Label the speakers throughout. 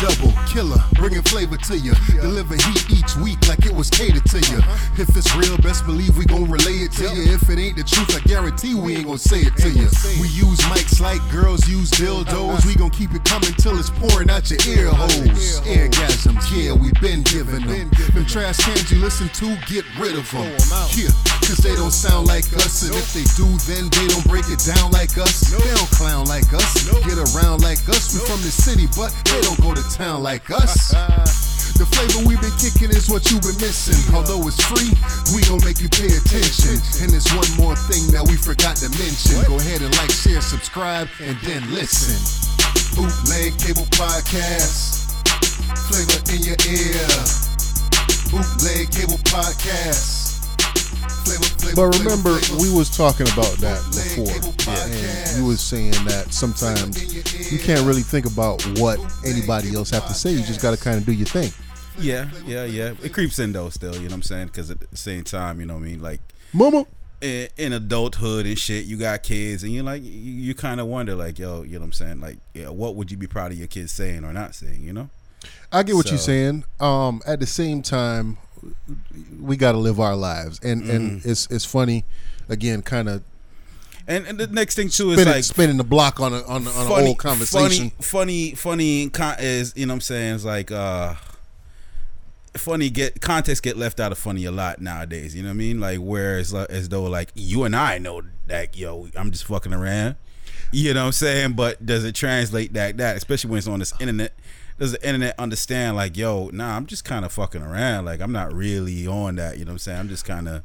Speaker 1: double killer, bringing flavor to you. Deliver heat each week like it was catered to you. If it's real, best believe we gon' relay it to you. If it ain't the truth, I guarantee we ain't gon' say it to you. We use mics like girls use dildos. We gon' keep it coming till it's pouring out your ear holes. Orgasms, yeah, we been giving them. Them trash cans you listen to, get rid of them. Yeah, cause they don't sound like us. And if they do, then they don't break it down like us. They don't clown like us, get around like us. We from the city, but they don't go to town like us. The flavor we've been kicking is what you've been missing. Although it's free, we gon' make you pay attention. And there's one more thing that we forgot to mention. Go ahead and like, share, subscribe, and then listen. Bootleg Cable Podcast. Flavor in your ear. Bootleg Cable Podcast. Flavor, flavor,
Speaker 2: But remember, we was talking about that before,
Speaker 1: Cable Podcast.
Speaker 2: and you was saying that sometimes you can't really think about what anybody else have to say. You just got to kind of do your thing.
Speaker 3: Yeah, yeah, yeah. It creeps in though, still. You know what I'm saying? Because at the same time, you know what I mean. Like
Speaker 2: Mama,
Speaker 3: in, in adulthood and shit, you got kids, and you're like, you, you kind of wonder, like, yo, you know what I'm saying? Like, yeah, what would you be proud of your kids saying or not saying? You know?
Speaker 2: I get what you're saying. Um, at the same time, we got to live our lives, and and
Speaker 3: Mm-hmm.
Speaker 2: it's it's funny, again, kind of
Speaker 3: And and the next thing too is
Speaker 2: spinning,
Speaker 3: like
Speaker 2: spinning the block on a on, a, on an old conversation.
Speaker 3: Funny, funny, funny con- is you know what I'm saying? It's like uh funny get context get left out of funny a lot nowadays. You know what I mean? Like where it's like, as though like you and I know that yo, I'm just fucking around. You know what I'm saying? But does it translate that that especially when it's on this internet? Does the internet understand like yo, nah, I'm just kind of fucking around. Like I'm not really on that. You know what I'm saying? I'm just kind of,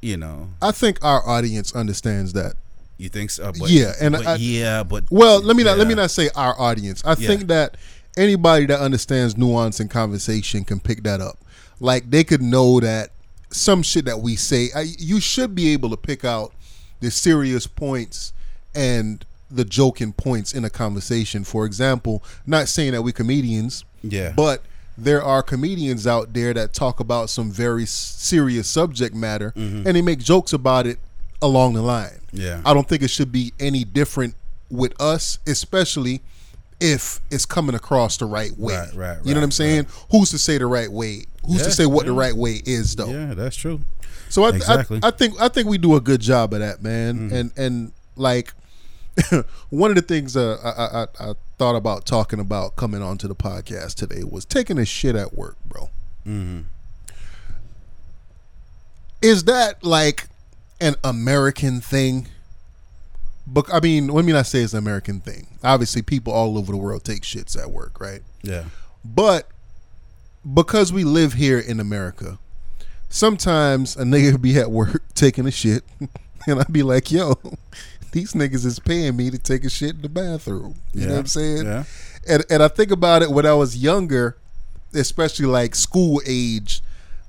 Speaker 3: you know.
Speaker 2: I think our audience understands that.
Speaker 3: You think so? But,
Speaker 2: Yeah, and
Speaker 3: but
Speaker 2: I-
Speaker 3: yeah, but
Speaker 2: Well, let me not let me not say our audience. I
Speaker 3: Yeah.
Speaker 2: think that anybody that understands nuance and conversation can pick that up. Like they could know that some shit that we say, I, you should be able to pick out the serious points and the joking points in a conversation. For example, not saying that we comedians,
Speaker 3: Yeah.
Speaker 2: but there are comedians out there that talk about some very serious subject matter and they make jokes about it along the line.
Speaker 3: Mm-hmm. Yeah.
Speaker 2: I don't think it should be any different with us, especially if it's coming across the right way.
Speaker 3: Right, right, right
Speaker 2: You know what I'm
Speaker 3: right,
Speaker 2: saying? Who's to say the right way? Who's
Speaker 3: Yeah,
Speaker 2: to say what the right way is though?
Speaker 3: Yeah, that's true.
Speaker 2: So I,
Speaker 3: Exactly.
Speaker 2: I, I think I think we do a good job of that, man. And and like one of the things uh, I, I I thought about talking about coming onto the podcast today was taking a shit at work, bro. Is that like an American thing? But I mean, let me not say it's an American thing. Obviously, people all over the world take shits at work, right?
Speaker 3: Yeah.
Speaker 2: But because we live here in America, sometimes a nigga be at work taking a shit, and I'd be like, yo, these niggas is paying me to take a shit in the bathroom. You know what I'm saying?
Speaker 3: yeah.
Speaker 2: And and I think about it when I was younger, especially like school age,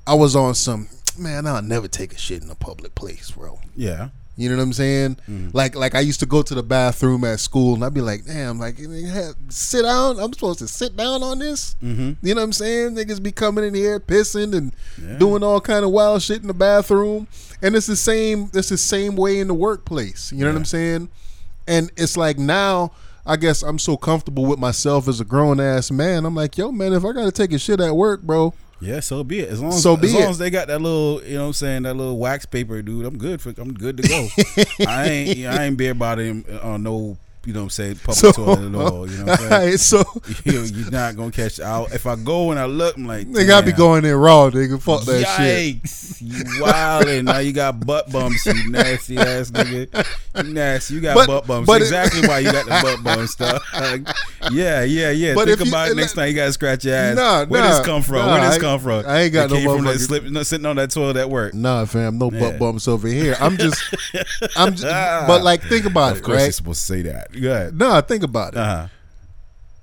Speaker 2: I was on some man, I'll never take a shit in a public place, bro.
Speaker 3: Yeah.
Speaker 2: You know what I'm saying?
Speaker 3: Mm.
Speaker 2: Like like I used to go to the bathroom at school and I'd be like, damn, like sit down. I'm supposed to sit down on this. Mm-hmm. You know what I'm saying? Niggas be coming in here pissing and
Speaker 3: Yeah.
Speaker 2: doing all kind of wild shit in the bathroom. And it's the same. It's the same way in the workplace. You know what I'm saying? And it's like now. I guess I'm so comfortable with myself as a grown ass man. I'm like, yo, man, if I gotta take a shit at work, bro,
Speaker 3: Yeah, so be it. As long as,
Speaker 2: So be
Speaker 3: as, long
Speaker 2: it.
Speaker 3: as they got that little, you know what I'm saying, that little wax paper, dude, I'm good for I'm good to go. I ain't I ain't be about him on uh, no, you know what I'm saying, public
Speaker 2: so
Speaker 3: toilet at all. You know what I'm saying?
Speaker 2: alright, so
Speaker 3: you, you're not gonna catch out. If I go and I look, I'm like,
Speaker 2: nigga, I be going in raw, nigga. Fuck that shit.
Speaker 3: Yikes! You wildin'. now you got butt bumps, you nasty ass nigga. You nasty. You got
Speaker 2: But-
Speaker 3: butt bumps.
Speaker 2: but it-
Speaker 3: exactly why you got the butt bumps stuff. yeah, yeah, yeah.
Speaker 2: But
Speaker 3: Think
Speaker 2: if you-
Speaker 3: about it next time you gotta scratch your ass.
Speaker 2: Nah,
Speaker 3: Where
Speaker 2: nah,
Speaker 3: this come from?
Speaker 2: nah,
Speaker 3: Where this come from?
Speaker 2: I ain't got
Speaker 3: It
Speaker 2: no
Speaker 3: came from that slip, no, sitting on that toilet at work.
Speaker 2: Nah, fam, no
Speaker 3: Yeah.
Speaker 2: butt bumps over here. I'm just, I'm just, but like, think about
Speaker 3: Of
Speaker 2: it,
Speaker 3: course, you're
Speaker 2: right?
Speaker 3: supposed to say that. Go ahead.
Speaker 2: No, think about it.
Speaker 3: Uh-huh.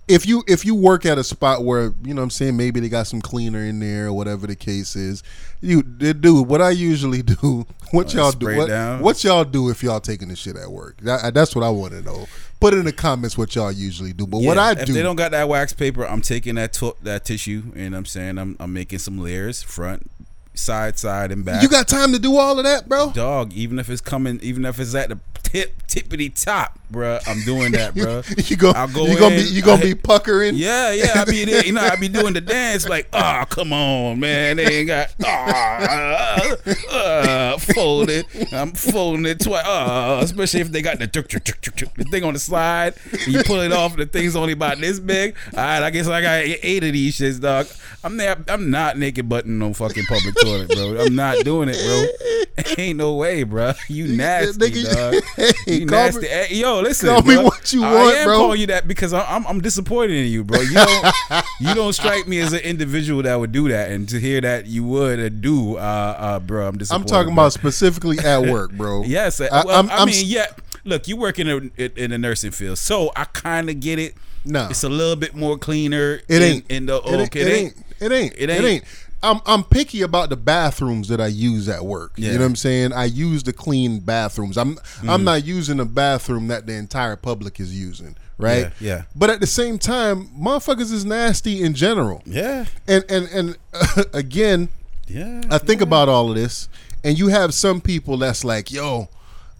Speaker 2: If you if you work at a spot where you know what I'm saying maybe they got some cleaner in there or whatever the case is, you dude. What I usually do, what
Speaker 3: Uh,
Speaker 2: y'all do, what, what y'all do if y'all taking the shit at work? That, that's what I want to know. Put in the comments what y'all usually do. But what
Speaker 3: Yeah,
Speaker 2: I
Speaker 3: if
Speaker 2: do,
Speaker 3: they don't got that wax paper, I'm taking that to- that tissue and I'm saying I'm I'm making some layers, front, side, side, and back.
Speaker 2: you got time to do all of that, bro?
Speaker 3: dog, even if it's coming, even if it's at the tip tippity top, bruh. I'm doing that, bruh.
Speaker 2: you go,
Speaker 3: I'll go
Speaker 2: you gonna be you gonna
Speaker 3: I-
Speaker 2: be puckering.
Speaker 3: Yeah, yeah, I be there, you know, I be doing the dance like, oh, come on, man, they ain't got, ah, uh, fold it. I'm folding it twice, uh, especially if they got the tuk, tuk, tuk, the thing on the slide. and You pull it off, the thing's only about this big. All right, I guess I got eight of these shits, dog. I'm there, I'm not naked button no fucking public toilet, bro. I'm not doing it, bro. Ain't no way, bro. You nasty, dog. You
Speaker 2: me-
Speaker 3: nasty. Hey, yo, listen,
Speaker 2: call me what you
Speaker 3: I
Speaker 2: want, I
Speaker 3: am
Speaker 2: bro.
Speaker 3: calling you that because I'm I'm disappointed in you, bro. You don't you don't strike me as an individual that would do that, and to hear that you would uh, do, uh, uh, bro, I'm disappointed.
Speaker 2: I'm talking
Speaker 3: bro.
Speaker 2: about specifically at work, bro.
Speaker 3: yes. uh,
Speaker 2: I-
Speaker 3: well,
Speaker 2: I'm-
Speaker 3: I,
Speaker 2: I'm
Speaker 3: mean, yeah. Look, you work in a in- the nursing field, so I kind of get it.
Speaker 2: No.
Speaker 3: it's a little bit more cleaner.
Speaker 2: It
Speaker 3: in-
Speaker 2: ain't.
Speaker 3: in the
Speaker 2: It ain't-
Speaker 3: okay.
Speaker 2: it ain't. It ain't.
Speaker 3: It
Speaker 2: It
Speaker 3: ain't.
Speaker 2: ain't. I'm I'm picky about the bathrooms that I use at work.
Speaker 3: Yeah.
Speaker 2: You know what I'm saying? I use the clean bathrooms. I'm
Speaker 3: Mm-hmm.
Speaker 2: I'm not using a bathroom that the entire public is using, right?
Speaker 3: Yeah, yeah.
Speaker 2: But at the same time, motherfuckers is nasty in general.
Speaker 3: Yeah,
Speaker 2: And and and again,
Speaker 3: yeah.
Speaker 2: I think about all of this, and you have some people that's like, "Yo,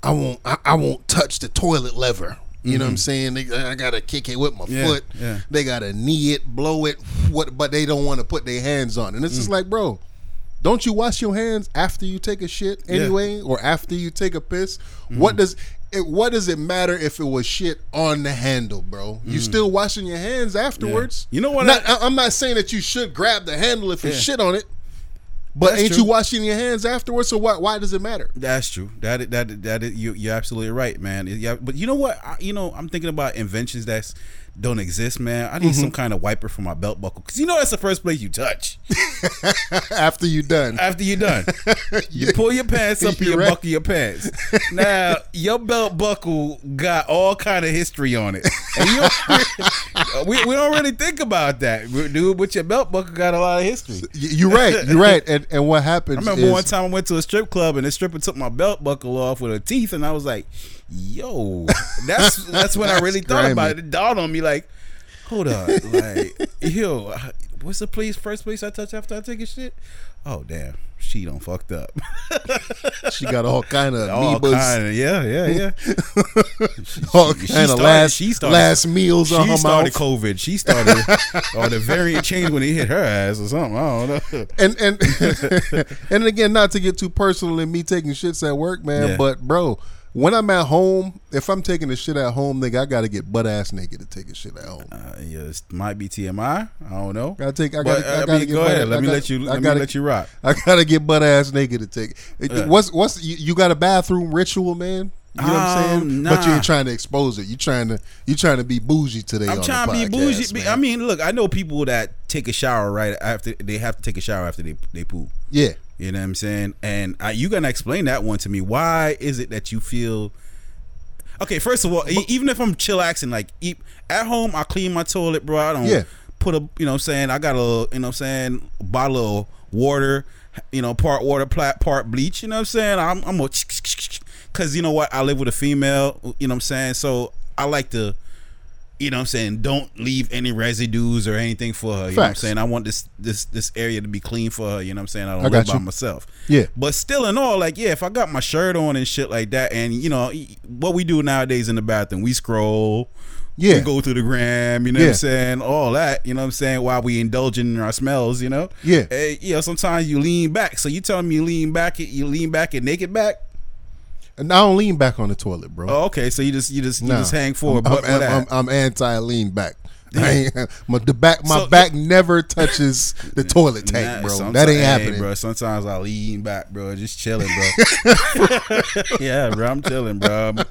Speaker 2: I won't, I, I won't touch the toilet lever." You know what I'm saying? They, I gotta kick it with my
Speaker 3: Mm-hmm. Yeah,
Speaker 2: foot.
Speaker 3: yeah.
Speaker 2: They gotta knee it, blow it, what? But they don't want to put their hands on. it. And it's
Speaker 3: Mm.
Speaker 2: just like, bro, don't you wash your hands after you take a shit anyway, or after you take a piss?
Speaker 3: Mm-hmm.
Speaker 2: What does it? What does it matter if it was shit on the handle, bro? You still washing your hands afterwards?
Speaker 3: Mm. You know what
Speaker 2: Not,
Speaker 3: I-
Speaker 2: I'm not saying that you should grab the handle if it's
Speaker 3: Yeah.
Speaker 2: shit on it. But
Speaker 3: That's
Speaker 2: ain't
Speaker 3: true.
Speaker 2: you washing your hands afterwards? So why why does it matter?
Speaker 3: That's true. That is- that that is, you you're absolutely right, man. Yeah, but you know what? I, you know, I'm thinking about inventions that's don't exist, man. I need
Speaker 2: Mm-hmm.
Speaker 3: some kind of wiper for my belt buckle because you know that's the first place you touch
Speaker 2: After you're done,
Speaker 3: after you're done. You pull your pants up and
Speaker 2: You're
Speaker 3: you
Speaker 2: right.
Speaker 3: buckle your pants. Now your belt buckle got all kind of history on it, and you don't, we we don't really think about that, dude. But your belt buckle got a lot of history.
Speaker 2: You're right. You're right. And and what happens?
Speaker 3: I remember
Speaker 2: is,
Speaker 3: one time I went to a strip club and the stripper took my belt buckle off with her teeth, and I was like, "Yo, that's that's when I really
Speaker 2: That's
Speaker 3: thought about it. It dawned on me like, hold on, like, yo, what's the place first place I touch after I take a shit? Oh damn, she done fucked up.
Speaker 2: she got all kind of
Speaker 3: All kind of yeah, yeah, yeah.
Speaker 2: all
Speaker 3: she
Speaker 2: kind of
Speaker 3: started-
Speaker 2: last
Speaker 3: she started-
Speaker 2: last meals on her
Speaker 3: started
Speaker 2: mouth.
Speaker 3: COVID. She started, or the variant changed when it hit her ass or something. I don't know.
Speaker 2: And and and again, not to get too personal in me taking shits at work, man.
Speaker 3: Yeah.
Speaker 2: But bro, when I'm at home, if I'm taking a shit at home, nigga, I gotta get butt ass naked to take a shit at home.
Speaker 3: Uh, yeah, it might be TMI. I don't know.
Speaker 2: Gotta take. I gotta. I
Speaker 3: I
Speaker 2: gotta
Speaker 3: mean,
Speaker 2: get
Speaker 3: go ahead. Let
Speaker 2: I
Speaker 3: me let you.
Speaker 2: I
Speaker 3: Let me
Speaker 2: gotta-
Speaker 3: let you rock.
Speaker 2: I gotta get butt ass naked to take. It,
Speaker 3: Yeah.
Speaker 2: What's what's you, you got a bathroom ritual, man? You know what I'm
Speaker 3: Um,
Speaker 2: saying? But you
Speaker 3: nah.
Speaker 2: ain't trying to expose it. You trying to you trying to be bougie today.
Speaker 3: I'm trying
Speaker 2: the
Speaker 3: to be bougie.
Speaker 2: man.
Speaker 3: I mean, look, I know people that take a shower right after they have to take a shower after they they poop.
Speaker 2: yeah.
Speaker 3: You know what I'm saying? And I, you gonna explain that one to me? Why is it that you feel? Okay, first of all, e- even if I'm chillaxing, like eat, at home, I clean my toilet, bro. I don't
Speaker 2: Yeah.
Speaker 3: put a, you know, what I'm saying I got a, you know, what I'm saying bottle of water, you know, part water, part bleach. You know what I'm saying? I'm, I'm a, cause you know what? I live with a female. You know what I'm saying? So I like to. You know what I'm saying? Don't leave any residues or anything for her. You know what I'm saying? I want this this this area to be clean for her. You know what I'm saying? I don't
Speaker 2: I
Speaker 3: live by
Speaker 2: you.
Speaker 3: myself.
Speaker 2: Yeah.
Speaker 3: But still in all, like, yeah, if I got my shirt on and shit like that, and you know, what we do nowadays in the bathroom, we scroll,
Speaker 2: Yeah.
Speaker 3: we go through the gram, you know what I'm saying? All that, you know what I'm saying, while we indulging in our smells, you know?
Speaker 2: Yeah.
Speaker 3: Eh, you know, sometimes you lean back. So you telling me you lean back you lean back and naked back?
Speaker 2: And I don't lean back on the toilet, bro.
Speaker 3: Oh, okay. So you just you just you
Speaker 2: Nah.
Speaker 3: just hang forward.
Speaker 2: I'm,
Speaker 3: but
Speaker 2: I'm, I'm. I'm anti lean back. My the back my
Speaker 3: So-
Speaker 2: back never touches the toilet tank,
Speaker 3: Nah,
Speaker 2: bro. That ain't
Speaker 3: hey,
Speaker 2: happening.
Speaker 3: bro. Sometimes I lean back, bro, just chilling, bro. yeah, bro, I'm chilling, bro. I'm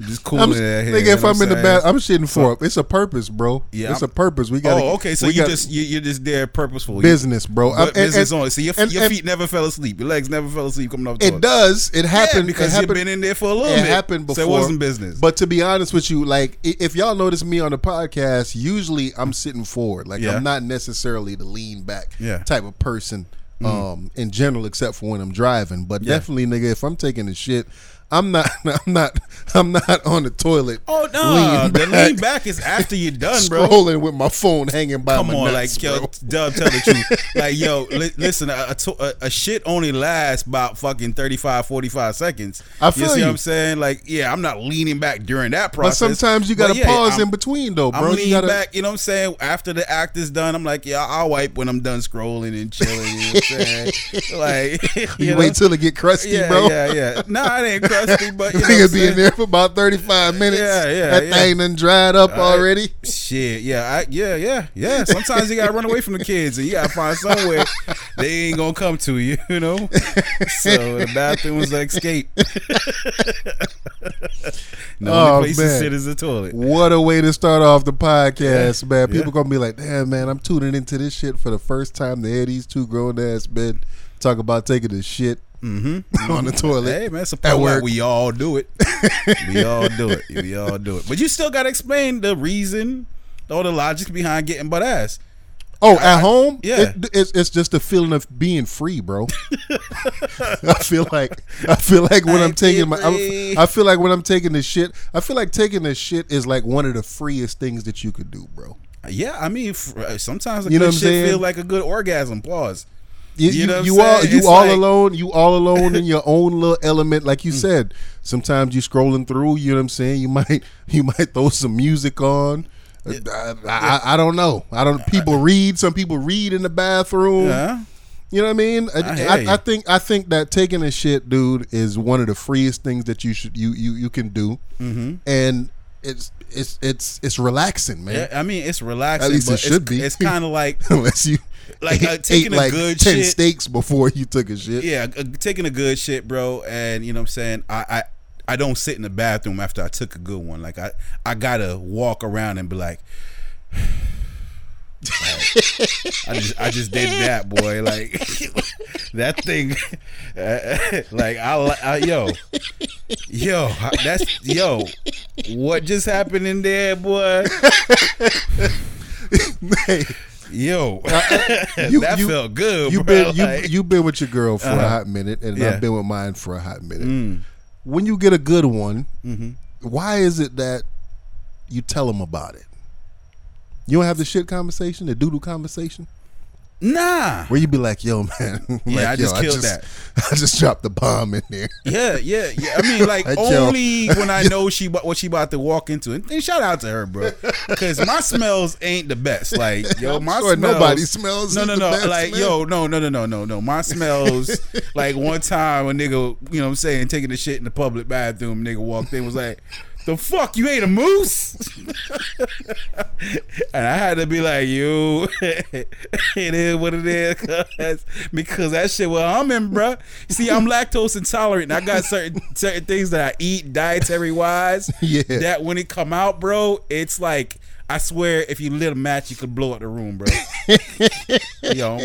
Speaker 3: just cooling
Speaker 2: I'm, nigga,
Speaker 3: you
Speaker 2: if
Speaker 3: know
Speaker 2: I'm in the bath, I'm shitting for it. It's a purpose, bro.
Speaker 3: Yeah,
Speaker 2: it's
Speaker 3: I'm-
Speaker 2: a purpose. We got.
Speaker 3: To oh, okay. So you just you, you're just there purposeful.
Speaker 2: Business, bro. I'm- and-
Speaker 3: business
Speaker 2: and-
Speaker 3: only. So your,
Speaker 2: and-
Speaker 3: your feet never fell asleep. Your legs never fell asleep coming off. The
Speaker 2: It
Speaker 3: toilet.
Speaker 2: does. It happened
Speaker 3: yeah, because
Speaker 2: it happened,
Speaker 3: you've been in there for a little
Speaker 2: it
Speaker 3: bit.
Speaker 2: happened before.
Speaker 3: So it wasn't business.
Speaker 2: But to be honest with you, like if y'all notice me on the podcast, usually I'm sitting forward. Like
Speaker 3: Yeah.
Speaker 2: I'm not necessarily the lean back
Speaker 3: Yeah. Mm.
Speaker 2: type of person. Um, in general, except for when I'm driving, but definitely, nigga, if I'm taking a shit, I'm not. I'm not. I'm not on the toilet.
Speaker 3: Oh no,
Speaker 2: leaning
Speaker 3: the
Speaker 2: back,
Speaker 3: lean back is after you're done, bro.
Speaker 2: scrolling with my phone hanging by
Speaker 3: Come
Speaker 2: my
Speaker 3: on,
Speaker 2: nuts,
Speaker 3: like yo. Dub, tell the truth. like yo, li- listen, a, a, to- a, a shit only lasts about fucking 35, 45 seconds.
Speaker 2: I
Speaker 3: you
Speaker 2: feel
Speaker 3: see
Speaker 2: you.
Speaker 3: what I'm saying? Like, yeah, I'm not leaning back during that process.
Speaker 2: But sometimes you gotta
Speaker 3: yeah,
Speaker 2: pause
Speaker 3: I'm-
Speaker 2: in between, though, bro.
Speaker 3: I'm
Speaker 2: you
Speaker 3: leaning
Speaker 2: gotta,
Speaker 3: back, you know what I'm saying? After the act is done, I'm like, yeah, I'll wipe when I'm done scrolling and chilling. You know what I'm saying? like, you,
Speaker 2: You
Speaker 3: know?
Speaker 2: wait till it get crusty,
Speaker 3: yeah,
Speaker 2: bro.
Speaker 3: yeah, yeah. No, nah, it ain't crusty, but you know
Speaker 2: be in there for about thirty five minutes.
Speaker 3: Yeah, yeah,
Speaker 2: That
Speaker 3: yeah.
Speaker 2: thing done dried up
Speaker 3: right.
Speaker 2: already.
Speaker 3: Shit, yeah, I, yeah, yeah, yeah. Sometimes you gotta run away from the kids, and you gotta find somewhere they ain't gonna come to you. You know, so the bathroom was like escape. the
Speaker 2: Oh,
Speaker 3: only place to sit is the toilet.
Speaker 2: What a way to start off the podcast, man.
Speaker 3: Yeah.
Speaker 2: People gonna be like, damn, man, I'm tuning into this shit for the first time. They hear these two grown ass men talk about taking the shit
Speaker 3: Mm-hmm.
Speaker 2: on the toilet.
Speaker 3: Hey man,
Speaker 2: At work.
Speaker 3: we all do it. we all do it. We all do it. But you still gotta explain the reason or the logic behind getting butt ass.
Speaker 2: Oh, at home,
Speaker 3: yeah.
Speaker 2: it, it's it's just a feeling of being free, bro. I feel like I feel like when
Speaker 3: I
Speaker 2: I'm taking my
Speaker 3: free.
Speaker 2: I, I feel like when I'm taking this shit, I feel like taking this shit is like one of the freest things that you could do, bro.
Speaker 3: Yeah, I mean, uh, sometimes
Speaker 2: You know what I'm
Speaker 3: shit
Speaker 2: saying?
Speaker 3: feel like a good orgasm. Pause.
Speaker 2: You,
Speaker 3: You know
Speaker 2: you all you
Speaker 3: It's
Speaker 2: all
Speaker 3: like-
Speaker 2: alone. You all alone in your own little element, like you hmm. said. Sometimes you scrolling through. You know what I'm saying. You might you might throw some music on. Uh, I, I, I don't know. I don't. People read. Some people read in the bathroom.
Speaker 3: Yeah.
Speaker 2: You know what I mean? I,
Speaker 3: ah,
Speaker 2: I
Speaker 3: I.
Speaker 2: I think I think that taking a shit, dude, is one of the freest things that you should you you you can do,
Speaker 3: Mm-hmm.
Speaker 2: and it's it's it's it's relaxing, man.
Speaker 3: Yeah, I mean, it's relaxing.
Speaker 2: At least it should
Speaker 3: it's,
Speaker 2: be.
Speaker 3: It's kind of like,
Speaker 2: Unless you
Speaker 3: Like, uh, taking a
Speaker 2: like
Speaker 3: good
Speaker 2: ten
Speaker 3: shit-
Speaker 2: steaks before you took a shit.
Speaker 3: yeah, uh, taking a good shit, bro. And you know what I'm saying? I, I, I don't sit in the bathroom after I took a good one. Like I, I gotta walk around and be like. like, I just I just did that, boy. Like that thing, uh, like I, I yo, yo, that's yo. What just happened in there, boy?
Speaker 2: Hey,
Speaker 3: Yo,
Speaker 2: you-
Speaker 3: that
Speaker 2: you-
Speaker 3: felt good.
Speaker 2: you
Speaker 3: bro.
Speaker 2: been you
Speaker 3: Like,
Speaker 2: you been with your girl for a
Speaker 3: Uh-huh.
Speaker 2: hot minute, and
Speaker 3: Yeah.
Speaker 2: I've been with mine for a hot minute.
Speaker 3: mm,
Speaker 2: When you get a good one,
Speaker 3: mhm.
Speaker 2: why is it that you tell them about it? You don't have the shit conversation, the doodle conversation,
Speaker 3: Nah.
Speaker 2: where you be like, "Yo, man, like,
Speaker 3: Yeah, I just
Speaker 2: yo,
Speaker 3: killed
Speaker 2: I just, I just dropped the bomb in there."
Speaker 3: Yeah, yeah, yeah. I mean, like
Speaker 2: Like, yo.
Speaker 3: only when I know she what she about to walk into. And, and shout out to her, bro, because my smells ain't the best. Like yo, my
Speaker 2: sure
Speaker 3: smells,
Speaker 2: nobody smells
Speaker 3: No, no,
Speaker 2: the
Speaker 3: no.
Speaker 2: best,
Speaker 3: like yo, no, no, no, no, no, no. My smells. like one time a nigga, you know, what I'm saying, taking the shit in the public bathroom. Nigga walked in, was like. The fuck you ate a moose? and I had to be like, you, it is what it is, because that shit well I'm in, bruh. See, I'm lactose intolerant. And I got certain certain things that I eat dietary wise.
Speaker 2: Yeah.
Speaker 3: That when it come out, bro, it's like I swear if you lit a match, you could blow up the room, bro. Yo,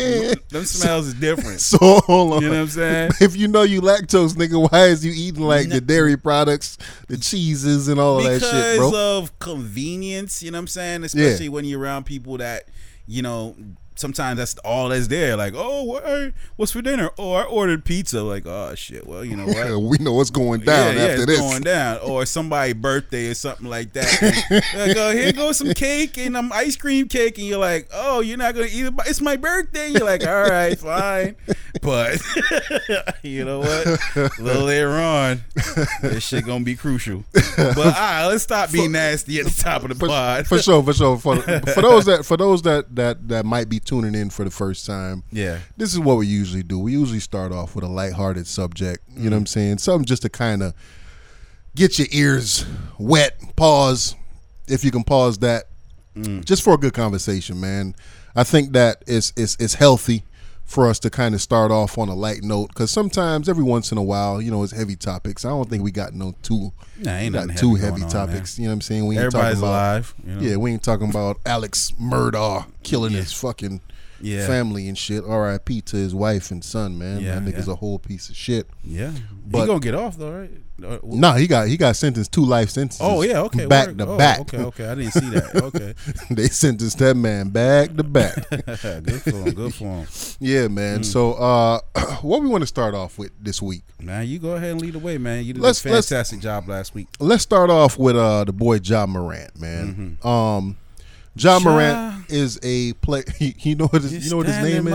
Speaker 3: them smells is different.
Speaker 2: So hold on.
Speaker 3: You know what I'm saying?
Speaker 2: If you know you lactose, nigga, why is you eating like the dairy products, the cheeses, and all
Speaker 3: because
Speaker 2: that shit, bro?
Speaker 3: of convenience, you know what I'm saying? Especially when you're around people that, you know, sometimes that's all that's there. Like, oh, what, what's for dinner? Oh, I ordered pizza. Like, oh shit. Well, you know what?
Speaker 2: we know what's going down
Speaker 3: yeah, yeah,
Speaker 2: after
Speaker 3: it's
Speaker 2: this.
Speaker 3: going down, or somebody's birthday or something like that. like, oh, here goes some cake and um, ice cream cake, and you're like, oh, you're not gonna eat it. but It's my birthday. You're like, all right, fine, but you know what? A little later on, this shit gonna be crucial. But all right, let's stop being nasty at the top of the
Speaker 2: for,
Speaker 3: pod.
Speaker 2: for sure, for sure. For, for those that for those that that that might be tuning in for the first time,
Speaker 3: yeah,
Speaker 2: this is what we usually do. We usually start off with a lighthearted subject. You
Speaker 3: Mm-hmm.
Speaker 2: know what I'm saying? Something just to kind of get your ears wet. Pause, if you can pause that,
Speaker 3: Mm.
Speaker 2: just for a good conversation, man. I think that it's it's it's healthy for us to kind of start off on a light note because sometimes every once in a while, you know, it's heavy topics. I don't think we got no too
Speaker 3: Nah, ain't
Speaker 2: got
Speaker 3: nothing
Speaker 2: too
Speaker 3: heavy
Speaker 2: heavy
Speaker 3: on,
Speaker 2: topics. You know what I'm saying? We ain't
Speaker 3: everybody's
Speaker 2: talking about
Speaker 3: alive. You know?
Speaker 2: yeah, we ain't talking about Alex Murdaugh killing his fucking
Speaker 3: Yeah.
Speaker 2: family and shit. R.I.P. to his wife and son, man.
Speaker 3: Yeah,
Speaker 2: that nigga's
Speaker 3: yeah.
Speaker 2: a whole piece of shit.
Speaker 3: yeah.
Speaker 2: But-
Speaker 3: he gonna get off though, right? Uh, w-
Speaker 2: Nah, he got he got sentenced two life sentences.
Speaker 3: Oh yeah, okay.
Speaker 2: back
Speaker 3: word.
Speaker 2: to
Speaker 3: Oh,
Speaker 2: back.
Speaker 3: Okay, okay. I didn't see that. Okay,
Speaker 2: they sentenced that man back to back.
Speaker 3: good for him. Good for him.
Speaker 2: yeah, man. So, uh, what we want to start off with this week?
Speaker 3: Man, you go ahead and lead the way, man. You did
Speaker 2: Let's-
Speaker 3: a fantastic job last week.
Speaker 2: Let's start off with uh the boy John Morant, man. Um, John
Speaker 3: Ja.
Speaker 2: Morant is a play. You know what his, you know what his name is.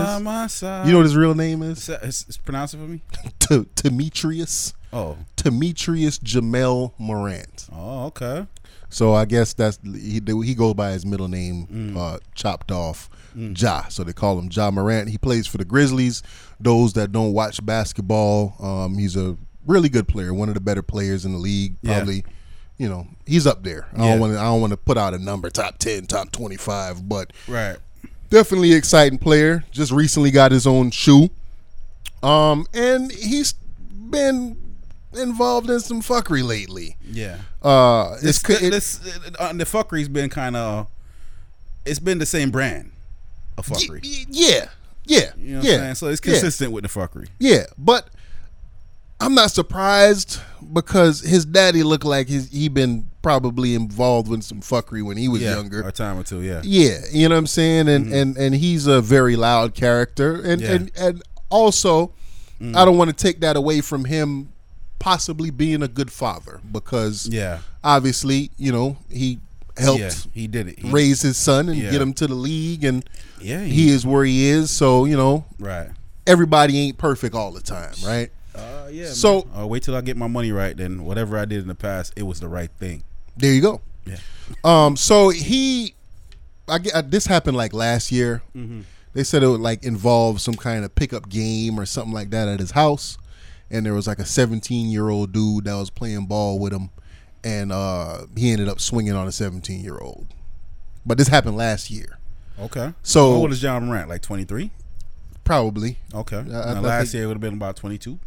Speaker 2: You know what his real name is?
Speaker 3: It's, it's, pronounce it for me.
Speaker 2: T- Demetrius.
Speaker 3: Oh,
Speaker 2: Demetrius Jamel Morant.
Speaker 3: oh, okay.
Speaker 2: So I guess that's he. He goes by his middle name, uh, chopped off, Ja. So they call him Ja Morant. He plays for the Grizzlies. Those that don't watch basketball, um, he's a really good player, one of the better players in the league.
Speaker 3: Yeah.
Speaker 2: You know, he's up there. I
Speaker 3: Yeah.
Speaker 2: don't want to. I don't want to put out a number, top ten, top twenty five, but
Speaker 3: Right.
Speaker 2: definitely exciting player. Just recently got his own shoe, um, and he's been involved in some fuckery lately.
Speaker 3: Yeah.
Speaker 2: Uh,
Speaker 3: This,
Speaker 2: it's it-
Speaker 3: this, uh, the fuckery's been kind of. It's been the same brand of fuckery.
Speaker 2: Y- yeah, yeah,
Speaker 3: You know what
Speaker 2: yeah.
Speaker 3: I'm saying? So it's
Speaker 2: yeah,
Speaker 3: consistent with the fuckery.
Speaker 2: Yeah, but I'm not surprised because his daddy looked like his, he been probably involved with some fuckery when he was
Speaker 3: Yeah.
Speaker 2: younger.
Speaker 3: A time or two, yeah.
Speaker 2: Yeah, you know what I'm saying, and mm-hmm. and and he's a very loud character, and
Speaker 3: Yeah.
Speaker 2: and and also, mm. I don't want to take that away from him possibly being a good father because
Speaker 3: Yeah.
Speaker 2: obviously, you know, he helped
Speaker 3: Yeah. He did it. He,
Speaker 2: raise his son and get him to the league, and
Speaker 3: Yeah.
Speaker 2: he is where he is. So you know,
Speaker 3: Right.
Speaker 2: everybody ain't perfect all the time, right?
Speaker 3: Yeah.
Speaker 2: So-
Speaker 3: man. uh, wait till I get my money right. Then whatever I did in the past, it was the right thing.
Speaker 2: There you go.
Speaker 3: Yeah.
Speaker 2: Um. So he, I get uh, this happened like last year.
Speaker 3: Mm-hmm.
Speaker 2: They said it would like involve some kind of pickup game or something like that at his house, and there was like a 17 year old dude that was playing ball with him, and uh, he ended up swinging on a 17 year old. But this happened last year,
Speaker 3: Okay.
Speaker 2: So-
Speaker 3: How old is John Morant? Like 23.
Speaker 2: probably.
Speaker 3: Okay.
Speaker 2: I- I
Speaker 3: last
Speaker 2: think-
Speaker 3: year it would have been about 22.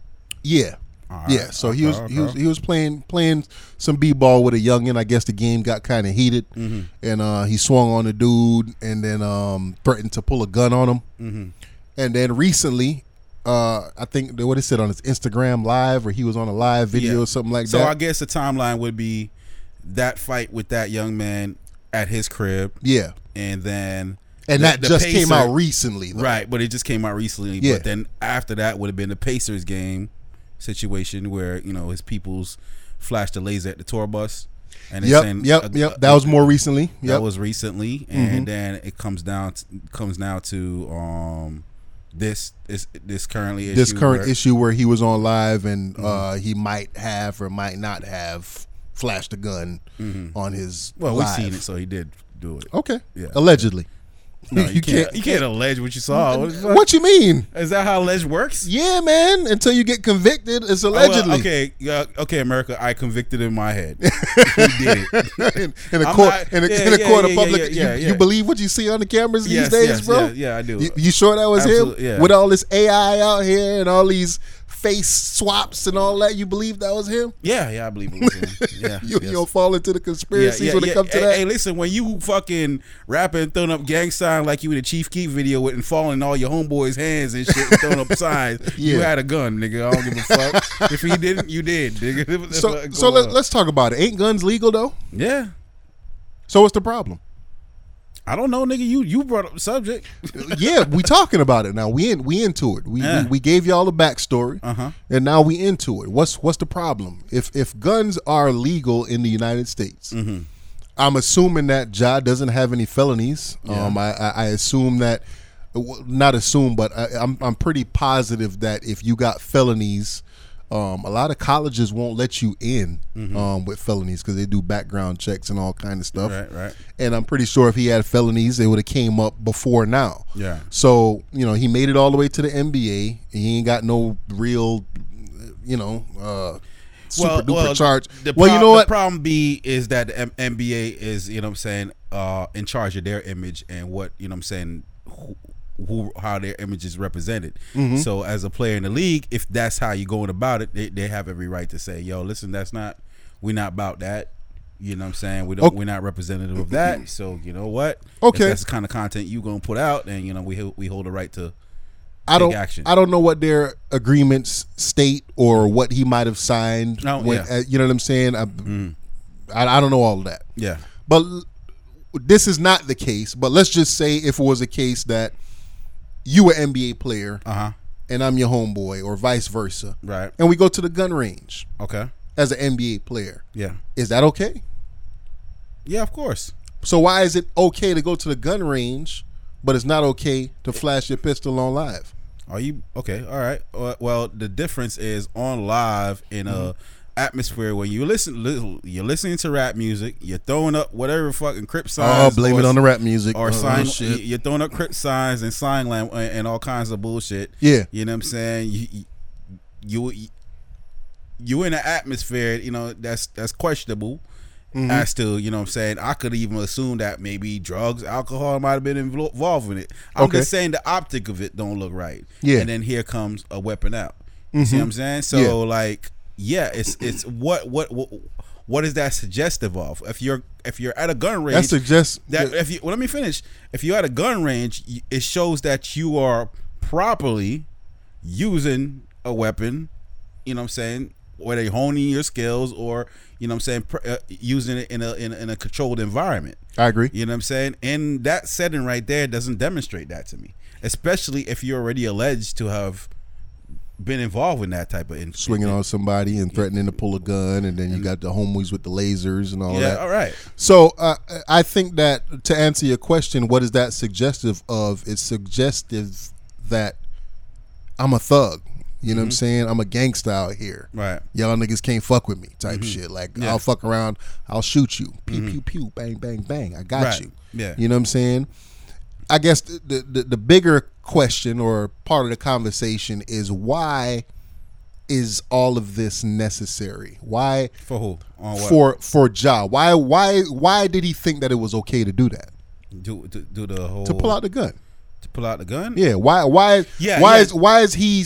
Speaker 2: Yeah.
Speaker 3: Right.
Speaker 2: Yeah, so he was
Speaker 3: Okay,
Speaker 2: he was he was playing playing some b ball with a youngin. I guess the game got kind of heated,
Speaker 3: Mm-hmm.
Speaker 2: and uh, he swung on the dude and then um, threatened to pull a gun on him.
Speaker 3: Mm-hmm.
Speaker 2: And then recently, uh, I think what he said on his Instagram live, or he was on a live video
Speaker 3: Yeah.
Speaker 2: or something like
Speaker 3: So
Speaker 2: that.
Speaker 3: So I guess the timeline would be that fight with that young man at his crib,
Speaker 2: yeah,
Speaker 3: and then
Speaker 2: and
Speaker 3: the-
Speaker 2: that
Speaker 3: the
Speaker 2: just came out recently, though.
Speaker 3: Right, but it just came out recently.
Speaker 2: Yeah.
Speaker 3: But then after that would have been the Pacers game situation where you know his peoples flashed a laser at the tour bus. And
Speaker 2: Yep,
Speaker 3: send
Speaker 2: yep,
Speaker 3: a-
Speaker 2: yep. That was more recently.
Speaker 3: That was recently, and then it comes down to, comes now to um this this this currently issue
Speaker 2: this current
Speaker 3: where- Mm-hmm.
Speaker 2: issue where he was on live and uh, he might have or might not have flashed a gun on his.
Speaker 3: Mm-hmm. Well, we've seen it, so he did do it.
Speaker 2: Okay.
Speaker 3: Yeah.
Speaker 2: Allegedly.
Speaker 3: No, you, can't, you can't allege what you saw. What.
Speaker 2: What you mean?
Speaker 3: is that how alleged works?
Speaker 2: Yeah, man. Until you get convicted, it's
Speaker 3: Oh, well,
Speaker 2: allegedly.
Speaker 3: okay, okay, America. I convicted in my head. he did it.
Speaker 2: in, in a
Speaker 3: I'm
Speaker 2: court,
Speaker 3: not-
Speaker 2: in a,
Speaker 3: yeah,
Speaker 2: in a
Speaker 3: yeah,
Speaker 2: court
Speaker 3: yeah,
Speaker 2: of public,
Speaker 3: yeah, yeah,
Speaker 2: you,
Speaker 3: yeah.
Speaker 2: you believe what you see on the cameras
Speaker 3: Yes,
Speaker 2: these days,
Speaker 3: yes,
Speaker 2: bro?
Speaker 3: yeah, yeah, I do.
Speaker 2: You, you sure that was
Speaker 3: Absolutely,
Speaker 2: him? With all this AI out here and all these face swaps and all that, you believe that was him?
Speaker 3: Yeah, yeah, I believe it was him. Yeah,
Speaker 2: you,
Speaker 3: yes.
Speaker 2: you don't fall into the conspiracies
Speaker 3: yeah,
Speaker 2: when it comes to
Speaker 3: hey,
Speaker 2: that?
Speaker 3: hey, listen, when you fucking rapping, throwing up gang sign like you in a Chief Keef video with and falling in all your homeboys' hands and shit, and throwing up signs, you had a gun, nigga. I don't give a fuck. if he didn't, you did, nigga.
Speaker 2: so so let, let's talk about it. Ain't guns legal though?
Speaker 3: yeah.
Speaker 2: So what's the problem?
Speaker 3: I don't know, nigga. You you brought up the subject.
Speaker 2: yeah, we talking about it now. We in, we into it. We,
Speaker 3: Yeah.
Speaker 2: we we gave y'all the backstory,
Speaker 3: Uh-huh.
Speaker 2: and now we into it. What's what's the problem? If if guns are legal in the United States,
Speaker 3: Mm-hmm.
Speaker 2: I'm assuming that Ja doesn't have any felonies.
Speaker 3: Yeah.
Speaker 2: Um, I, I I assume that, not assume, but I, I'm I'm pretty positive that if you got felonies. Um, a lot of colleges won't let you in um, with felonies because they do background checks and all kind of stuff.
Speaker 3: Mm-hmm. Right, right.
Speaker 2: And I'm pretty sure if he had felonies, they would have came up before now.
Speaker 3: Yeah.
Speaker 2: So you know he made it all the way to the NBA. He ain't got no real, you know, uh, super duper charge.
Speaker 3: The
Speaker 2: well, you know
Speaker 3: The
Speaker 2: what?
Speaker 3: problem B is that the M- NBA is, you know what I'm saying, uh, in charge of their image and what, you know what I'm saying, who, who how their image is represented.
Speaker 2: Mm-hmm.
Speaker 3: So as a player in the league, if that's how you're going about it, they, they have every right to say, yo, listen, that's not, we're not about that. You know what I'm saying? We don't.
Speaker 2: Okay.
Speaker 3: We're not representative of that. So you know what?
Speaker 2: Okay.
Speaker 3: If that's the kind of content you gonna put out, and you know we we hold the right to
Speaker 2: I don't.
Speaker 3: action.
Speaker 2: I don't know what their agreements state or what he might have signed.
Speaker 3: Oh,
Speaker 2: when,
Speaker 3: yeah. Mm.
Speaker 2: uh, you know what I'm saying? I, I, I don't know all of that.
Speaker 3: Yeah.
Speaker 2: But l- this is not the case. But let's just say if it was a case that you an NBA player
Speaker 3: Uh huh.
Speaker 2: and I'm your homeboy, or vice versa,
Speaker 3: Right.
Speaker 2: and we go to the gun range
Speaker 3: Okay.
Speaker 2: as an NBA player,
Speaker 3: Yeah.
Speaker 2: is that okay?
Speaker 3: Yeah. Of course.
Speaker 2: So why is it okay to go to the gun range, but it's not okay to flash your pistol on live?
Speaker 3: Are you okay? All right. Uh, Well, the difference is on live in a atmosphere where you listen, li- you're listening to rap music, you're throwing up whatever fucking crip signs.
Speaker 2: Oh, blame
Speaker 3: or,
Speaker 2: it on the rap music
Speaker 3: or
Speaker 2: Oh,
Speaker 3: sign.
Speaker 2: shit.
Speaker 3: You're throwing up crip signs and sign language and all kinds of bullshit.
Speaker 2: Yeah.
Speaker 3: You know what I'm saying? You you you, you in an atmosphere, you know, that's that's questionable.
Speaker 2: Mm-hmm.
Speaker 3: As to, you know what I'm saying, I could even assume that maybe drugs, alcohol might have been involved in it. I'm
Speaker 2: Okay.
Speaker 3: just saying the optic of it don't look right.
Speaker 2: Yeah. Mm-hmm.
Speaker 3: And then here comes a weapon out. You see what I'm saying? So
Speaker 2: Yeah.
Speaker 3: like, yeah, it's it's what what what what is that suggestive of? If you're if you're at a gun range,
Speaker 2: That suggests
Speaker 3: that if you well, let me finish. If you're at a gun range, it shows that you are properly using a weapon. You know what I'm saying? Whether you're honing your skills or you know what I'm saying pr- uh, using it in a, in a in a controlled environment.
Speaker 2: I agree.
Speaker 3: You know what I'm saying? And that setting right there doesn't demonstrate that to me, especially if you're already alleged to have been involved in that type of in-
Speaker 2: Swinging on somebody and threatening to pull a gun, and then you got the homies with the lasers and all
Speaker 3: Yeah,
Speaker 2: that.
Speaker 3: all right.
Speaker 2: So uh, I think that to answer your question, what is that suggestive of? It's suggestive that I'm a thug. You know what I'm saying? I'm a gangsta out here.
Speaker 3: Mm-hmm. Right.
Speaker 2: Y'all niggas can't fuck with me type shit. Like
Speaker 3: Mm-hmm. Yeah. Mm-hmm.
Speaker 2: I'll fuck around, I'll shoot you. Pew pew pew, bang bang bang. I got
Speaker 3: Right.
Speaker 2: you.
Speaker 3: Yeah.
Speaker 2: You know what I'm saying? I guess the, the the bigger question or part of the conversation is why is all of this necessary? Why
Speaker 3: For who? On what?
Speaker 2: for for Ja? Why why why did he think that it was okay to do that?
Speaker 3: do, do, do the whole
Speaker 2: To pull out the gun?
Speaker 3: to pull out the gun.
Speaker 2: Yeah. Why why
Speaker 3: Yeah,
Speaker 2: why
Speaker 3: yeah.
Speaker 2: is why is he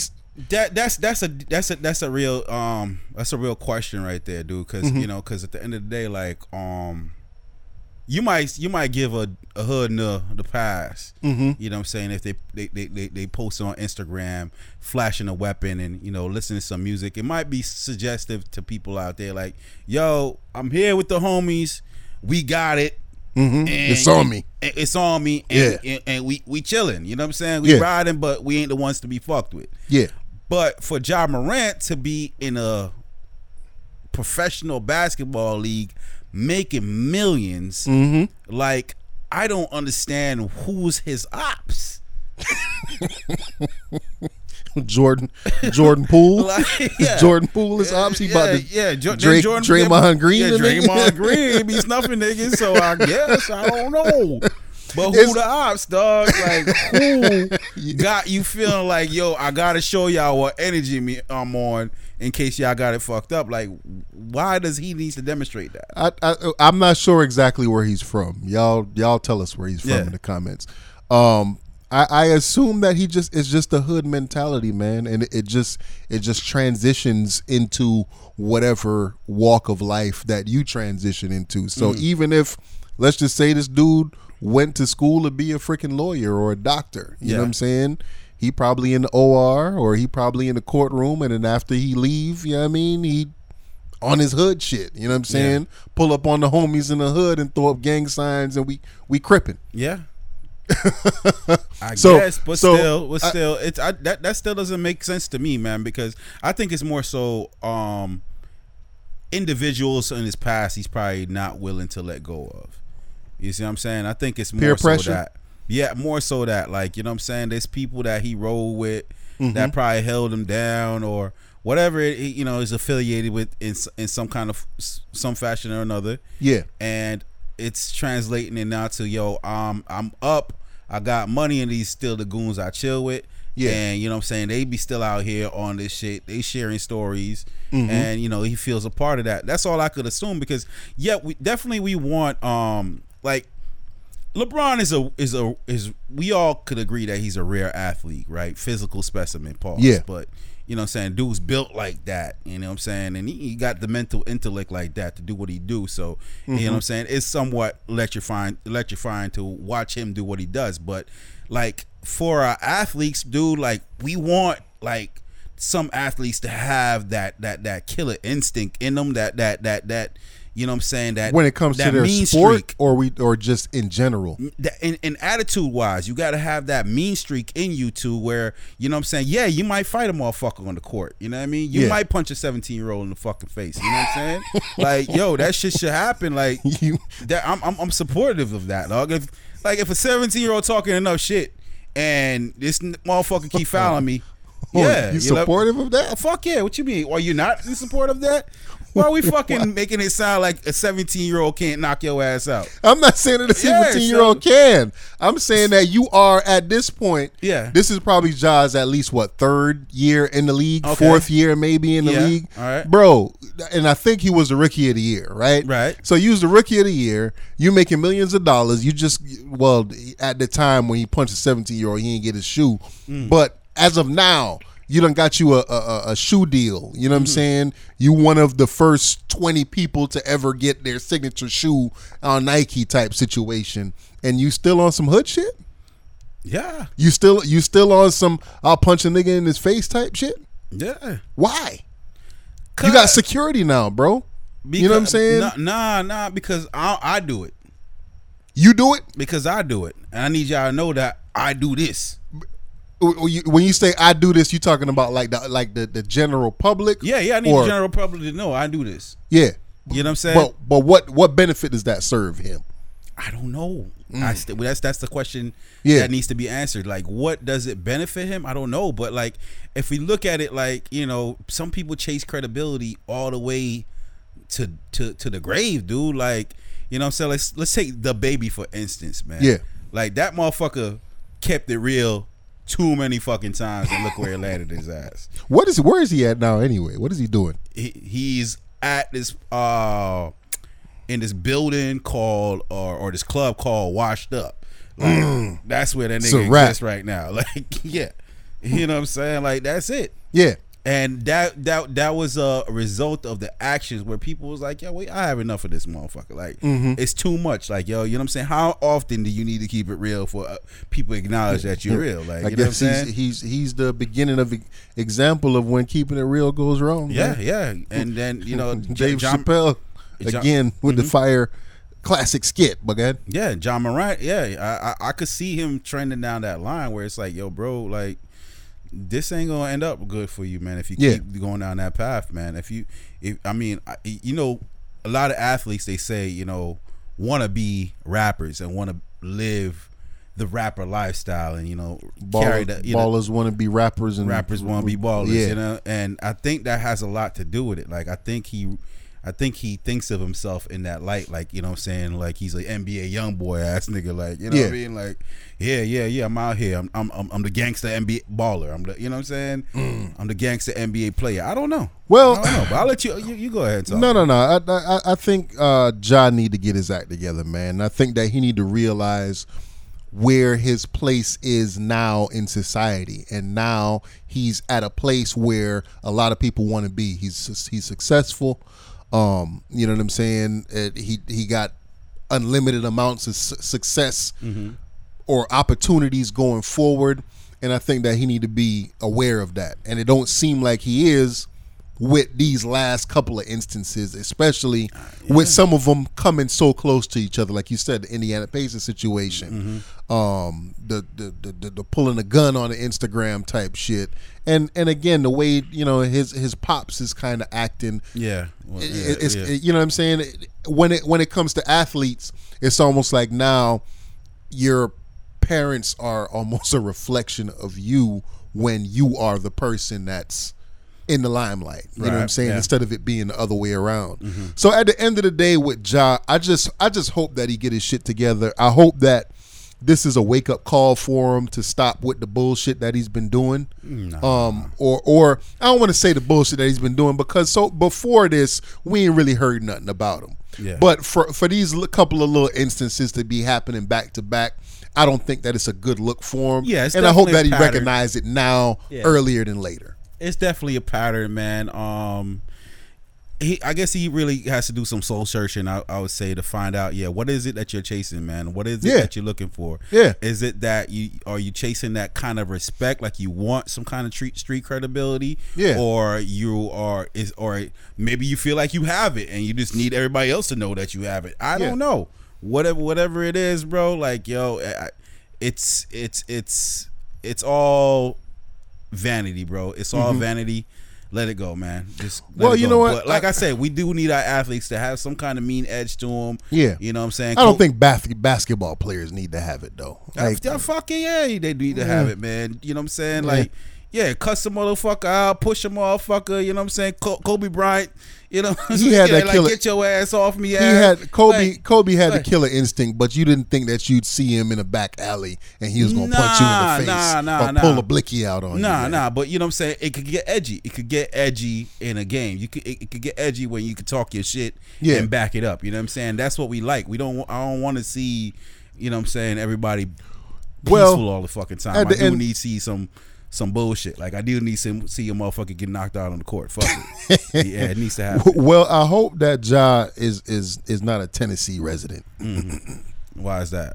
Speaker 3: That that's that's a that's a that's a real um that's a real question right there, dude. Because
Speaker 2: Mm-hmm.
Speaker 3: you know, because at the end of the day, like um, you might you might give a, a hood the the pass.
Speaker 2: Mm-hmm.
Speaker 3: You know what I'm saying? If they they, they they they post on Instagram, flashing a weapon and you know listening to some music, it might be suggestive to people out there. Like, yo, I'm here with the homies. We got it.
Speaker 2: Mhm. It's on me.
Speaker 3: It's on me. And,
Speaker 2: Yeah.
Speaker 3: and, and we we chilling. You know what I'm saying? We
Speaker 2: Yeah.
Speaker 3: riding, but we ain't the ones to be fucked with.
Speaker 2: Yeah.
Speaker 3: But for Ja Morant to be in a professional basketball league making 1000000s
Speaker 2: Mm-hmm.
Speaker 3: like I don't understand who's his ops.
Speaker 2: Jordan Jordan Poole.
Speaker 3: Like, yeah.
Speaker 2: Jordan Poole is obviously
Speaker 3: yeah,
Speaker 2: about to
Speaker 3: yeah, Jo-
Speaker 2: Drake,
Speaker 3: Jordan,
Speaker 2: Draymond Green.
Speaker 3: Yeah. Draymond Green be snuffing niggas, so I guess I don't know. But who
Speaker 2: It's-
Speaker 3: the ops, dog? Like who got you feeling like, yo, I gotta show y'all what energy me I'm on in case y'all got it fucked up. Like, why does he need to demonstrate that?
Speaker 2: I, I I'm not sure exactly where he's from. Y'all y'all tell us where he's from
Speaker 3: Yeah.
Speaker 2: in the comments. Um, I, I assume that he just it's just a hood mentality, man, and it, it just it just transitions into whatever walk of life that you transition into. So even if let's just say this dude went to school to be a freaking lawyer or a doctor, you know what I'm saying? He probably in the OR or he probably in the courtroom, and then after he leave, you know what I mean? He on his hood shit. You know what I'm saying? Pull up on the homies in the hood and throw up gang signs, and we we crippin'.
Speaker 3: Yeah. I
Speaker 2: So-
Speaker 3: guess, but
Speaker 2: so,
Speaker 3: still, but
Speaker 2: I-
Speaker 3: still, it's I, that that still doesn't make sense to me, man. Because I think it's more so um individuals in his past he's probably not willing to let go of. You see what I'm saying? I think it's more so
Speaker 2: pressure?
Speaker 3: that yeah, more so that like you know what I'm saying. There's people that he rolled with
Speaker 2: Mm-hmm.
Speaker 3: that probably held him down or whatever it, you know is affiliated with in in some kind of some fashion or another
Speaker 2: Yeah,
Speaker 3: and it's translating it now to yo, um, I'm up, I got money, and these still the goons I chill with.
Speaker 2: Yeah.
Speaker 3: and you know what I'm saying they be still out here on this shit. They sharing stories, and you know he feels a part of that. That's all I could assume because yeah, we definitely we want um like LeBron is a is a is we all could agree that he's a rare athlete, right? Physical specimen, Paul.
Speaker 2: Yeah.
Speaker 3: But you know what I'm saying, dude's built like that, you know what I'm saying? And he, he got the mental intellect like that to do what he do. So, you know what mm-hmm. I'm saying? It's somewhat electrifying electrifying to watch him do what he does. But like for our athletes, dude, like we want like some athletes to have that that that killer instinct in them, that that that that you know what I'm saying, that
Speaker 2: when it comes to their
Speaker 3: mean
Speaker 2: sport,
Speaker 3: streak
Speaker 2: or we, or just in general.
Speaker 3: that in, in attitude wise, you got to have that mean streak in you too, where you know what I'm saying. Yeah, you might fight a motherfucker on the court. You know what I mean. You
Speaker 2: Yeah.
Speaker 3: might punch a 17 year old in the fucking face. You know what I'm saying? like, yo, that shit should happen. Like,
Speaker 2: You-
Speaker 3: that I'm, I'm I'm supportive of that, dog. If like if a 17 year old talking enough shit and this motherfucker keep fouling me,
Speaker 2: Oh,
Speaker 3: yeah,
Speaker 2: you
Speaker 3: you
Speaker 2: supportive of
Speaker 3: Oh,
Speaker 2: that?
Speaker 3: fuck yeah! What you mean? Are you not in support of that? Why are we fucking making it sound like a 17 year old can't knock your ass out?
Speaker 2: I'm not saying that a 17 year old can. I'm saying that you are at this point.
Speaker 3: Yeah.
Speaker 2: This is probably Ja's at least what third year in the league,
Speaker 3: Okay.
Speaker 2: fourth year maybe in the
Speaker 3: Yeah,
Speaker 2: league.
Speaker 3: all right.
Speaker 2: bro. And I think he was the rookie of the year, right?
Speaker 3: Right.
Speaker 2: So you was the rookie of the year. You making millions of dollars. You just well at the time when he punched a 17 year old, he didn't get his shoe.
Speaker 3: Mm.
Speaker 2: But as of now. You done got you a, a, a- shoe deal. You know what I'm
Speaker 3: Mm-hmm.
Speaker 2: saying? You one of the first 20 people to ever get their signature shoe on Nike type situation. And you still on some hood shit?
Speaker 3: Yeah,
Speaker 2: You still you still on some I'll punch a nigga in his face type shit?
Speaker 3: yeah.
Speaker 2: Why? You got security now, bro. you know what I'm saying?
Speaker 3: Nah, nah, nah, because I, I do it.
Speaker 2: You do it
Speaker 3: Because I do it. And I need y'all to know that I do this.
Speaker 2: When you- say I do this, you talking about like the like the, the general public?
Speaker 3: Yeah, yeah, I need
Speaker 2: Or-
Speaker 3: the general public to know I do this.
Speaker 2: Yeah.
Speaker 3: You know what I'm saying?
Speaker 2: But but what what benefit does that serve him?
Speaker 3: I don't know. I st- that's that's the question
Speaker 2: Mm. Yeah.
Speaker 3: that needs to be answered. Like, what does it benefit him? I don't know. But like, if we look at it, like you know, some people chase credibility all the way to to to the grave, dude. Like, you know, what I'm saying let's let's take DaBaby for instance, man.
Speaker 2: Yeah.
Speaker 3: Like that motherfucker kept it real too many fucking times, and look where it landed his ass.
Speaker 2: What is where is he at now anyway? What is he doing?
Speaker 3: He, he's at this uh in this building called or or this club called Washed Up. Like, that's where that nigga exists right now. Like, yeah, you know what I'm saying? Like, that's it.
Speaker 2: Yeah.
Speaker 3: And that that that was a result of the actions where people was like, yo, wait, I have enough of this motherfucker. Like,
Speaker 2: Mm-hmm.
Speaker 3: it's too much. Like, yo, you know what I'm saying? How often do you need to keep it real for uh, people acknowledge that you're real? Like,
Speaker 2: I
Speaker 3: you know what I'm
Speaker 2: guess he's,
Speaker 3: saying?
Speaker 2: he's he's the beginning of e- example of when keeping it real goes wrong.
Speaker 3: yeah,
Speaker 2: man.
Speaker 3: yeah. And then you know,
Speaker 2: Dave
Speaker 3: John,
Speaker 2: Chappelle
Speaker 3: John-
Speaker 2: again with the fire classic skit, but God.
Speaker 3: Yeah, John Morant. Yeah, I, I I could see him trending down that line where it's like, yo, bro, like this ain't gonna end up good for you, man. If you
Speaker 2: Yeah.
Speaker 3: keep going down that path, man. If you, if I mean, I, you know, a lot of athletes they say, you know, want to be rappers and want to live the rapper lifestyle, and you know, carry
Speaker 2: Ballers,
Speaker 3: the you
Speaker 2: ballers want to be rappers and
Speaker 3: rappers want to be ballers,
Speaker 2: Yeah.
Speaker 3: you know, and I think that has a lot to do with it. Like I think he, I think he thinks of himself in that light, like you know, what I'm saying like he's an NBA YoungBoy ass nigga, like you know, what I
Speaker 2: Yeah.
Speaker 3: mean, like yeah, yeah, yeah, I'm out here, I'm, I'm, I'm, I'm the gangster NBA baller, I'm the, you know, what I'm saying, I'm the gangster NBA player. I don't know,
Speaker 2: Mm. Well-
Speaker 3: I don't know, but I'll let you, you, you go ahead. And talk.
Speaker 2: No, no, no. I, I, I think uh, John need to get his act together, man. I think that he need to realize where his place is now in society, and now he's at a place where a lot of people want to be. He's he's successful. Um, you know what I'm saying? Uh, he he got unlimited amounts of su- success or opportunities going forward, and I think that he need to be aware of that. And it don't seem like he is with these last couple of instances, especially with some of them coming so close to each other, like you said, the Indiana Pacers situation, um, the, the the the the pulling a gun on the Instagram type shit, and and again the way you know his his pops is kind of acting.
Speaker 3: Yeah, well,
Speaker 2: it-
Speaker 3: yeah,
Speaker 2: it's
Speaker 3: yeah.
Speaker 2: you know what I'm saying? When it when it comes to athletes it's almost like now your parents are almost a reflection of you when you are the person that's in the limelight you know what I'm saying
Speaker 3: yeah. Mm-hmm.
Speaker 2: instead of it being the other way around so at the end of the day with Ja I just I just hope that he get his shit together I hope that this is a wake up call for him to stop with the bullshit that he's been doing. Um, or or I don't want to say the bullshit that he's been doing because so before this we ain't really heard nothing about him.
Speaker 3: Yeah.
Speaker 2: But for for these couple of little instances to be happening back to back, I don't think that it's a good look for him.
Speaker 3: Yeah,
Speaker 2: and I hope that he recognized it now
Speaker 3: Yeah.
Speaker 2: earlier than later.
Speaker 3: It's definitely a pattern, man. Um, he, I guess he really has to do some soul searching. I, I would say to find out, yeah, what is it that you're chasing, man? What is it
Speaker 2: Yeah.
Speaker 3: that you're looking for?
Speaker 2: Yeah.
Speaker 3: is it that you are you chasing that kind of respect, like you want some kind of street street credibility?
Speaker 2: Yeah.
Speaker 3: or you are is or maybe you feel like you have it and you just need everybody else to know that you have it. I
Speaker 2: Yeah.
Speaker 3: don't know. Whatever whatever it is, bro. Like yo, I, it's it's it's it's all vanity, bro. It's all vanity. Let it go, man. Just let
Speaker 2: Mm-hmm. Well,
Speaker 3: it
Speaker 2: you
Speaker 3: go.
Speaker 2: know what?
Speaker 3: But like I,
Speaker 2: I-
Speaker 3: said, we do need our athletes to have some kind of mean edge to them.
Speaker 2: Yeah.
Speaker 3: you know what I'm saying.
Speaker 2: I don't
Speaker 3: Co-
Speaker 2: think bas- basketball players need to have it though. Like,
Speaker 3: yeah, fucking yeah, they need to have it, man. You know what I'm saying? Like, yeah, cuss the motherfucker out, push a motherfucker. You know what I'm saying? Kobe Bryant. You know,
Speaker 2: He had that
Speaker 3: like
Speaker 2: killer-
Speaker 3: get your ass off me.
Speaker 2: he
Speaker 3: ass.
Speaker 2: had Kobe.
Speaker 3: Like,
Speaker 2: Kobe had
Speaker 3: like-
Speaker 2: the killer instinct, but you didn't think that you'd see him in a back alley and he was gonna punch you in the face
Speaker 3: nah, nah,
Speaker 2: or
Speaker 3: nah.
Speaker 2: pull a blicky out on
Speaker 3: Nah,
Speaker 2: you.
Speaker 3: nah, nah. but you know what I'm saying. It could get edgy. It could get edgy in a game. You could it, it could get edgy when you could talk your shit
Speaker 2: Yeah.
Speaker 3: and back it up. You know what I'm saying? That's what we like. We don't. I don't want to see. You know what I'm saying? Everybody peaceful
Speaker 2: Well,
Speaker 3: all the fucking time. I do
Speaker 2: end-
Speaker 3: need to see some some bullshit. Like I do need to see a motherfucker get knocked out on the court. Fuck it. yeah, it needs to happen.
Speaker 2: Well, I hope that Ja is is is not a Tennessee resident
Speaker 3: Why is that?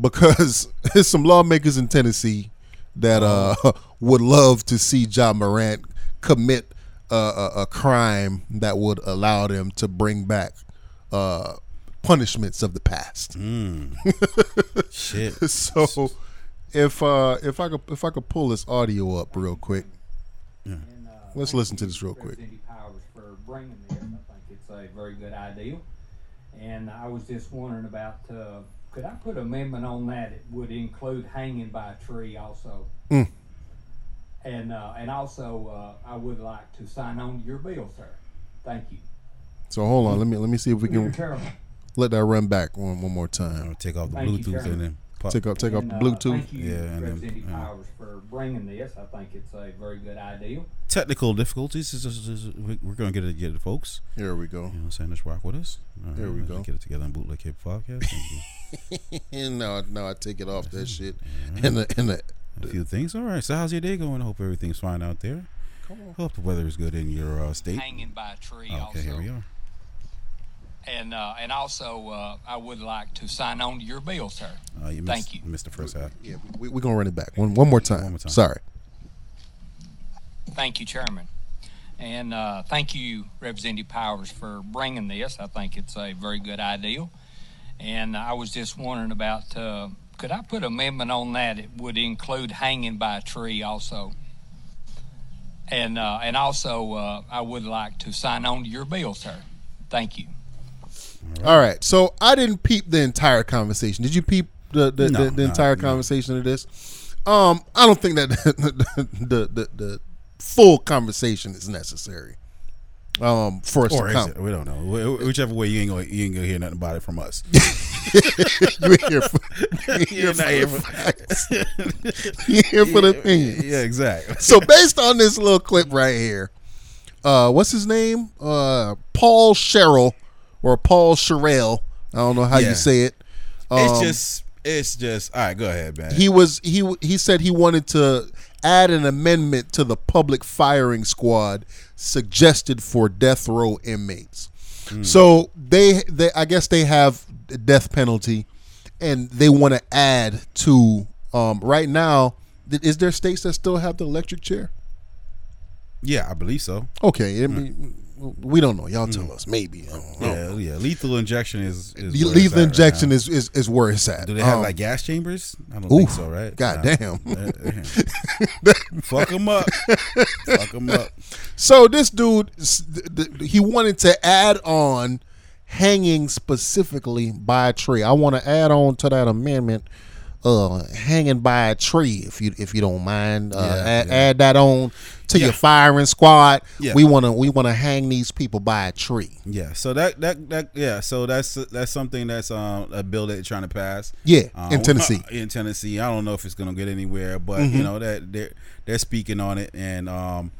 Speaker 2: because there's some lawmakers in Tennessee that uh would love to see Ja Morant commit a, a, a crime that would allow them to bring back uh punishments of the past.
Speaker 3: Shit.
Speaker 2: so if uh if I could if I could pull this audio up real quick.
Speaker 4: And, uh,
Speaker 2: Let's listen to this real quick.
Speaker 4: Representative Powers for bringing this. I think it's a very good idea. And I was just wondering about, uh, could I put amendment on that? It would include hanging by a tree also.
Speaker 2: Mm.
Speaker 4: And, uh, and also, uh, I would like to sign on to your bill, sir. Thank you.
Speaker 2: So hold on, let me let me see if we can let that run back one one more time.
Speaker 3: I'll take off the
Speaker 4: Thank you,
Speaker 3: Bluetooth
Speaker 4: Chairman.
Speaker 3: and then pop.
Speaker 2: Take off take off
Speaker 4: And,
Speaker 2: the
Speaker 4: uh,
Speaker 2: Bluetooth.
Speaker 4: Thank you,
Speaker 3: Yeah, and then,
Speaker 4: Representative
Speaker 3: yeah.
Speaker 4: Powers, for bringing this. I think it's a very good idea.
Speaker 3: Technical difficulties. Is, is, is, we- we're gonna get it, get it, folks.
Speaker 2: Here we go.
Speaker 3: You know what I'm saying? Let's rock with us. All
Speaker 2: There we go.
Speaker 3: Get it together on Bootleg Hip Podcast. Thank you.
Speaker 2: And now now I take it off that shit. And the and the
Speaker 3: a few things. All right. So how's your day going? I hope everything's fine out there. Cool. Hope the weather is good in your uh, state.
Speaker 4: Hanging by a tree
Speaker 3: Okay, here we are.
Speaker 4: And, uh, and also, uh, I would like to sign on to your bill, sir.
Speaker 3: Uh, you
Speaker 4: Thank
Speaker 3: missed,
Speaker 4: you.
Speaker 3: missed the first half.
Speaker 2: yeah, we we gonna run it back one one more time.
Speaker 3: One more time.
Speaker 2: Sorry.
Speaker 4: Thank you, Chairman. And uh, thank you, Representative Powers, for bringing this. I think it's a very good idea. And I was just wondering about, uh, could I put amendment on that? It would include hanging by a tree also. And, uh, and also, uh, I would like to sign on to your bill, sir. Thank you.
Speaker 2: All right. So I didn't peep the entire conversation. Did you peep the the,
Speaker 3: No,
Speaker 2: the, the
Speaker 3: no,
Speaker 2: entire
Speaker 3: no.
Speaker 2: conversation of this? Um, I don't think that the, the the full conversation is necessary. Um, for us
Speaker 3: Or
Speaker 2: to come.
Speaker 3: We don't know. Whichever way, you ain't gonna you ain't gonna hear nothing about it from us.
Speaker 2: You're here for, you're
Speaker 3: You're not here
Speaker 2: for, You're here for the opinion.
Speaker 3: yeah, exactly.
Speaker 2: So based on this little clip right here, uh, what's his name? Uh, Paul Sherrell or Paul Sherrell. I don't know how
Speaker 3: Yeah.
Speaker 2: you say it.
Speaker 3: It's
Speaker 2: Um,
Speaker 3: just, it's just. All right, go ahead, man.
Speaker 2: he was he he said he wanted to add an amendment to the public firing squad suggested for death row inmates. So they they I guess they have the death penalty and they want to add to um right now is there states that still have the electric chair?
Speaker 3: yeah, I believe so.
Speaker 2: Okay, I mean, we don't know. Y'all tell us. Maybe.
Speaker 3: Yeah, yeah. Lethal injection is. is where it's.
Speaker 2: Lethal
Speaker 3: right
Speaker 2: injection
Speaker 3: now.
Speaker 2: is, is is where it's at.
Speaker 3: Do they have
Speaker 2: Um,
Speaker 3: like gas chambers? I don't
Speaker 2: oof,
Speaker 3: think so, right?
Speaker 2: God
Speaker 3: Nah.
Speaker 2: damn.
Speaker 3: Fuck them up. Fuck them up.
Speaker 2: So this dude, s- th- th- he wanted to add on hanging specifically by a tree. I want to add on to that amendment uh, hanging by a tree, if you if you don't mind. Uh,
Speaker 3: Yeah,
Speaker 2: add,
Speaker 3: yeah.
Speaker 2: add that on to
Speaker 3: Yeah.
Speaker 2: your firing squad. We wanna we wanna hang these people by a tree.
Speaker 3: Yeah, so that that that yeah, so that's that's something that's um a bill that they're trying to pass.
Speaker 2: Yeah,
Speaker 3: Um,
Speaker 2: in Tennessee.
Speaker 3: In Tennessee, I don't know if it's gonna get anywhere, but you know that they're they're speaking on it, and um,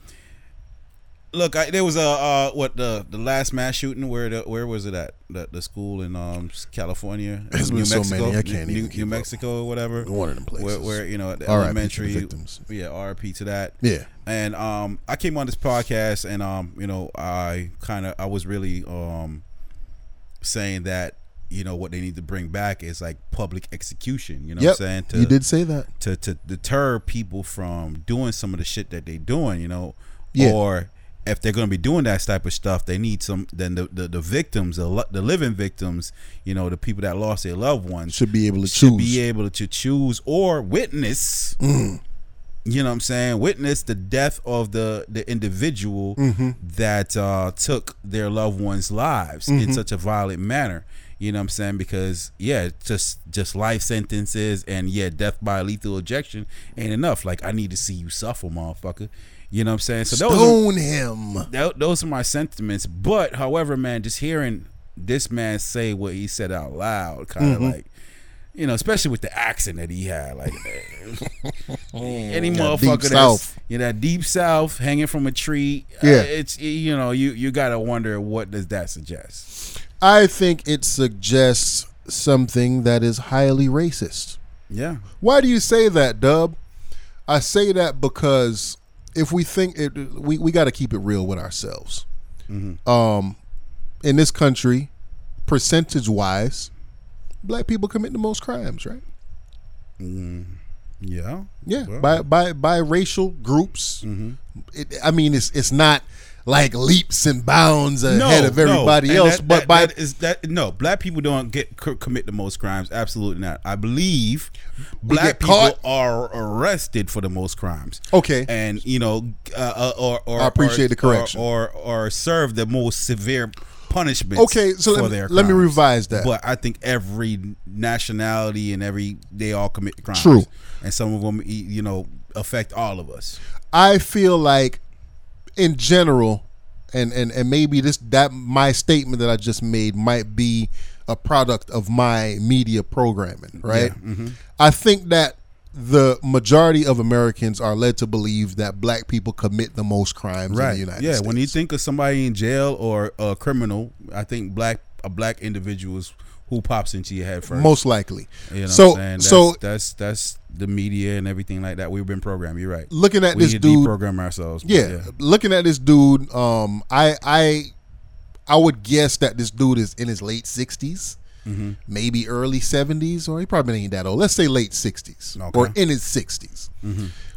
Speaker 3: look, I, there was a uh, what the the last mass shooting where the where was it at the, the school in um California,
Speaker 2: There's
Speaker 3: New
Speaker 2: been so
Speaker 3: Mexico,
Speaker 2: many, I can't
Speaker 3: New,
Speaker 2: even
Speaker 3: New
Speaker 2: keep up.
Speaker 3: Mexico or whatever.
Speaker 2: One of them places.
Speaker 3: Where, where you know the
Speaker 2: the
Speaker 3: elementary
Speaker 2: victims.
Speaker 3: Yeah, RP to that.
Speaker 2: Yeah.
Speaker 3: And um, I came on this podcast, and um, you know, I kind of I was really um saying that you know what they need to bring back is like public execution. You know
Speaker 2: Yep.
Speaker 3: what I'm saying? To,
Speaker 2: you did say that.
Speaker 3: to to deter people from doing some of the shit that they're doing. You know,
Speaker 2: Yeah.
Speaker 3: or if they're going to be doing that type of stuff, they need some. Then the the, the victims, the, the living victims, you know, the people that lost their loved ones,
Speaker 2: Should be able to
Speaker 3: should
Speaker 2: choose.
Speaker 3: be able to choose or witness. Mm. You know what I'm saying? Witness the death of the the individual mm-hmm. that uh, took their loved ones' lives in mm-hmm. such a violent manner. You know what I'm saying? Because yeah, just just life sentences and yeah, death by lethal injection ain't enough. Like I need to see you suffer, motherfucker. You know what I'm saying? So those are,
Speaker 2: Stone him.
Speaker 3: tho- those are my sentiments. But however, man, just hearing this man say what he said out loud, kind of
Speaker 2: Mm-hmm.
Speaker 3: like, you know, especially with the accent that he had, like any
Speaker 2: That
Speaker 3: motherfucker
Speaker 2: deep
Speaker 3: that's
Speaker 2: South.
Speaker 3: you know, that deep south hanging from a tree. uh,
Speaker 2: Yeah.
Speaker 3: it's you know, you you gotta wonder what does that suggest?
Speaker 2: I think it suggests something that is highly racist.
Speaker 3: Yeah,
Speaker 2: Why do you say that, Dub? I say that because if we think it, we we got to keep it real with ourselves. Um, in this country, percentage wise, black people commit the most crimes, right?
Speaker 3: yeah,
Speaker 2: Yeah,
Speaker 3: Well,
Speaker 2: by by by racial groups. It, I mean, it's it's not like leaps and bounds ahead of everybody
Speaker 3: And
Speaker 2: else,
Speaker 3: that-
Speaker 2: but
Speaker 3: that-
Speaker 2: by
Speaker 3: that is that no black people don't get commit the most crimes. Absolutely not. I believe black people
Speaker 2: caught.
Speaker 3: are arrested for the most crimes.
Speaker 2: Okay.
Speaker 3: and you know, uh, uh, or or
Speaker 2: I appreciate
Speaker 3: or,
Speaker 2: the correction.
Speaker 3: or, or or serve the most severe punishment.
Speaker 2: Okay, so let
Speaker 3: for
Speaker 2: me-
Speaker 3: their
Speaker 2: let me revise that.
Speaker 3: But I think every nationality and every they all commit crimes.
Speaker 2: True.
Speaker 3: and some of them you know affect all of us.
Speaker 2: I feel like in general, and, and, and maybe this that my statement that I just made might be a product of my media programming, right?
Speaker 3: mm-hmm.
Speaker 2: I think that the majority of Americans are led to believe that black people commit the most crimes in the United
Speaker 3: yeah,
Speaker 2: States.
Speaker 3: Yeah, when you think of somebody in jail or a criminal, I think black a black individual is who pops into your head first.
Speaker 2: most likely.
Speaker 3: you know
Speaker 2: so
Speaker 3: what I'm saying? That's,
Speaker 2: so
Speaker 3: that's that's the media and everything like that. We've been programmed. You're right.
Speaker 2: looking at
Speaker 3: we
Speaker 2: this dude
Speaker 3: deprogram ourselves. but
Speaker 2: Yeah, looking at this dude, um, I I I would guess that this dude is in his late 60s
Speaker 3: Mm-hmm.
Speaker 2: maybe early seventies, or he probably ain't that old. Let's say late sixties
Speaker 3: Okay. Mm-hmm.
Speaker 2: or in his 60s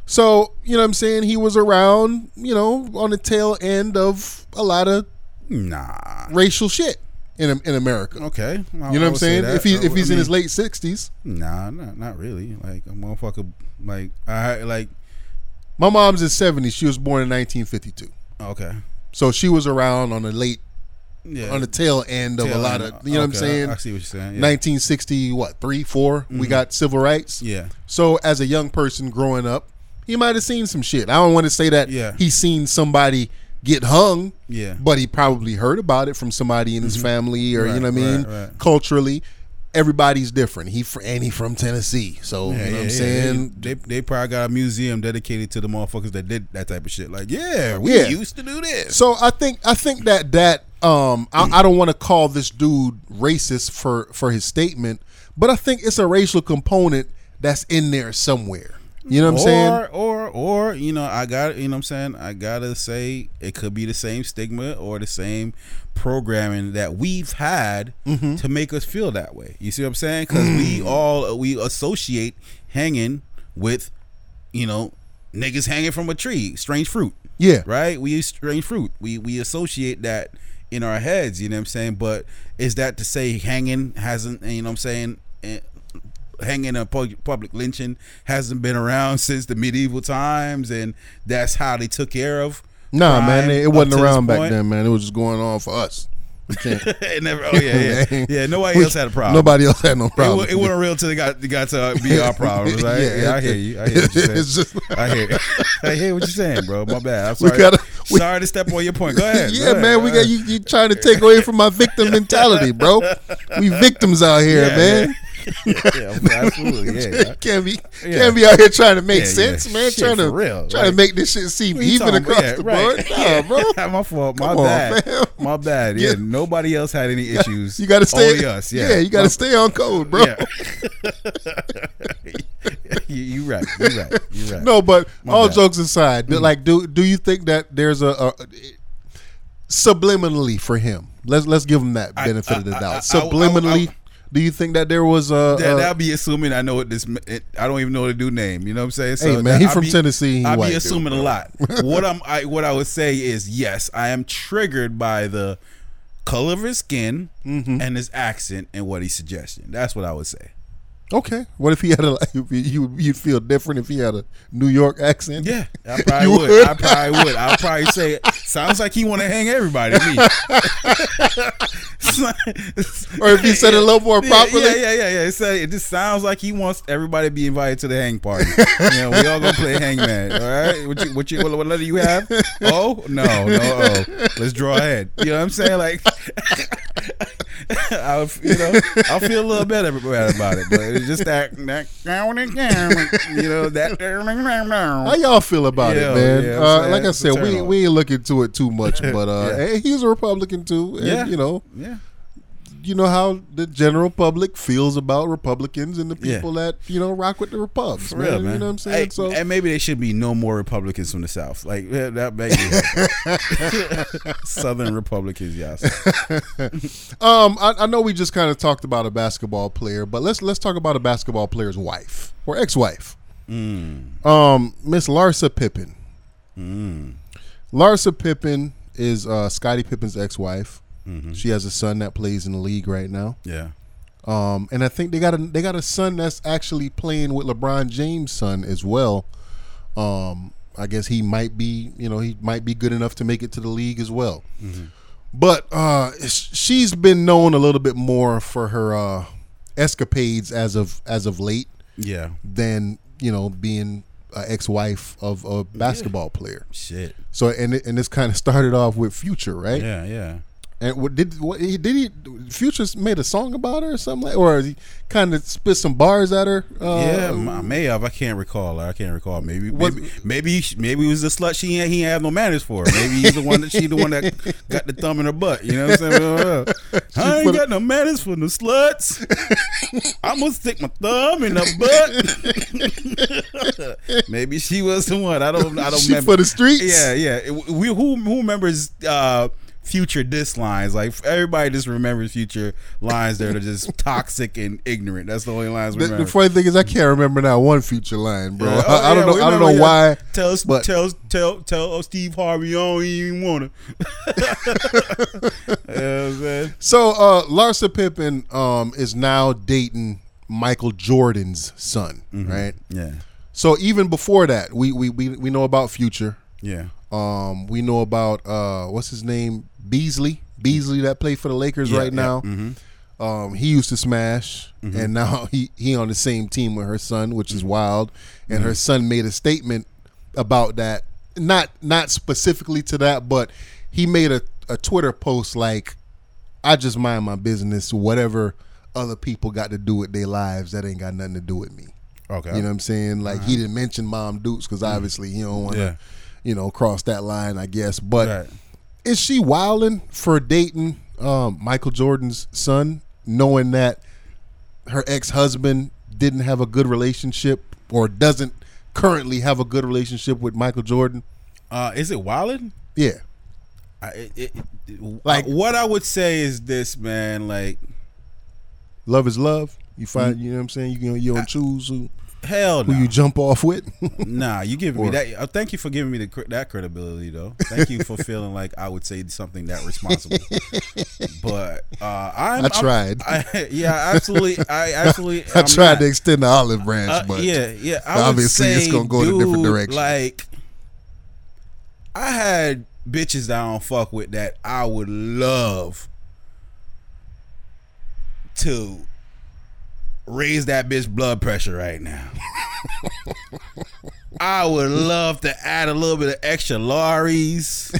Speaker 2: So you know what I'm saying? He was around, you know, on the tail end of a lot of
Speaker 3: Nah.
Speaker 2: racial shit in in America.
Speaker 3: Okay. I-
Speaker 2: You know what I'm saying? If he if he's
Speaker 3: I
Speaker 2: in his late sixties,
Speaker 3: Nah, not not really. Like a motherfucker. Like I like.
Speaker 2: my mom's in seventies. She was born in 1952,
Speaker 3: Okay.
Speaker 2: so she was around on the late
Speaker 3: Yeah.
Speaker 2: on the tail end of a lot
Speaker 3: end.
Speaker 2: of you know what I'm saying.
Speaker 3: I, see what you're saying. Yeah.
Speaker 2: 1960 what three four we mm-hmm. got civil rights
Speaker 3: Yeah.
Speaker 2: so as a young person growing up he might have seen some shit i don't want to say that
Speaker 3: Yeah.
Speaker 2: he's seen somebody get hung
Speaker 3: Yeah.
Speaker 2: but he probably heard about it from somebody in his family or you know what i mean
Speaker 3: right, right.
Speaker 2: culturally everybody's different he fr- and he from tennessee so
Speaker 3: Yeah,
Speaker 2: you know
Speaker 3: yeah,
Speaker 2: what i'm
Speaker 3: yeah,
Speaker 2: saying
Speaker 3: They, they probably got a museum dedicated to the motherfuckers that did that type of shit. Like, yeah, we used to do this.
Speaker 2: So I think I think that that um I, I don't want to call this dude racist for for his statement, but I think it's a racial component that's in there somewhere. You know what I'm saying?
Speaker 3: Or, or, you know, I got, you know what I'm saying? I gotta say it could be the same stigma or the same programming that we've had
Speaker 2: Mm-hmm.
Speaker 3: to make us feel that way. You see what I'm saying? Because we
Speaker 2: Mm.
Speaker 3: all, we associate hanging with, you know, niggas hanging from a tree, strange fruit.
Speaker 2: Yeah.
Speaker 3: Right? We use strange fruit. We, we associate that in our heads, you know what I'm saying? But is that to say hanging hasn't, you know what I'm saying? Hanging a pu- public lynching hasn't been around since the medieval times, and that's how they took care of.
Speaker 2: Nah, man, it wasn't around back then, man. It was just going on for us.
Speaker 3: It never. Oh yeah, yeah, yeah. Nobody else had a problem.
Speaker 2: Nobody else had no problem.
Speaker 3: wa- it wasn't real till they got it got to be our problem. Right? yeah, I hear you. I hear what you're saying. I hear. I hear what you're saying, bro. My bad. I'm sorry.
Speaker 2: gotta- we-
Speaker 3: sorry to step on your point. Go ahead.
Speaker 2: yeah,
Speaker 3: Go ahead.
Speaker 2: man. We got you. You trying to take away from my victim mentality, bro? We victims out here,
Speaker 3: Yeah,
Speaker 2: man.
Speaker 3: yeah, absolutely. Yeah.
Speaker 2: can't be
Speaker 3: Yeah.
Speaker 2: can't be out here trying to make sense, man.
Speaker 3: Shit,
Speaker 2: trying to
Speaker 3: real.
Speaker 2: trying
Speaker 3: Like-
Speaker 2: to make this shit seem even across the
Speaker 3: Yeah,
Speaker 2: board.
Speaker 3: right.
Speaker 2: Nah, bro.
Speaker 3: My fault. My
Speaker 2: on,
Speaker 3: bad. My bad. Yeah. Nobody else had any issues.
Speaker 2: You got to stay.
Speaker 3: Only us. Yeah.
Speaker 2: you got to stay on code, bro.
Speaker 3: You, you right. You right. You right.
Speaker 2: No, but
Speaker 3: My
Speaker 2: all
Speaker 3: bad.
Speaker 2: jokes aside, do- like, do do you think that there's a, a subliminally for him? Let's let's give him that benefit of the
Speaker 3: I-
Speaker 2: doubt.
Speaker 3: I- I-
Speaker 2: subliminally,
Speaker 3: I-
Speaker 2: do you think that there was a?
Speaker 3: That, that'd be assuming I know what this. It, I don't even know the dude name. You know what I'm saying?
Speaker 2: Hey, man, he
Speaker 3: I'd
Speaker 2: from
Speaker 3: be-
Speaker 2: Tennessee, he
Speaker 3: I'd be assuming
Speaker 2: bro.
Speaker 3: a lot. what I'm, I, what I would say is yes, I am triggered by the color of his skin
Speaker 2: Mm-hmm.
Speaker 3: and his accent and what he's suggesting. That's what I would say.
Speaker 2: okay, what if he had a? Like, you you'd feel different if he had a New York accent.
Speaker 3: Yeah, I probably would.
Speaker 2: would?
Speaker 3: I probably would. I'll probably say, sounds like he want to hang everybody. me.
Speaker 2: Or if he said it a little more properly.
Speaker 3: Yeah, yeah, yeah, yeah. It, said, it just sounds like he wants everybody to be invited to the hang party. you know, we all gonna play hangman. All right. What you, what you, what, what letter you have? Oh no, no. Oh, let's draw ahead. You know what I'm saying? Like, I, would- you know, I'll feel a little better about it, but it's just that, that you know, that.
Speaker 2: How y'all feel about
Speaker 3: Yeah,
Speaker 2: it, man?
Speaker 3: yeah,
Speaker 2: uh, like I said, we we ain't looking to it too much, but uh,
Speaker 3: Yeah.
Speaker 2: hey, he's a Republican too, and
Speaker 3: Yeah.
Speaker 2: you know,
Speaker 3: Yeah.
Speaker 2: You know how the general public feels about Republicans and the
Speaker 3: Yeah.
Speaker 2: people that you know rock with the Republicans.
Speaker 3: For
Speaker 2: man.
Speaker 3: real, man.
Speaker 2: You know what I'm saying?
Speaker 3: Hey,
Speaker 2: so
Speaker 3: and maybe there should be no more Republicans from the South. Like that maybe Southern Republicans, yes.
Speaker 2: Um, I, I know we just kind of talked about a basketball player, but let's let's talk about a basketball player's wife or ex-wife.
Speaker 3: Mm.
Speaker 2: Um, Miss Larsa Pippen. Larsa Pippen is uh, Scottie Pippen's ex-wife.
Speaker 3: Mm-hmm.
Speaker 2: She has a son that plays in the league right now.
Speaker 3: Yeah.
Speaker 2: Um, and I think they got a they got a son that's actually playing with LeBron James' son as well. Um, I guess he might be, you know, he might be good enough to make it to the league as well. But uh, she's been known a little bit more for her uh, escapades as of as of late
Speaker 3: Yeah.
Speaker 2: than you know being an ex-wife of a basketball player.
Speaker 3: Shit.
Speaker 2: So and it, and this kind of started off with Future, right?
Speaker 3: Yeah, yeah.
Speaker 2: And what did what he did he Future made a song about her or something like, or he kind of spit some bars at her? Uh,
Speaker 3: yeah, I may have. I can't recall. I can't recall. Maybe,
Speaker 2: Was-
Speaker 3: maybe, maybe, maybe it was the slut she ain't, he ain't have no manners for. Maybe he's the one that she the one that got the thumb in her butt. You know what I'm saying? I ain't got no manners for no sluts. I'm gonna stick my thumb in her butt. maybe she was the one. I don't. I don't
Speaker 2: she
Speaker 3: remember.
Speaker 2: for the streets.
Speaker 3: Yeah, yeah. We who who remembers uh future diss lines? Like everybody just remembers future lines that are just toxic and ignorant. That's the only lines we
Speaker 2: The,
Speaker 3: remember.
Speaker 2: the funny thing is, I can't remember that one Future line, bro.
Speaker 3: Yeah.
Speaker 2: I,
Speaker 3: Oh,
Speaker 2: I don't
Speaker 3: yeah,
Speaker 2: know. I don't know why.
Speaker 3: Tell us,
Speaker 2: but-
Speaker 3: tell tell tell Steve Harvey, I don't even want to.
Speaker 2: So uh, Larsa Pippen um, is now dating Michael Jordan's son,
Speaker 3: Mm-hmm.
Speaker 2: right?
Speaker 3: Yeah,
Speaker 2: So even before that, we we we, we know about Future.
Speaker 3: yeah,
Speaker 2: Um, we know about uh, what's his name, Beasley. Beasley that played for the Lakers
Speaker 3: Yeah,
Speaker 2: right
Speaker 3: yeah,
Speaker 2: now.
Speaker 3: mhm.
Speaker 2: Um, he used to smash, and now he he on the same team with her son, which is wild. And her son made a statement about that, not not specifically to that, but he made a, a Twitter post like, "I just mind my business. Whatever other people got to do with their lives, that ain't got nothing to do with me."
Speaker 3: Okay.
Speaker 2: You know what I'm saying? Like he didn't mention Mom Dukes because obviously he don't want to,
Speaker 3: Yeah.
Speaker 2: You know, cross that line. I guess, but
Speaker 3: Right.
Speaker 2: is she wilding for dating um, Michael Jordan's son, knowing that her ex husband didn't have a good relationship or doesn't currently have a good relationship with Michael Jordan?
Speaker 3: Uh, is it Wallen?
Speaker 2: Yeah,
Speaker 3: I, it, it, it-
Speaker 2: Like-
Speaker 3: uh, what I would say is this, man. Like,
Speaker 2: love is love. You find, you know what I'm saying. You can you don't choose who,
Speaker 3: hell
Speaker 2: who you jump off with.
Speaker 3: Nah, you giving me that. Uh, thank you for giving me the that credibility, though. Thank you for feeling like I would say something that responsible. but uh, I'm,
Speaker 2: I
Speaker 3: I'm-
Speaker 2: tried.
Speaker 3: I, yeah, absolutely. I absolutely.
Speaker 2: I
Speaker 3: I'm
Speaker 2: tried
Speaker 3: not.
Speaker 2: to extend the olive branch,
Speaker 3: Uh,
Speaker 2: but
Speaker 3: yeah, yeah. I
Speaker 2: obviously it's gonna go in a different direction.
Speaker 3: Like, I had bitches that I don't fuck with that I would love to raise that bitch blood pressure right now. I would love to add a little bit of extra Lawry's,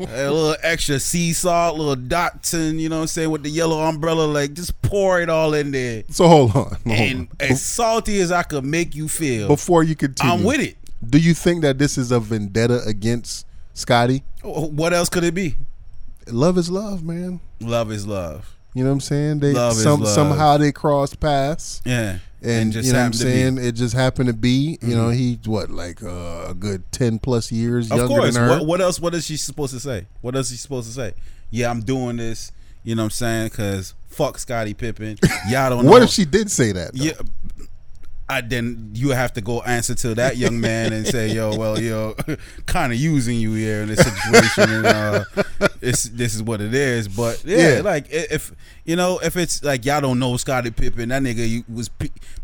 Speaker 3: a little extra sea salt, a little Dotson, you know what I'm saying, with the yellow umbrella. Like, just pour it all in there.
Speaker 2: So hold on. hold
Speaker 3: And
Speaker 2: on.
Speaker 3: as salty as I could make you feel,
Speaker 2: Before you continue,
Speaker 3: I'm with it.
Speaker 2: Do you think that this is a vendetta against Scottie?
Speaker 3: What else could it be?
Speaker 2: Love is love, man.
Speaker 3: Love is love.
Speaker 2: You know what I'm saying? They
Speaker 3: Love is
Speaker 2: some
Speaker 3: love.
Speaker 2: somehow they crossed paths.
Speaker 3: Yeah.
Speaker 2: And,
Speaker 3: just
Speaker 2: you know what I'm
Speaker 3: happened to be.
Speaker 2: saying? It just happened to be, you know, he's what, like uh, a good ten plus years
Speaker 3: Of
Speaker 2: younger
Speaker 3: course.
Speaker 2: than her.
Speaker 3: What, what else? What is she supposed to say? What else is she supposed to say? Yeah, I'm doing this. You know what I'm saying? Because fuck Scottie Pippen. Y'all don't know.
Speaker 2: What if she did say that? though?
Speaker 3: Yeah. I then you have to go answer to that young man and say, "Yo, well, yo, kind of using you here in this situation, and uh, it's this is what it is." But yeah,
Speaker 2: Yeah.
Speaker 3: like if you know, if it's like y'all don't know Scottie Pippen, that nigga was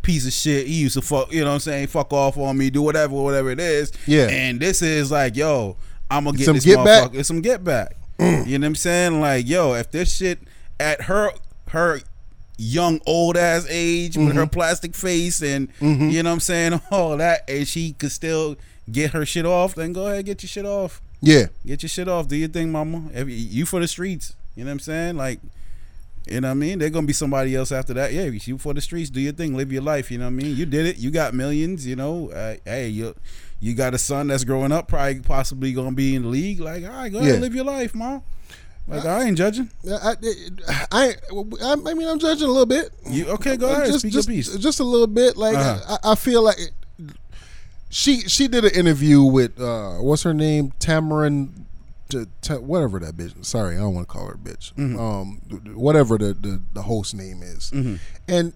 Speaker 3: piece of shit. He used to fuck, you know what I'm saying? Fuck off on me, do whatever, whatever it is.
Speaker 2: Yeah.
Speaker 3: And this is like, yo, I'm gonna get
Speaker 2: Some
Speaker 3: this
Speaker 2: get back?
Speaker 3: some get back. You know what I'm saying? Like, yo, if this shit at her her young old ass age with
Speaker 2: Mm-hmm.
Speaker 3: her plastic face and you know what I'm saying all that and she could still get her shit off then go ahead get your shit off.
Speaker 2: Yeah.
Speaker 3: get your shit off. Do your thing mama. If you for the streets. You know what I'm saying? Like you know what I mean? They're gonna be somebody else after that. Yeah you for the streets. Do your thing. Live your life. You know what I mean? You did it. You got millions you know? Uh, hey you you got a son that's growing up probably possibly gonna be in the league. Like all right go ahead
Speaker 2: Yeah.
Speaker 3: live your life mom like I ain't judging
Speaker 2: I, I, I, I mean, I'm judging a little bit.
Speaker 3: you okay go ahead
Speaker 2: just,
Speaker 3: speak
Speaker 2: just,
Speaker 3: your piece
Speaker 2: just a little bit. Like
Speaker 3: Uh-huh.
Speaker 2: I, I feel like she she did an interview with uh, what's her name, Tamron, t- t- whatever that bitch. Sorry, I don't want to call her a bitch.
Speaker 3: Mm-hmm.
Speaker 2: Um, whatever the, the the host name is, and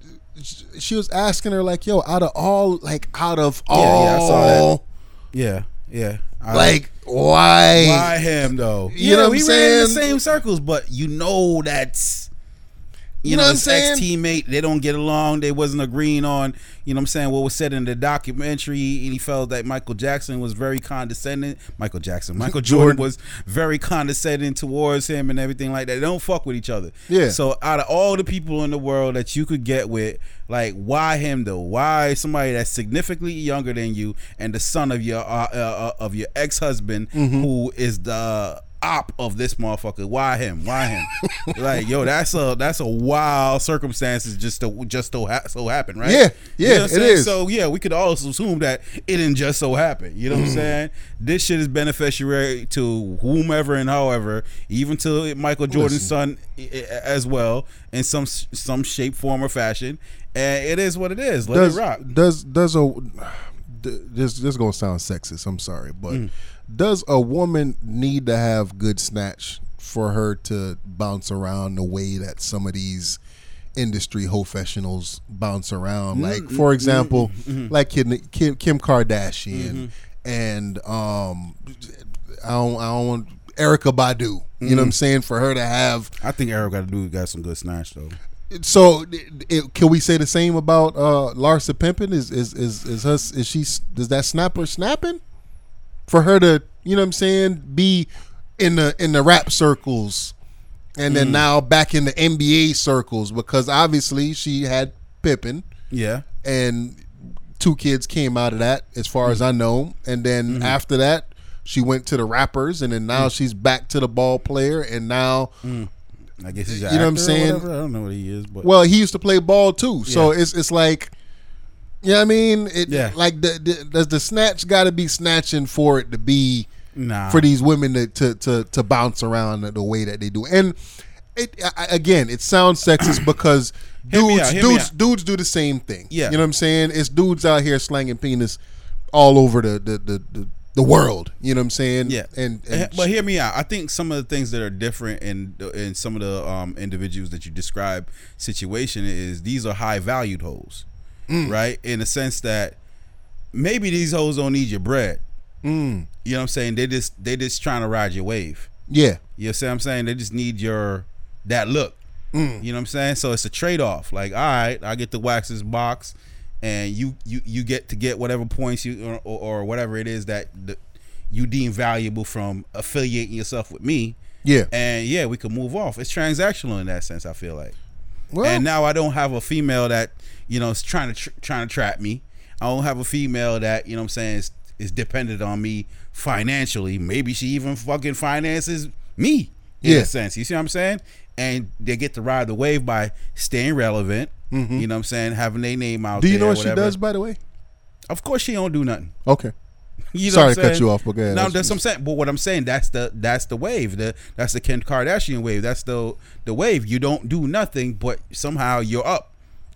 Speaker 2: she was asking her like, "Yo, out of all, like out of
Speaker 3: Yeah,
Speaker 2: all,
Speaker 3: yeah, I saw that. yeah yeah I-
Speaker 2: like why?"
Speaker 3: Why him though?
Speaker 2: You know what
Speaker 3: we
Speaker 2: I'm
Speaker 3: ran in the same circles, but you know that's you, know,
Speaker 2: know
Speaker 3: his ex teammate. They don't get along. They wasn't agreeing on you know what I'm saying what was said in the documentary, and he felt that Michael Jackson was very condescending. Michael Jackson, Michael Jordan,
Speaker 2: Jordan.
Speaker 3: was very condescending towards him and everything like that. They don't fuck with each other.
Speaker 2: Yeah.
Speaker 3: So out of all the people in the world that you could get with, like why him though? Why somebody that's significantly younger than you and the son of your uh, uh, uh, of your ex husband who is the op of this motherfucker? Why him? Why him? like yo, that's a that's a wild circumstances just to just to ha- so happen, right?
Speaker 2: Yeah,
Speaker 3: You know
Speaker 2: yeah, it is.
Speaker 3: So yeah, we could also assume that it didn't just so happen. You know what I'm saying? This shit is beneficiary to whomever and however, even to Michael Jordan's son i- i- as well, in some some shape, form, or fashion. And it is what it is. Let
Speaker 2: does
Speaker 3: it rock.
Speaker 2: does does a this this gonna sound sexist. I'm sorry, but
Speaker 3: Mm.
Speaker 2: Does a woman need to have good snatch for her to bounce around the way that some of these industry professionals bounce around?
Speaker 3: Mm,
Speaker 2: Like for example,
Speaker 3: mm-hmm.
Speaker 2: like Kim, Kim, Kim Kardashian and um, I don't I don't want Erykah Badu. You
Speaker 3: Mm-hmm.
Speaker 2: know what I'm saying? For her to have
Speaker 3: I think Erica do got some good snatch though.
Speaker 2: so, it, it- can we say the same about uh, Larsa Pimpin? Is is is is her is she does that snapper snapping for her to you know what I'm saying be in the in the rap circles and
Speaker 3: Mm.
Speaker 2: then now back in the NBA circles because obviously she had Pippen
Speaker 3: Yeah.
Speaker 2: and two kids came out of that as far as I know and then
Speaker 3: Mm-hmm.
Speaker 2: after that she went to the rappers and then now
Speaker 3: Mm.
Speaker 2: she's back to the ball player and now
Speaker 3: I guess he's
Speaker 2: You know what I'm saying?
Speaker 3: I don't know what he is, but
Speaker 2: Well, he used to play ball too, so
Speaker 3: Yeah.
Speaker 2: it's it's like, yeah, I mean, it,
Speaker 3: Yeah.
Speaker 2: like the, the does the snatch got to be snatching for it to be
Speaker 3: nah.
Speaker 2: for these women to to to, to bounce around the, way that they do, and it I, again, it sounds sexist because dudes
Speaker 3: out,
Speaker 2: dudes dudes do the same thing.
Speaker 3: Yeah.
Speaker 2: you know what I'm saying? It's dudes out here slanging penis all over the the the. the the world, you know what I'm saying?
Speaker 3: Yeah,
Speaker 2: and,
Speaker 3: Eh,
Speaker 2: and
Speaker 3: but hear me out. I think some of the things that are different in in some of the um, individuals that you describe situation is these are high valued hoes,
Speaker 2: Mm.
Speaker 3: right? In the sense that maybe these hoes don't need your bread.
Speaker 2: Mm.
Speaker 3: You know what I'm saying? They just they just trying to ride your wave.
Speaker 2: yeah,
Speaker 3: You see what I'm saying? They just need your that look.
Speaker 2: Mm.
Speaker 3: You know what I'm saying? So it's a trade off. Like, all right, I get to wax this box, and you you you get to get whatever points you or, or, or whatever it is that the, you deem valuable from affiliating yourself with me.
Speaker 2: yeah,
Speaker 3: And yeah, we can move off. It's transactional in that sense. I feel like.
Speaker 2: Well-
Speaker 3: and now I don't have a female that you know is trying to tr- trying to trap me. I don't have a female that you know what I'm saying is, is dependent on me financially. Maybe she even fucking finances me in
Speaker 2: Yeah.
Speaker 3: a sense. You see what I'm saying? And they get to ride the wave by staying relevant. You know what I'm saying? Having their name out
Speaker 2: Mm-hmm. Do you know what she does, by the way?
Speaker 3: Of course, she don't do nothing.
Speaker 2: Okay.
Speaker 3: You know
Speaker 2: Sorry to cut you off, but.
Speaker 3: No,
Speaker 2: That's-
Speaker 3: that's what I'm saying. But what I'm saying, that's the that's the wave. The that's the Kim Kardashian wave. That's the the wave. You don't do nothing, but somehow you're up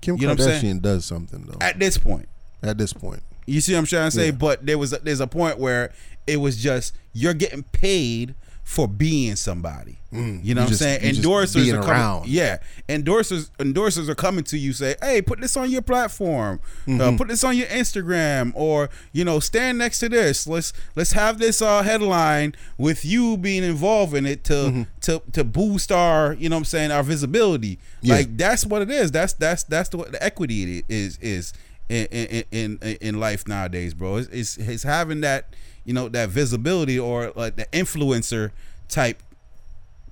Speaker 2: Kim
Speaker 3: You know what I'm saying?
Speaker 2: Kardashian does something though.
Speaker 3: at this point.
Speaker 2: At this point,
Speaker 3: You see what I'm trying to say?
Speaker 2: Yeah.
Speaker 3: But there was a, there's a point where it was just you're getting paid for being somebody. You know
Speaker 2: Mm. You
Speaker 3: what I'm saying? Endorsers are coming.
Speaker 2: around.
Speaker 3: Yeah, endorsers endorsers are coming to you say, "Hey, put this on your platform.
Speaker 2: Mm-hmm.
Speaker 3: Uh, put this on your Instagram, or you know, stand next to this. Let's let's have this uh, headline with you being involved in it to
Speaker 2: Mm-hmm.
Speaker 3: to to boost our you know what I'm saying our visibility.
Speaker 2: Yeah.
Speaker 3: Like that's what it is. That's that's that's the, the equity it is is in in in, in life nowadays, bro. It's, it's it's having that you know that visibility or like the influencer type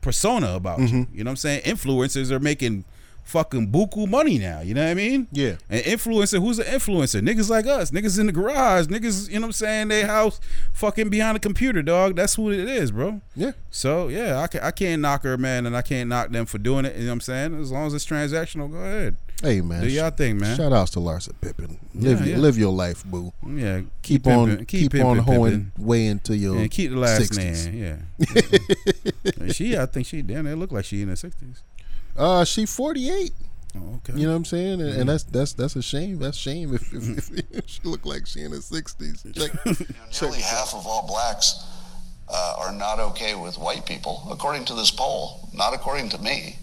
Speaker 3: persona about
Speaker 2: Mm-hmm.
Speaker 3: you. You know what I'm saying? Influencers are making fucking buku money now. You know what I mean?
Speaker 2: Yeah.
Speaker 3: An influencer, who's an influencer? Niggas like us, niggas in the garage, niggas. You know what I'm saying? They house fucking behind a computer, dog. That's who it is, bro.
Speaker 2: yeah.
Speaker 3: So yeah, I can I can't knock her, man, and I can't knock them for doing it. You know what I'm saying? As long as it's transactional, go ahead.
Speaker 2: Hey man,
Speaker 3: Do y'all thing, man.
Speaker 2: Shout outs to Larsa Pippen. Live
Speaker 3: Yeah,
Speaker 2: your,
Speaker 3: yeah.
Speaker 2: live your life, boo.
Speaker 3: Yeah,
Speaker 2: Keep, on
Speaker 3: pimping-
Speaker 2: keep, on
Speaker 3: pimping,
Speaker 2: hoeing
Speaker 3: pimping.
Speaker 2: way into your
Speaker 3: and keep the last
Speaker 2: 60s.
Speaker 3: name. Yeah, she, I think she damn. It look like she in her sixties.
Speaker 2: Uh, she forty eight.
Speaker 3: Oh, okay.
Speaker 2: You know what I'm saying? And, and that's that's that's a shame. That's shame if, if, if, she look like she in her sixties. Check.
Speaker 5: Nearly half of all blacks uh, are not okay with white people, according to this poll. Not according to me,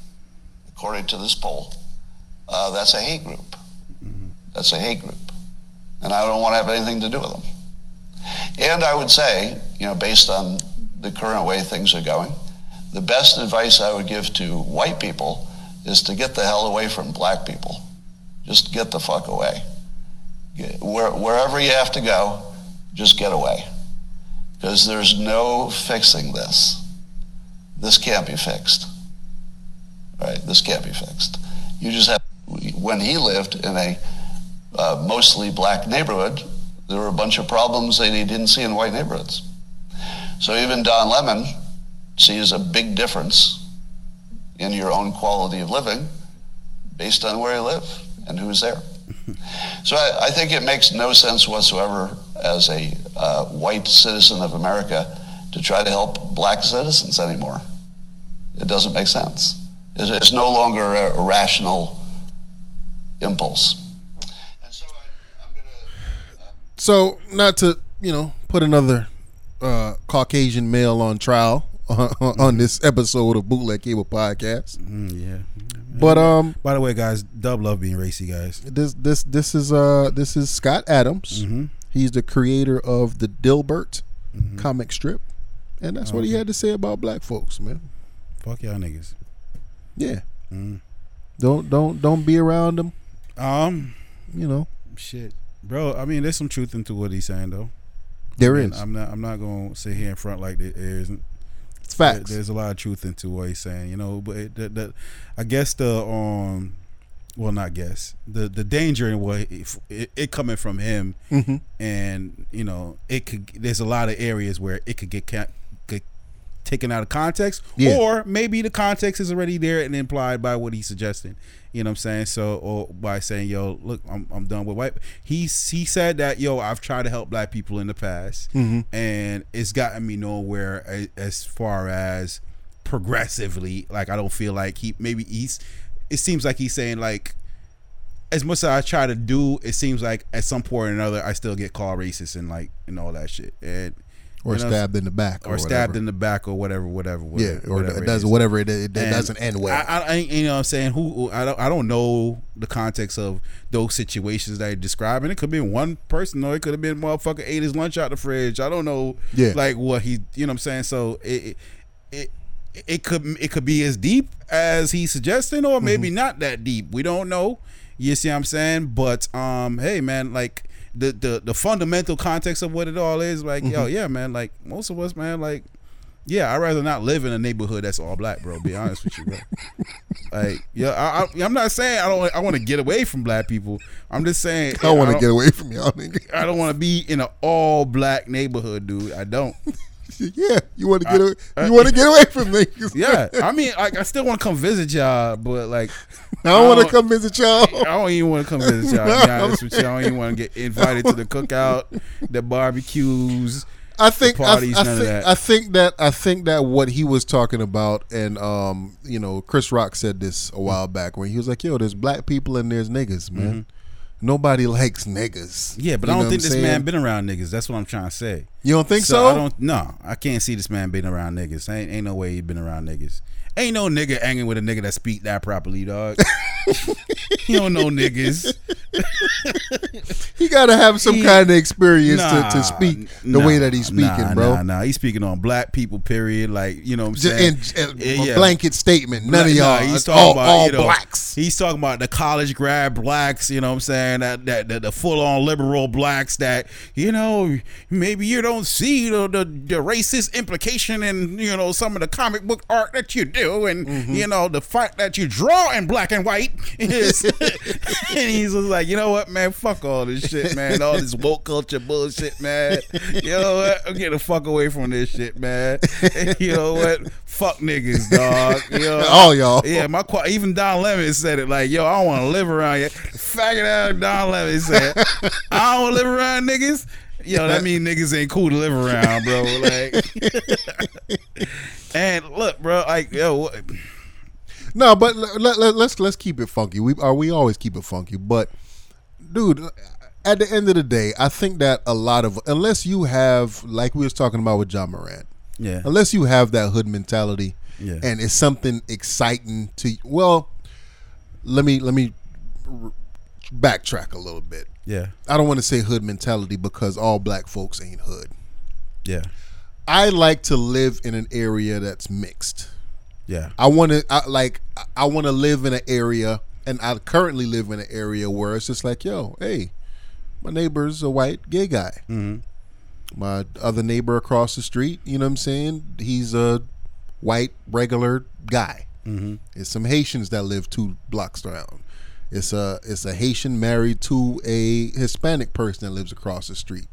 Speaker 5: according to this poll. Uh, that's a hate group. That's a hate group. And I don't want to have anything to do with them. And I would say, you know, based on the current way things are going, the best advice I would give to white people is to get the hell away from black people. Just get the fuck away. Where, wherever you have to go, just get away. Because there's no fixing this. This can't be fixed. Right? This can't be fixed. You just have, when he lived in a uh, mostly black neighborhood, there were a bunch of problems that he didn't see in white neighborhoods. So even Don Lemon sees a big difference in your own quality of living based on where you live and who's there. So I, I think it makes no sense whatsoever as a uh, white citizen of America to try to help black citizens anymore. It doesn't make sense. It's, it's no longer a rational impulse. And so I, I'm going to.
Speaker 2: So not to you know put another uh, Caucasian male on trial on this episode of Bootleg Cable Podcast,
Speaker 3: Mm, yeah.
Speaker 2: but um,
Speaker 3: By the way, guys, Dub love being racy, guys.
Speaker 2: this this this is uh this is Scott Adams.
Speaker 3: Mm-hmm.
Speaker 2: He's the creator of the Dilbert comic strip, and that's what he had to say about black folks, man.
Speaker 3: Fuck y'all niggas.
Speaker 2: Yeah, don't don't don't be around them.
Speaker 3: Um,
Speaker 2: You know,
Speaker 3: shit, bro. I mean, there's some truth into what he's saying, though.
Speaker 2: there
Speaker 3: And
Speaker 2: is.
Speaker 3: I'm not. I'm not gonna sit here in front like there isn't.
Speaker 2: It's facts.
Speaker 3: There- There's a lot of truth into what he's saying, you know. But it, the, the, I guess the um, well, not guess the the danger in what if it, it coming from him,
Speaker 2: Mhm.
Speaker 3: and you know, it could. There's a lot of areas where it could get ca- get taken out of context,
Speaker 2: Yeah.
Speaker 3: or maybe the context is already there and implied by what he's suggesting. You know what I'm saying? So, or by saying, "Yo, look, I'm, I'm done with white." He he said that, "Yo, I've tried to help black people in the past, mm-hmm. and it's gotten me nowhere as, as far as progressively. Like, I don't feel like he maybe he's. It seems like he's saying like." As much as I try to do, it seems like at some point or another, I still get called racist and like and all that shit, and
Speaker 2: or
Speaker 3: you know,
Speaker 2: stabbed in the back,
Speaker 3: or stabbed in the back, or whatever, whatever.
Speaker 2: yeah, or
Speaker 3: whatever
Speaker 2: it does
Speaker 3: is.
Speaker 2: whatever it, it,
Speaker 3: And
Speaker 2: doesn't end well.
Speaker 3: I, I, you know, what I'm saying who who- I don't, I don't know the context of those situations that you're describing. It could be one person, or it could have been motherfucker ate his lunch out the fridge. I don't know,
Speaker 2: Yeah.
Speaker 3: like what he, you know, what I'm saying. So it, it, it, it could, it could be as deep as he's suggesting, or maybe
Speaker 2: Mm-hmm.
Speaker 3: not that deep. We don't know. You see what I'm saying? But um, hey, man, like. The, the the fundamental context of what it all is like yo
Speaker 2: Mm-hmm.
Speaker 3: yeah man like most of us man like Yeah, I'd rather not live in a neighborhood that's all black, bro. Be honest with you, bro. Like, yeah, I, I, I'm not saying I don't. I want to get away from black people. I'm just saying
Speaker 2: I don't want to get away from y'all, nigga.
Speaker 3: I don't want to be in an all black neighborhood, dude. I don't.
Speaker 2: yeah, you want to get away. You want to get away from niggas.
Speaker 3: Yeah, I mean, like, I still want to come visit y'all, but like,
Speaker 2: I don't want to come visit y'all.
Speaker 3: I don't even want to come visit y'all. To be honest with you, I don't even want to get invited to the cookout, the barbecues.
Speaker 2: I think
Speaker 3: parties,
Speaker 2: I
Speaker 3: none of
Speaker 2: think
Speaker 3: that.
Speaker 2: I think that I think that what he was talking about, and um, you know, Chris Rock said this a while back when he was like, "Yo, there's black people and there's niggas, man. Nobody likes niggas."
Speaker 3: Mm-hmm. Yeah, but
Speaker 2: You
Speaker 3: I don't think this
Speaker 2: saying?
Speaker 3: man been around niggas. That's what I'm trying to say.
Speaker 2: You don't think so?
Speaker 3: I don't. No, I can't see this man being around niggas. Ain't ain't no way he been around niggas. Ain't no nigga hanging with a nigga that speak that properly, dog. he don't know niggas.
Speaker 2: He got to have some
Speaker 3: He-
Speaker 2: kind of experience
Speaker 3: Nah,
Speaker 2: to, to speak the
Speaker 3: nah,
Speaker 2: way that he's speaking,
Speaker 3: nah,
Speaker 2: bro.
Speaker 3: Nah, nah, he's speaking on black people. Period. Like you know what I'm
Speaker 2: Just
Speaker 3: saying.
Speaker 2: in, in
Speaker 3: Yeah,
Speaker 2: blanket statement. None of y'all.
Speaker 3: he's talking
Speaker 2: all,
Speaker 3: about
Speaker 2: all
Speaker 3: you know,
Speaker 2: blacks.
Speaker 3: He's talking about the college grad blacks. You know what I'm saying? That that, that the full on liberal blacks that you know maybe you don't see the, the the racist implication in you know some of the comic book art that you do, and
Speaker 2: Mm-hmm.
Speaker 3: you know the fact that you draw in black and white is. and he's just like, you know what, man? Fuck all this shit, man. All this woke culture bullshit, man. You know what? Get the fuck away from this shit, man. you know what? Fuck niggas, dog. You know,
Speaker 2: All y'all.
Speaker 3: Yeah, my even Don Lemon said it like, yo, I don't want to live around you. Faggot out Don Lemon said, I don't want to live around niggas. Yo, that mean niggas ain't cool to live around, bro. Like, and look, bro, like, yo, what-
Speaker 2: No, but let, let, let's let's keep it funky. We are we always keep it funky, but dude, at the end of the day, I think that a lot of unless you have like we was talking about with John Morant,
Speaker 3: yeah,
Speaker 2: unless you have that hood mentality,
Speaker 3: Yeah.
Speaker 2: and it's something exciting to well, let me let me backtrack a little bit.
Speaker 3: Yeah,
Speaker 2: I don't want to say hood mentality because all black folks ain't hood.
Speaker 3: yeah,
Speaker 2: I like to live in an area that's mixed.
Speaker 3: yeah,
Speaker 2: I want to I, like I want to live in an area, and I currently live in an area where it's just like, yo, hey, my neighbor's a white gay guy.
Speaker 3: mm-hmm.
Speaker 2: My other neighbor across the street, you know what I'm saying? He's a white regular guy.
Speaker 3: Mm-hmm.
Speaker 2: It's some Haitians that live two blocks down. It's a it's a Haitian married to a Hispanic person that lives across the street.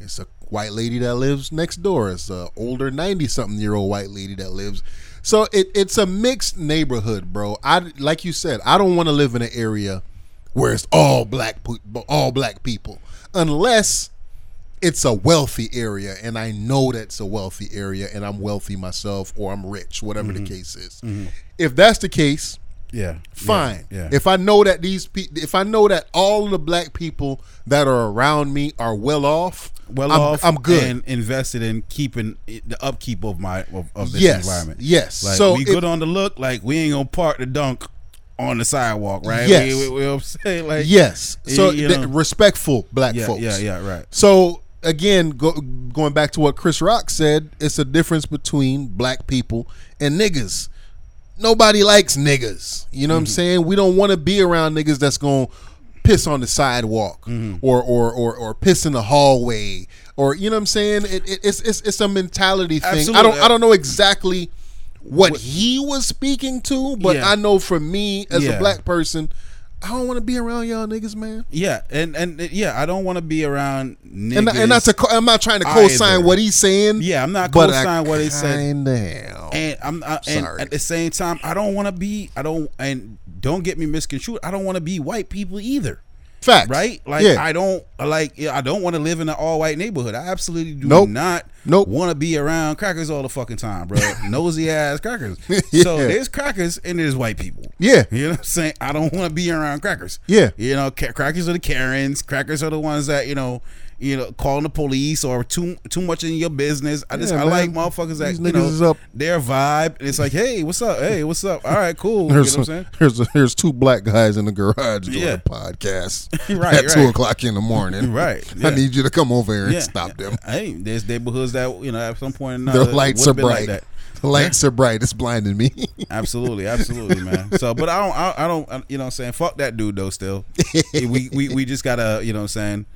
Speaker 2: It's a white lady that lives next door. It's a older ninety something year old white lady that lives. So it, it's a mixed neighborhood, bro. I like you said, I don't want to live in an area where it's all black all black people unless it's a wealthy area and I know that's a wealthy area and I'm wealthy myself or I'm rich, whatever the mm-hmm. case is. Mm-hmm. If that's the case,
Speaker 3: yeah,
Speaker 2: fine.
Speaker 3: yeah,
Speaker 2: If I know that these pe- if I know that all the black people that are around me are well off,
Speaker 3: well
Speaker 2: I'm,
Speaker 3: off,
Speaker 2: I'm good.
Speaker 3: and invested in keeping the upkeep of my of, of this
Speaker 2: Yes,
Speaker 3: environment.
Speaker 2: yes.
Speaker 3: like
Speaker 2: So
Speaker 3: we good on the look. Like we ain't gonna park the dunk on the sidewalk, right?
Speaker 2: Yes.
Speaker 3: we, we, we, I'm saying like
Speaker 2: yes. So
Speaker 3: you know.
Speaker 2: respectful black
Speaker 3: yeah,
Speaker 2: folks.
Speaker 3: yeah, yeah, right.
Speaker 2: So again, go, going back to what Chris Rock said, it's a difference between black people and niggas. Nobody likes niggas. You know what I'm mm-hmm. saying? We don't want to be around niggas that's going to piss on the sidewalk mm-hmm. or, or or or piss in the hallway or you know what I'm saying? It, it, it's it's it's a mentality thing. I don't I don't know exactly what he was speaking to, but
Speaker 3: Yeah.
Speaker 2: I know for me as a black person, I don't want to be around y'all niggas, man.
Speaker 3: Yeah, and and yeah, I don't want to be around niggas.
Speaker 2: And, and to, co- I'm not trying to co-sign
Speaker 3: either.
Speaker 2: what he's saying.
Speaker 3: Yeah, I'm not co-sign what he said.
Speaker 2: Kinda am.
Speaker 3: and I'm I, and
Speaker 2: Sorry.
Speaker 3: at the same time, I don't want to be. I don't and don't get me misconstrued. I don't want to be white people either.
Speaker 2: Facts.
Speaker 3: Right? Like
Speaker 2: yeah.
Speaker 3: I don't like. I don't want to live in an all white neighborhood. I absolutely do
Speaker 2: Nope.
Speaker 3: not.
Speaker 2: Nope.
Speaker 3: Want to be around crackers all the fucking time, bro. Nosy ass crackers.
Speaker 2: Yeah.
Speaker 3: So there's crackers and there's white people.
Speaker 2: Yeah.
Speaker 3: You know what I'm saying? I don't want to be around crackers.
Speaker 2: Yeah.
Speaker 3: You know, ca- crackers are the Karens. Crackers are the ones that you know, you know, calling the police or too too much in your business. I just
Speaker 2: Yeah,
Speaker 3: I
Speaker 2: man.
Speaker 3: like motherfuckers that
Speaker 2: These
Speaker 3: you know
Speaker 2: up.
Speaker 3: their vibe. And it's like, hey, what's up? Hey, what's up? All right, cool.
Speaker 2: There's,
Speaker 3: you know I'm saying?
Speaker 2: there's there's two black guys in the garage doing
Speaker 3: Yeah.
Speaker 2: a podcast
Speaker 3: Right,
Speaker 2: at two o'clock in the morning.
Speaker 3: Right,
Speaker 2: I need you to come over here and stop them.
Speaker 3: Hey, there's neighborhoods that you know at some point or
Speaker 2: The lights are
Speaker 3: like
Speaker 2: bright. the lights are bright. It's blinding me.
Speaker 3: Absolutely, absolutely, man. So, but I don't, I, I don't, you know, what I'm saying, fuck that dude though. Still, we, we, we just gotta, you know, what I'm saying,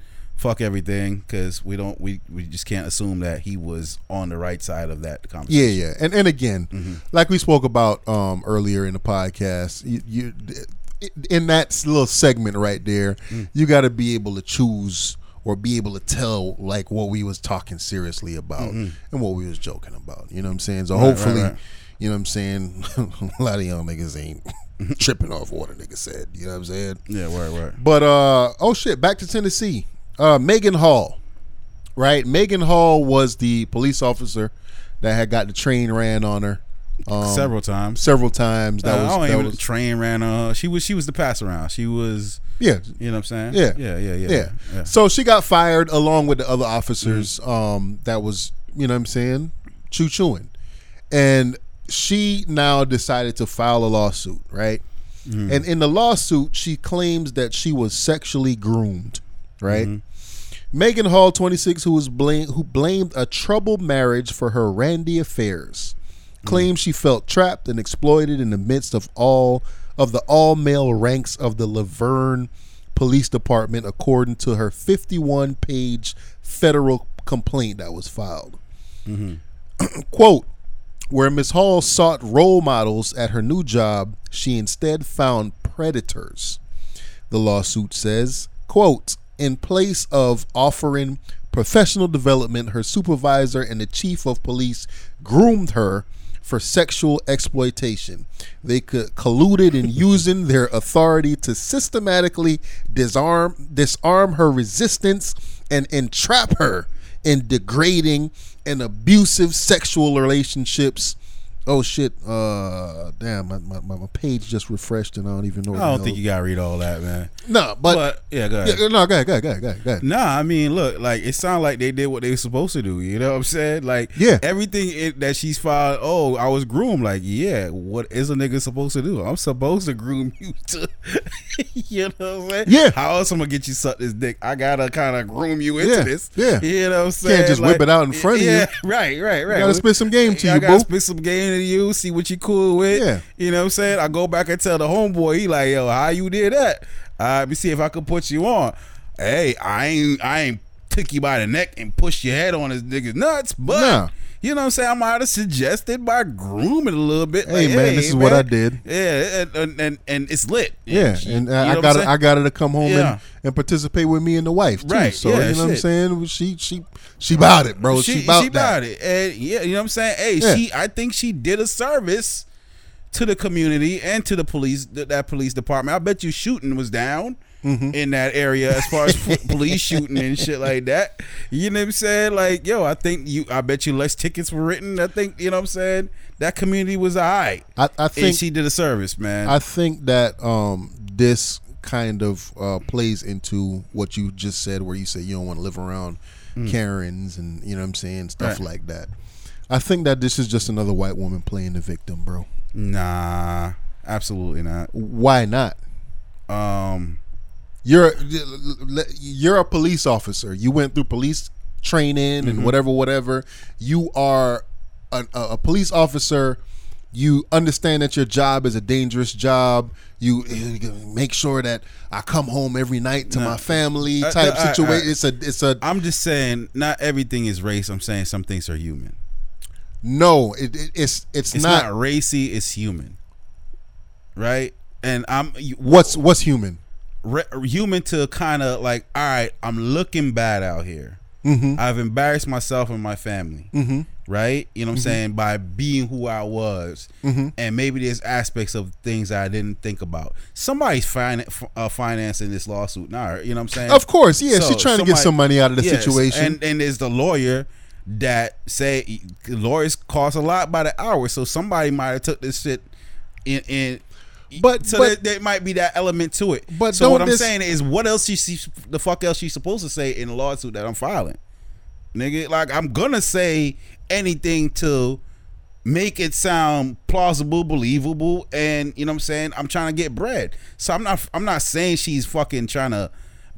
Speaker 3: fuck everything because we don't we we just can't assume that he was on the right side of that conversation.
Speaker 2: Yeah, yeah, and and again,
Speaker 3: Mm-hmm.
Speaker 2: like we spoke about um, earlier in the podcast, you, you in that little segment right there,
Speaker 3: Mm.
Speaker 2: you got to be able to choose or be able to tell like what we was talking seriously about and what we was joking about. You know what I'm saying? So
Speaker 3: Mm-hmm. Right, right,
Speaker 2: hopefully, you know what I'm saying. a lot of young niggas ain't tripping off what a nigga said. You know what I'm saying?
Speaker 3: Yeah, right, right.
Speaker 2: But uh oh shit, back to Tennessee. Uh Megan Hall. Right? Megan Hall was the police officer that had got the train ran on her um,
Speaker 3: Several times.
Speaker 2: several times. That
Speaker 3: Uh,
Speaker 2: was
Speaker 3: I don't
Speaker 2: that was
Speaker 3: train ran on her. She was she was the pass around. She was
Speaker 2: yeah.
Speaker 3: you know what I'm saying?
Speaker 2: Yeah.
Speaker 3: Yeah, yeah, yeah.
Speaker 2: Yeah.
Speaker 3: yeah.
Speaker 2: So she got fired along with the other officers um that was, you know what I'm saying, choo chooing. And she now decided to file a lawsuit, right? And in the lawsuit, she claims that she was sexually groomed, right? Mm-hmm. Megan Hall, 26, who was blame, who blamed a troubled marriage for her randy affairs, mm-hmm. claims she felt trapped and exploited in the midst of all of the all male ranks of the La Vergne Police Department, according to her 51 page federal complaint that was filed. Mm-hmm. Quote, where Ms. Hall sought role models at her new job, she instead found predators. The lawsuit says, quote, in place of offering professional development, her supervisor and the chief of police groomed her for sexual exploitation. They could colluded in using their authority to systematically disarm disarm her resistance and entrap her in degrading and abusive sexual relationships. Oh shit! Uh, damn, my, my, my page just refreshed and I don't even know.
Speaker 3: I don't think you gotta read all that, man.
Speaker 2: No, but,
Speaker 3: But yeah, go ahead.
Speaker 2: yeah, no, go ahead, go ahead, go ahead, go ahead.
Speaker 3: Nah, I mean, look, like it sounds like they did what they were supposed to do. You know what I'm saying? Like,
Speaker 2: Yeah.
Speaker 3: everything it, that she's filed. Oh, I was groomed. Like, yeah, what is a nigga supposed to do? I'm supposed to groom you to. you know what I'm saying?
Speaker 2: Yeah.
Speaker 3: How else I'm gonna get you suck this dick? I gotta kind of groom you into
Speaker 2: Yeah,
Speaker 3: this.
Speaker 2: yeah.
Speaker 3: You know what I'm saying?
Speaker 2: Can't just whip it out in front of you.
Speaker 3: yeah, Right, right, right.
Speaker 2: gotta spit some game to
Speaker 3: I
Speaker 2: you,
Speaker 3: gotta
Speaker 2: boo.
Speaker 3: spit some game to you. See what you cool with.
Speaker 2: Yeah.
Speaker 3: You know what I'm saying? I go back and tell the homeboy, he like, yo, how you did that? Uh, let me see if I could put you on. Hey, I ain't I ain't took you by the neck and pushed your head on this nigga's nuts, but
Speaker 2: Nah.
Speaker 3: You know what I'm saying? I might have suggested by grooming a little bit.
Speaker 2: Hey, man, this is what I did.
Speaker 3: Yeah, and and, and, and it's lit.
Speaker 2: Yeah, and
Speaker 3: you know
Speaker 2: I got
Speaker 3: saying?
Speaker 2: I got her to come home
Speaker 3: Yeah.
Speaker 2: and, and participate with me and the wife too.
Speaker 3: Right,
Speaker 2: So
Speaker 3: yeah,
Speaker 2: you know what I'm saying? She she she about it, bro. She,
Speaker 3: she,
Speaker 2: about
Speaker 3: she about it. And yeah, you know what I'm saying? Hey, she I think she did a service to the community and to the police that police department. I bet you shooting was down
Speaker 2: Mm-hmm.
Speaker 3: in that area as far as police shooting and shit like that. You know what I'm saying? Like, yo, I think you I bet you less tickets were written. I think, you know what I'm saying? That community was alright.
Speaker 2: I, I
Speaker 3: And
Speaker 2: think
Speaker 3: she did a service, man.
Speaker 2: I think that um this kind of uh, plays into what you just said, where you say you don't want to live around Karens and you know what I'm saying stuff
Speaker 3: Mm. Right.
Speaker 2: like that. I think that this is just another white woman playing the victim, bro.
Speaker 3: nah, absolutely not.
Speaker 2: Why not?
Speaker 3: Um
Speaker 2: You're you're a police officer. You went through police training
Speaker 3: Mm-hmm.
Speaker 2: and whatever, whatever. You are a, a, police officer. You understand that your job is a dangerous job. You, you make sure that I come home every night to
Speaker 3: No.
Speaker 2: my family
Speaker 3: Uh,
Speaker 2: type
Speaker 3: uh, uh,
Speaker 2: situation. it's a it's a
Speaker 3: I'm just saying not everything is race. I'm saying some things are human.
Speaker 2: no. It, it, it's it's,
Speaker 3: It's
Speaker 2: not.
Speaker 3: not, racy. It's human, right? And I'm
Speaker 2: what's what's human.
Speaker 3: Re- human to kind of like, all right, I'm looking bad out here.
Speaker 2: Mm-hmm.
Speaker 3: I've embarrassed myself and my family, right? You know what I'm saying by being who I was,
Speaker 2: Mm-hmm.
Speaker 3: and maybe there's aspects of things I didn't think about. Somebody's fin- uh, financing this lawsuit now. You know what I'm saying?
Speaker 2: Of course, yeah.
Speaker 3: So,
Speaker 2: she's trying to get some money out of the
Speaker 3: Yes,
Speaker 2: situation.
Speaker 3: and and there's the lawyer that say lawyers cost a lot by the hour, so somebody might have took this shit in. in
Speaker 2: But-
Speaker 3: so
Speaker 2: but-
Speaker 3: there, there might be that element to it.
Speaker 2: But
Speaker 3: so what I'm
Speaker 2: this-
Speaker 3: saying is, what else she, she the fuck else she's supposed to say in the lawsuit that I'm filing, nigga? Like I'm gonna say anything to make it sound plausible, believable, and you know what I'm saying. I'm trying to get bread, so I'm not. I'm not saying she's fucking trying to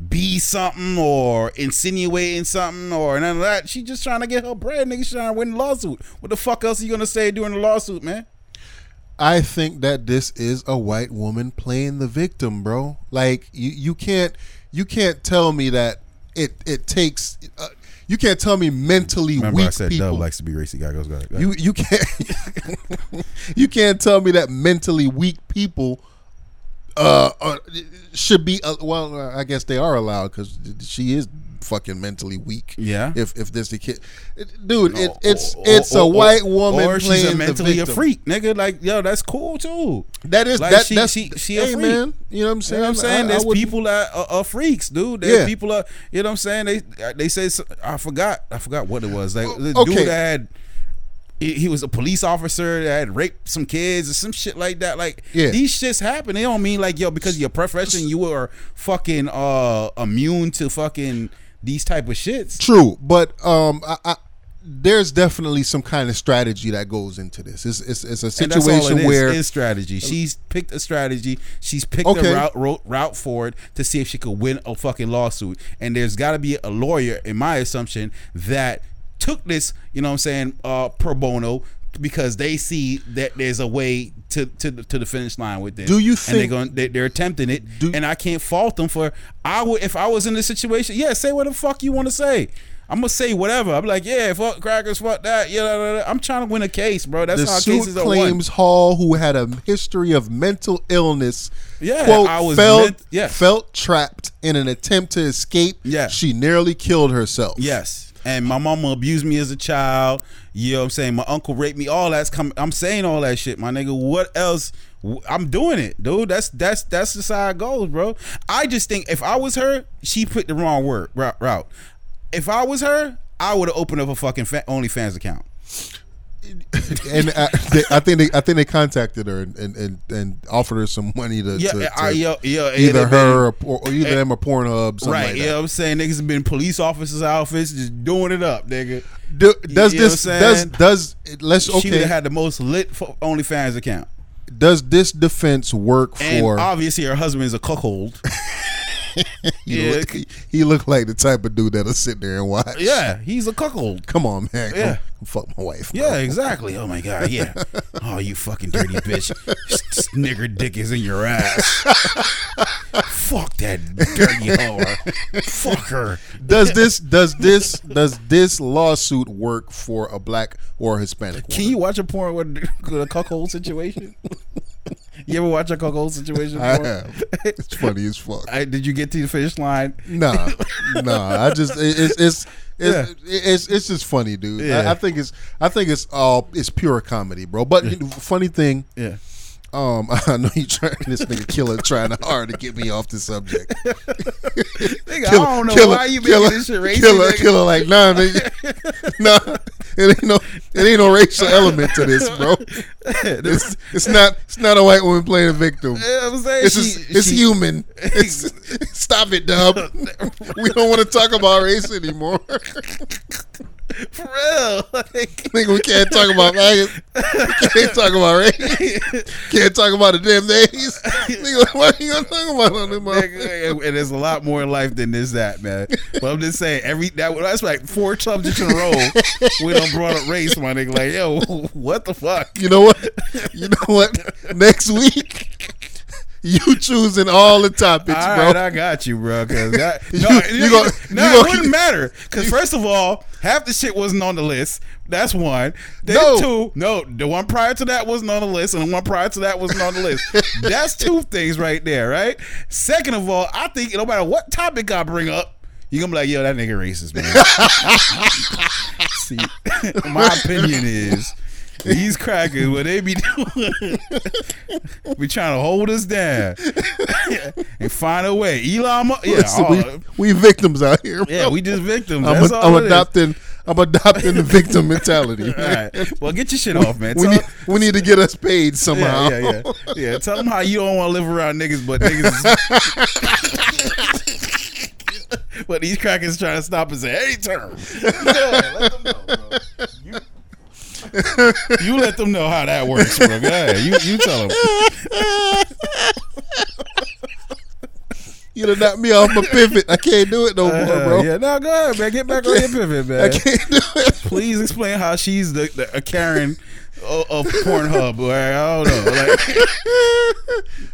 Speaker 3: be something or insinuating something or none of that. She's just trying to get her bread, nigga. She's trying to win the lawsuit. What the fuck else are you gonna say during the lawsuit, man?
Speaker 2: I think that this is a white woman playing the victim, bro. Like you, you can't you can't tell me that it it takes. Uh, you can't tell me mentally
Speaker 3: Remember,
Speaker 2: weak
Speaker 3: I said
Speaker 2: people.
Speaker 3: Dub likes to be racy. Guy goes, go ahead, go ahead.
Speaker 2: You you can't you can't tell me that mentally weak people uh, uh should be uh, well. I guess they are allowed because she is fucking mentally weak.
Speaker 3: Yeah.
Speaker 2: If if this the kid, dude, it,
Speaker 3: Or-
Speaker 2: it's
Speaker 3: or-
Speaker 2: it's a
Speaker 3: or-
Speaker 2: white woman
Speaker 3: or
Speaker 2: playing
Speaker 3: she's a mentally a freak, nigga. Like, yo, that's cool too.
Speaker 2: That is
Speaker 3: Like,
Speaker 2: that
Speaker 3: she-
Speaker 2: that's
Speaker 3: she- she a freak.
Speaker 2: man. You know what I'm
Speaker 3: You
Speaker 2: saying?
Speaker 3: know what I'm saying?
Speaker 2: I- I
Speaker 3: There's
Speaker 2: wouldn't-
Speaker 3: people that are, are freaks, dude. There's
Speaker 2: Yeah.
Speaker 3: people are, you know what I'm saying? They they say I forgot I forgot what it was. Like the
Speaker 2: Okay.
Speaker 3: dude that had he, he was a police officer that had raped some kids or some shit like that. Like
Speaker 2: Yeah.
Speaker 3: these shits happen. They don't mean like yo because of your profession you are fucking uh immune to fucking these type of shits.
Speaker 2: True, but um, I, I, there's definitely some kind of strategy that goes into this. It's it's, it's a
Speaker 3: And that's all it
Speaker 2: situation
Speaker 3: is,
Speaker 2: where
Speaker 3: is strategy. She's picked a strategy. She's picked
Speaker 2: Okay.
Speaker 3: a route, route route forward to see if she could win a fucking lawsuit. And there's got to be a lawyer, in my assumption, that took this, you know what I'm saying, uh, pro bono because they see that there's a way to to, to the finish line with this.
Speaker 2: Do you
Speaker 3: and they're
Speaker 2: think-
Speaker 3: going they, they're attempting it
Speaker 2: Do-
Speaker 3: and I can't fault them for I would if I was in this situation, yeah, say what the fuck you want to say. I'm gonna say whatever. I'm like, yeah, fuck crackers, fuck that. Yeah. I'm trying to win a case, bro. That's
Speaker 2: the
Speaker 3: how
Speaker 2: suit
Speaker 3: cases are won.
Speaker 2: claims Hall, who had a history of mental illness,
Speaker 3: Yeah,
Speaker 2: quote,
Speaker 3: I was
Speaker 2: felt
Speaker 3: ment- yes.
Speaker 2: felt trapped in an attempt to escape.
Speaker 3: Yeah.
Speaker 2: she nearly killed herself.
Speaker 3: Yes. And my mama abused me as a child. You know what I'm saying? My uncle raped me. All that's coming. I'm saying all that shit, my nigga. What else? I'm doing it, dude. That's that's that's how it goes, bro. I just think if I was her, she put the wrong word route. If I was her, I would have opened up a fucking fa- OnlyFans account.
Speaker 2: and I, they, I think they I think they contacted her and and, and, and offered her some money to,
Speaker 3: Yeah,
Speaker 2: to, to
Speaker 3: I, yo, yo,
Speaker 2: either
Speaker 3: have been-
Speaker 2: her or, or either eh, them or Pornhub, something
Speaker 3: right?
Speaker 2: like
Speaker 3: you know I'm saying? Niggas have been police officers' outfits, just doing it up, nigga.
Speaker 2: Do, does
Speaker 3: You
Speaker 2: this does does let's
Speaker 3: She
Speaker 2: okay
Speaker 3: have had the most lit OnlyFans account.
Speaker 2: does this defense work
Speaker 3: And
Speaker 2: for
Speaker 3: obviously, her husband is a cuckold.
Speaker 2: he,
Speaker 3: yeah.
Speaker 2: look, he, he looked like the type of dude that'll sit there and watch
Speaker 3: yeah, he's a cuckold.
Speaker 2: come on man
Speaker 3: Yeah.
Speaker 2: Come- fuck my wife bro.
Speaker 3: Yeah, exactly. Oh my god, yeah. Oh, you fucking dirty bitch. S- Nigger dick is in your ass. Fuck that dirty whore. Fuck her.
Speaker 2: does this does this does this lawsuit work for a black or Hispanic
Speaker 3: Can you watch a porn with a cuckold situation? You ever watch a cuckold situation?
Speaker 2: I have. It's funny as fuck.
Speaker 3: I, did you get to the finish line?
Speaker 2: Nah, nah. I just it- it's it's it's
Speaker 3: Yeah.
Speaker 2: it's, it's just funny, dude.
Speaker 3: Yeah.
Speaker 2: I, I think it's I think it's all it's pure comedy, bro. But funny thing,
Speaker 3: Yeah.
Speaker 2: Um, I know you trying this nigga killer trying hard to get me off the subject.
Speaker 3: Nigga, I don't know why you making this shit racist.
Speaker 2: Killer,
Speaker 3: nigga.
Speaker 2: killer, like nah, nigga, nah. It ain't no, it ain't no racial element to this, bro. It's, it's not, it's not a white woman playing a victim.
Speaker 3: I'm saying?
Speaker 2: It's
Speaker 3: She-
Speaker 2: just, it's
Speaker 3: she-
Speaker 2: human. It's, stop it, Dub. we don't want to talk about race anymore.
Speaker 3: For real. Like,
Speaker 2: Nigga, we can't talk about maggots. We can't talk about race. Can't talk about the damn days. Nigga, what are you gonna talk about on them?
Speaker 3: Nigga, and there's a lot more in life than this that man. But I'm just saying every that that's like four subjects in a row. we don't brought up race, my nigga. Like yo, what the fuck?
Speaker 2: You know what? You know what? Next week, you choosing all the topics,
Speaker 3: All
Speaker 2: bro.
Speaker 3: right, I got you, bro. Cause that,
Speaker 2: You-
Speaker 3: no,
Speaker 2: you
Speaker 3: you,
Speaker 2: gonna-
Speaker 3: no,
Speaker 2: you
Speaker 3: it wouldn't matter. Cause first of all, half the shit wasn't on the list. That's one. Then
Speaker 2: No.
Speaker 3: two, no, the one prior to that wasn't on the list, and the one prior to that wasn't on the list. That's two things right there, right? Second of all, I think no matter what topic I bring up, you're gonna be like, yo, that nigga racist, man. See, my opinion is these crackers, what they be doing, be trying to hold us down and find a way. Elon, yeah,
Speaker 2: Listen,
Speaker 3: oh,
Speaker 2: we, we victims out here. Bro.
Speaker 3: yeah, we just victims.
Speaker 2: I'm, a,
Speaker 3: all
Speaker 2: I'm
Speaker 3: it is.
Speaker 2: adopting. I'm adopting the victim mentality.
Speaker 3: All right. Well, get your shit off, man.
Speaker 2: We need, we need to get us paid somehow.
Speaker 3: yeah, yeah, yeah. Yeah, tell them how you don't want to live around niggas, but niggas. But these crackers trying to stop us at any turn. Yeah, let them know, bro. You, you let them know how that works, bro. Go ahead. You you tell them.
Speaker 2: You done knocked me off my pivot. I can't do it no more,
Speaker 3: Uh,
Speaker 2: bro.
Speaker 3: yeah, no, go ahead, man. Get back on your pivot, man.
Speaker 2: I can't do it.
Speaker 3: Please explain how she's the, the a Karen of, of Pornhub. Like, I don't know.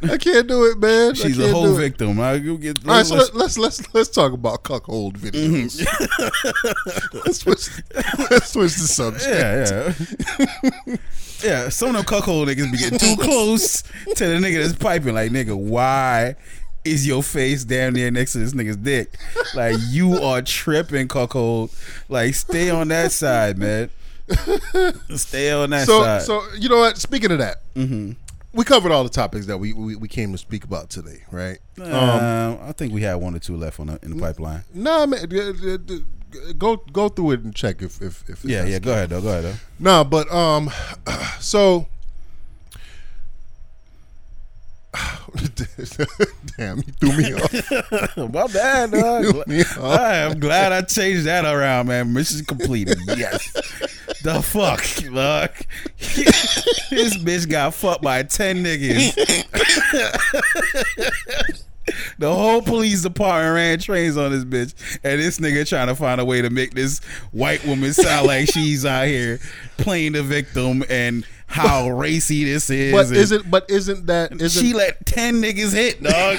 Speaker 3: Like,
Speaker 2: I can't do it, man.
Speaker 3: She's a whole victim. I go get.
Speaker 2: All right, so
Speaker 3: let's-
Speaker 2: let, let's let's let's talk about cuckold videos. Mm-hmm. let's, switch, let's switch the subject.
Speaker 3: Yeah, yeah. yeah, some of them cuckold niggas be getting too close to the nigga that's piping. Like, nigga, why is your face damn near next to this nigga's dick? Like, you are tripping, cuckold. Like, stay on that side, man. Stay on that
Speaker 2: So
Speaker 3: side.
Speaker 2: so you know what? Speaking of that, we covered all the topics that we, we we came to speak about today, right?
Speaker 3: um, I think we had one or two left on the, in the pipeline.
Speaker 2: Nah, man, go go through it and check if if, if
Speaker 3: Yeah, yeah. Go ahead, though. Go ahead, though.
Speaker 2: No, but um, so damn, you threw me off.
Speaker 3: My bad, dog. I am glad I changed that around, man. Mission completed. Yes. the fuck, look. this bitch got fucked by ten niggas. The whole police department ran trains on this bitch, and this nigga trying to find a way to make this white woman sound like she's out here playing the victim and how racy this is.
Speaker 2: But isn't but isn't that isn't
Speaker 3: she let ten niggas hit, dog?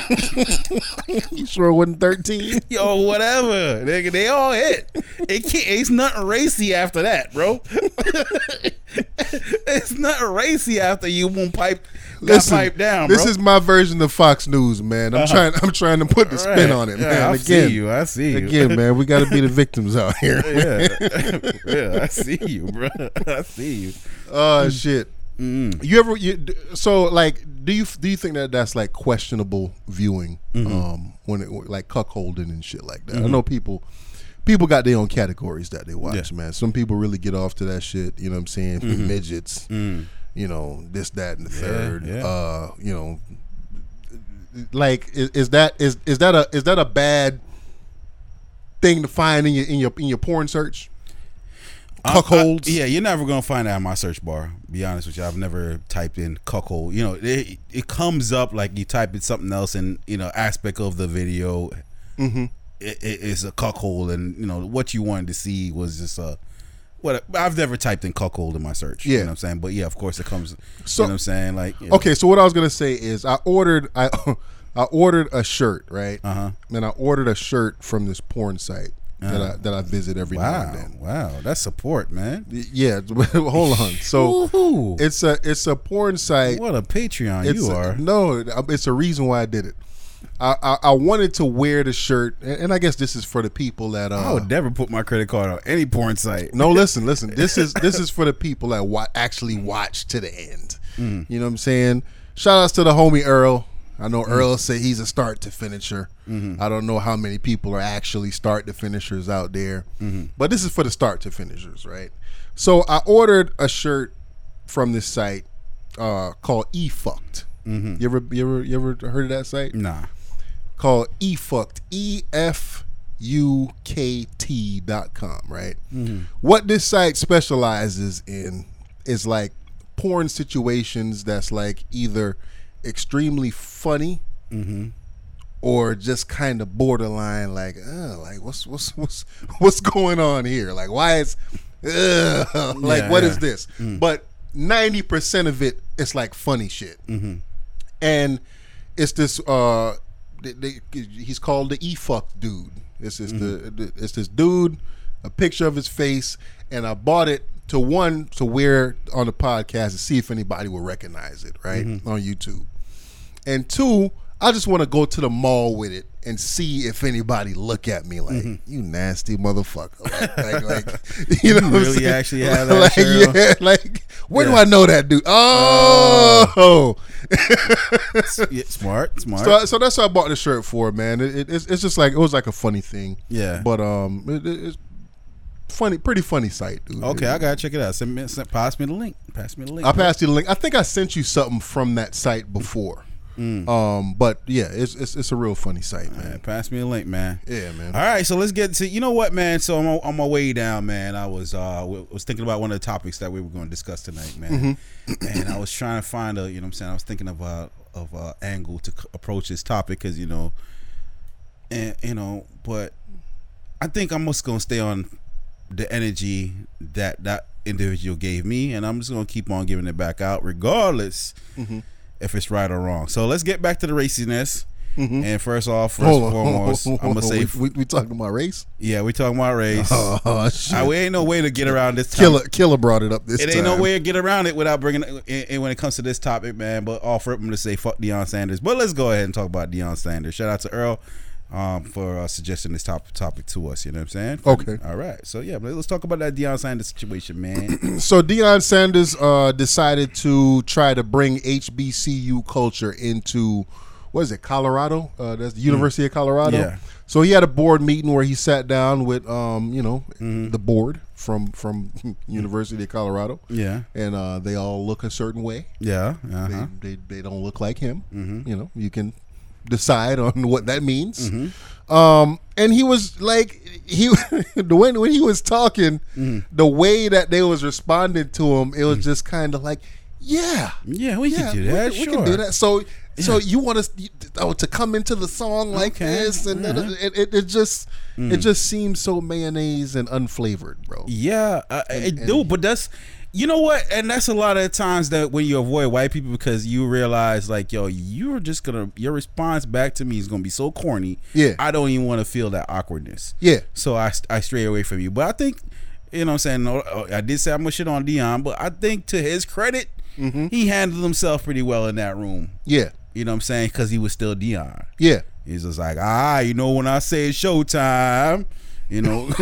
Speaker 2: you sure it wasn't thirteen?
Speaker 3: Yo, whatever. Nigga, they all hit. It can't, it's nothing racy after that, bro. it's nothing racy after you won't pipe got
Speaker 2: Listen,
Speaker 3: piped down,
Speaker 2: this
Speaker 3: bro.
Speaker 2: is my version of Fox News, man. I'm trying I'm trying to put the spin
Speaker 3: Right.
Speaker 2: on it,
Speaker 3: Yeah,
Speaker 2: man.
Speaker 3: I
Speaker 2: again,
Speaker 3: see you. I see you.
Speaker 2: again, man, we got to be the victims out here.
Speaker 3: yeah, yeah, I see you, bro. I see you.
Speaker 2: Oh shit.
Speaker 3: Mm.
Speaker 2: You ever you so like do you do you think that that's like questionable viewing
Speaker 3: Mm-hmm.
Speaker 2: um when it like cuckolding and shit like that? I know people people got their own categories that they watch,
Speaker 3: Yeah. Mm-hmm.
Speaker 2: man. Some people really get off to that shit, you know what I'm saying? Midgets, you know, this that and the third.
Speaker 3: Yeah.
Speaker 2: Uh, you know like is, is that is is that a is that a bad thing to find in your in your in your porn search? Cuckolds?
Speaker 3: I- yeah, you're never gonna find that in my search bar. Be honest with you, I've never typed in cuckold. You know, it, it comes up like you type in something else, and you know, aspect of the video,
Speaker 2: Mm-hmm.
Speaker 3: it, it is a cuckold, and you know what you wanted to see was just a. What I've never typed in cuckold in my search. You
Speaker 2: Yeah.
Speaker 3: know what I'm saying? But yeah, of course it comes.
Speaker 2: So-
Speaker 3: you know what I'm saying? Like you know,
Speaker 2: Okay, so what I was gonna say is I ordered I I ordered a shirt, right?
Speaker 3: Uh-huh.
Speaker 2: And I ordered a shirt from this porn site that I that I visit every now
Speaker 3: Wow,
Speaker 2: and then.
Speaker 3: wow, that's support, man.
Speaker 2: Yeah, hold on. So
Speaker 3: Woohoo.
Speaker 2: it's a it's a porn site.
Speaker 3: What a Patreon you
Speaker 2: a-
Speaker 3: are.
Speaker 2: no, it's a reason why I did it. I, I, I wanted to wear the shirt, and and I guess this is for the people that uh,
Speaker 3: I would never put my credit card on any porn site.
Speaker 2: No, listen, listen. This is this is for the people that wa- actually watch to the end.
Speaker 3: Mm.
Speaker 2: You know what I'm saying? Shout outs to the homie Earl. I know
Speaker 3: Mm.
Speaker 2: Earl said he's a start to finisher.
Speaker 3: Mm-hmm.
Speaker 2: I don't know how many people are actually start to finishers out there,
Speaker 3: Mm-hmm.
Speaker 2: but this is for the start to finishers, right? So I ordered a shirt from this site uh, called E Fucked.
Speaker 3: Mm-hmm.
Speaker 2: You ever you ever you ever heard of that site?
Speaker 3: Nah.
Speaker 2: called efucked e f u k t dot com right what this site specializes in is like porn situations that's like either extremely funny or just kind of borderline like uh, like what's what's what's what's going on here like why is uh, like
Speaker 3: Yeah,
Speaker 2: what
Speaker 3: yeah.
Speaker 2: is this but 90% of it it's like funny shit and it's this uh they, they, he's called the e fuck dude. It's this the, the it's this dude a picture of his face and i bought it to one to wear on the podcast to see if anybody will recognize it right on youtube. And two i just want to go to the mall with it and see if anybody look at me like you nasty motherfucker like, like, like you know I'm
Speaker 3: really actually have that
Speaker 2: like yeah like where do i know that dude oh
Speaker 3: Yeah, smart, smart.
Speaker 2: so, so that's what I bought the shirt for, man. It, it, it's, it's just like it was like a funny thing.
Speaker 3: Yeah.
Speaker 2: But um, it, it- it's funny, pretty funny site, dude.
Speaker 3: okay, I gotta check it out. Send me, send, pass me the link. Pass me the link.
Speaker 2: I passed you the link. I think I sent you something from that site before.
Speaker 3: Mm.
Speaker 2: Um, but yeah, it's, it's it's a real funny site,
Speaker 3: Man,
Speaker 2: man.
Speaker 3: pass me a link, man.
Speaker 2: Yeah, man.
Speaker 3: All right, so let's get to you know what, man. So I'm on, on my way down, man. I was uh was thinking about one of the topics that we were going to discuss tonight, man.
Speaker 2: Mm-hmm.
Speaker 3: And I was trying to find a you know what I'm saying I was thinking about of uh, angle to c- approach this topic because you know and you know, but I think I'm just gonna stay on the energy that that individual gave me, and I'm just gonna keep on giving it back out, regardless
Speaker 2: Mm-hmm.
Speaker 3: If it's right or wrong. So let's get back to the raciness. And first off, 1st
Speaker 2: Mm-hmm. Hold
Speaker 3: and
Speaker 2: on,
Speaker 3: foremost,
Speaker 2: hold on,
Speaker 3: I'm gonna say,
Speaker 2: we, we, we talking about race.
Speaker 3: yeah, we talking about race.
Speaker 2: Oh shit!
Speaker 3: Uh, we ain't no way to get around this. Topic.
Speaker 2: Killer, Killer brought it up this
Speaker 3: It
Speaker 2: time.
Speaker 3: ain't no way to get around it without bringing in when it comes to this topic, man. But offer him to say fuck Deion Sanders. But let's go ahead and talk about Deion Sanders. Shout out to Earl um, for uh, suggesting this top topic to us. You know what I'm saying?
Speaker 2: Okay.
Speaker 3: All right. So yeah, let's talk about that Deion Sanders situation, man.
Speaker 2: So Deion Sanders uh, decided to try to bring HBCU culture into what is it, Colorado? Uh, that's the University of Colorado.
Speaker 3: Yeah.
Speaker 2: So he had a board meeting where he sat down with, um, you know,
Speaker 3: Mm-hmm.
Speaker 2: the board from from University of Colorado,
Speaker 3: yeah.
Speaker 2: and uh, they all look a certain way.
Speaker 3: Yeah. Uh-huh.
Speaker 2: They, they they don't look like him.
Speaker 3: Mm-hmm.
Speaker 2: You know, you can decide on what that means. Um, and he was like he the when when he was talking,
Speaker 3: Mm-hmm.
Speaker 2: the way that they was responding to him, it was just kind of like, yeah,
Speaker 3: Yeah, we
Speaker 2: yeah,
Speaker 3: can do that.
Speaker 2: We,
Speaker 3: sure.
Speaker 2: we can do that. So. So
Speaker 3: Yeah.
Speaker 2: you want us oh, to come into the song like
Speaker 3: Okay,
Speaker 2: this, and
Speaker 3: yeah.
Speaker 2: it, it, it just it just seems so mayonnaise and unflavored, bro.
Speaker 3: Yeah, uh, it
Speaker 2: and-
Speaker 3: do, but that's you know what, and that's a lot of times that when you avoid white people because you realize like, yo, you're just gonna your response back to me is gonna be so corny.
Speaker 2: Yeah.
Speaker 3: I don't even want to feel that awkwardness.
Speaker 2: Yeah,
Speaker 3: So I I stray away from you. But I think you know what I'm saying. no, I did say I'm gonna shit on Deion, but I think to his credit,
Speaker 2: Mm-hmm.
Speaker 3: he handled himself pretty well in that room.
Speaker 2: yeah,
Speaker 3: You know what I'm saying? Because he was still Deion.
Speaker 2: yeah.
Speaker 3: He's just like, ah, you know, when I say it's showtime, you know,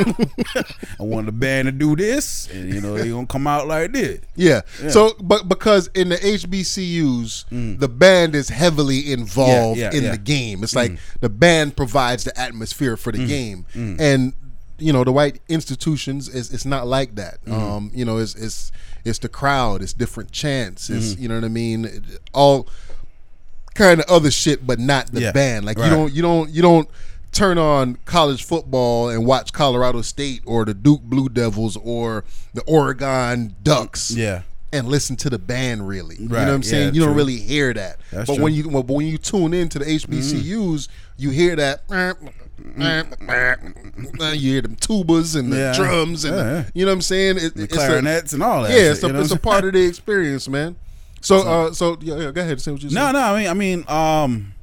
Speaker 3: I want the band to do this, and you know, they gonna come out like this.
Speaker 2: Yeah. So, but because in the HBCUs, the band is heavily involved
Speaker 3: Mm. Yeah, yeah,
Speaker 2: in
Speaker 3: yeah. Mm.
Speaker 2: the game. It's like the band provides the atmosphere for the game, and you know the white institutions is it's not like that.
Speaker 3: Mm.
Speaker 2: Um, you know, it's it's it's the crowd, it's different chants, it's
Speaker 3: Mm-hmm.
Speaker 2: you know what I mean, all kind of other shit, but not the
Speaker 3: Yeah,
Speaker 2: band. Like
Speaker 3: right.
Speaker 2: you don't you don't you don't turn on college football and watch Colorado State or the Duke Blue Devils or the Oregon Ducks
Speaker 3: Yeah,
Speaker 2: and listen to the band really. You know what I'm
Speaker 3: yeah,
Speaker 2: saying? you don't really hear that.
Speaker 3: That's
Speaker 2: but
Speaker 3: true.
Speaker 2: when you when you tune in to the HBCUs, you hear that you hear them tubas and the
Speaker 3: Yeah.
Speaker 2: drums and
Speaker 3: Yeah,
Speaker 2: the- you know what I'm saying? It,
Speaker 3: the
Speaker 2: it's a-
Speaker 3: clarinets and all that.
Speaker 2: yeah,
Speaker 3: shit,
Speaker 2: it's a,
Speaker 3: you know
Speaker 2: it's a part of the experience, man. So, uh, so yeah, yeah, go ahead. And say what you
Speaker 3: saying? No, no. I mean, I mean, um,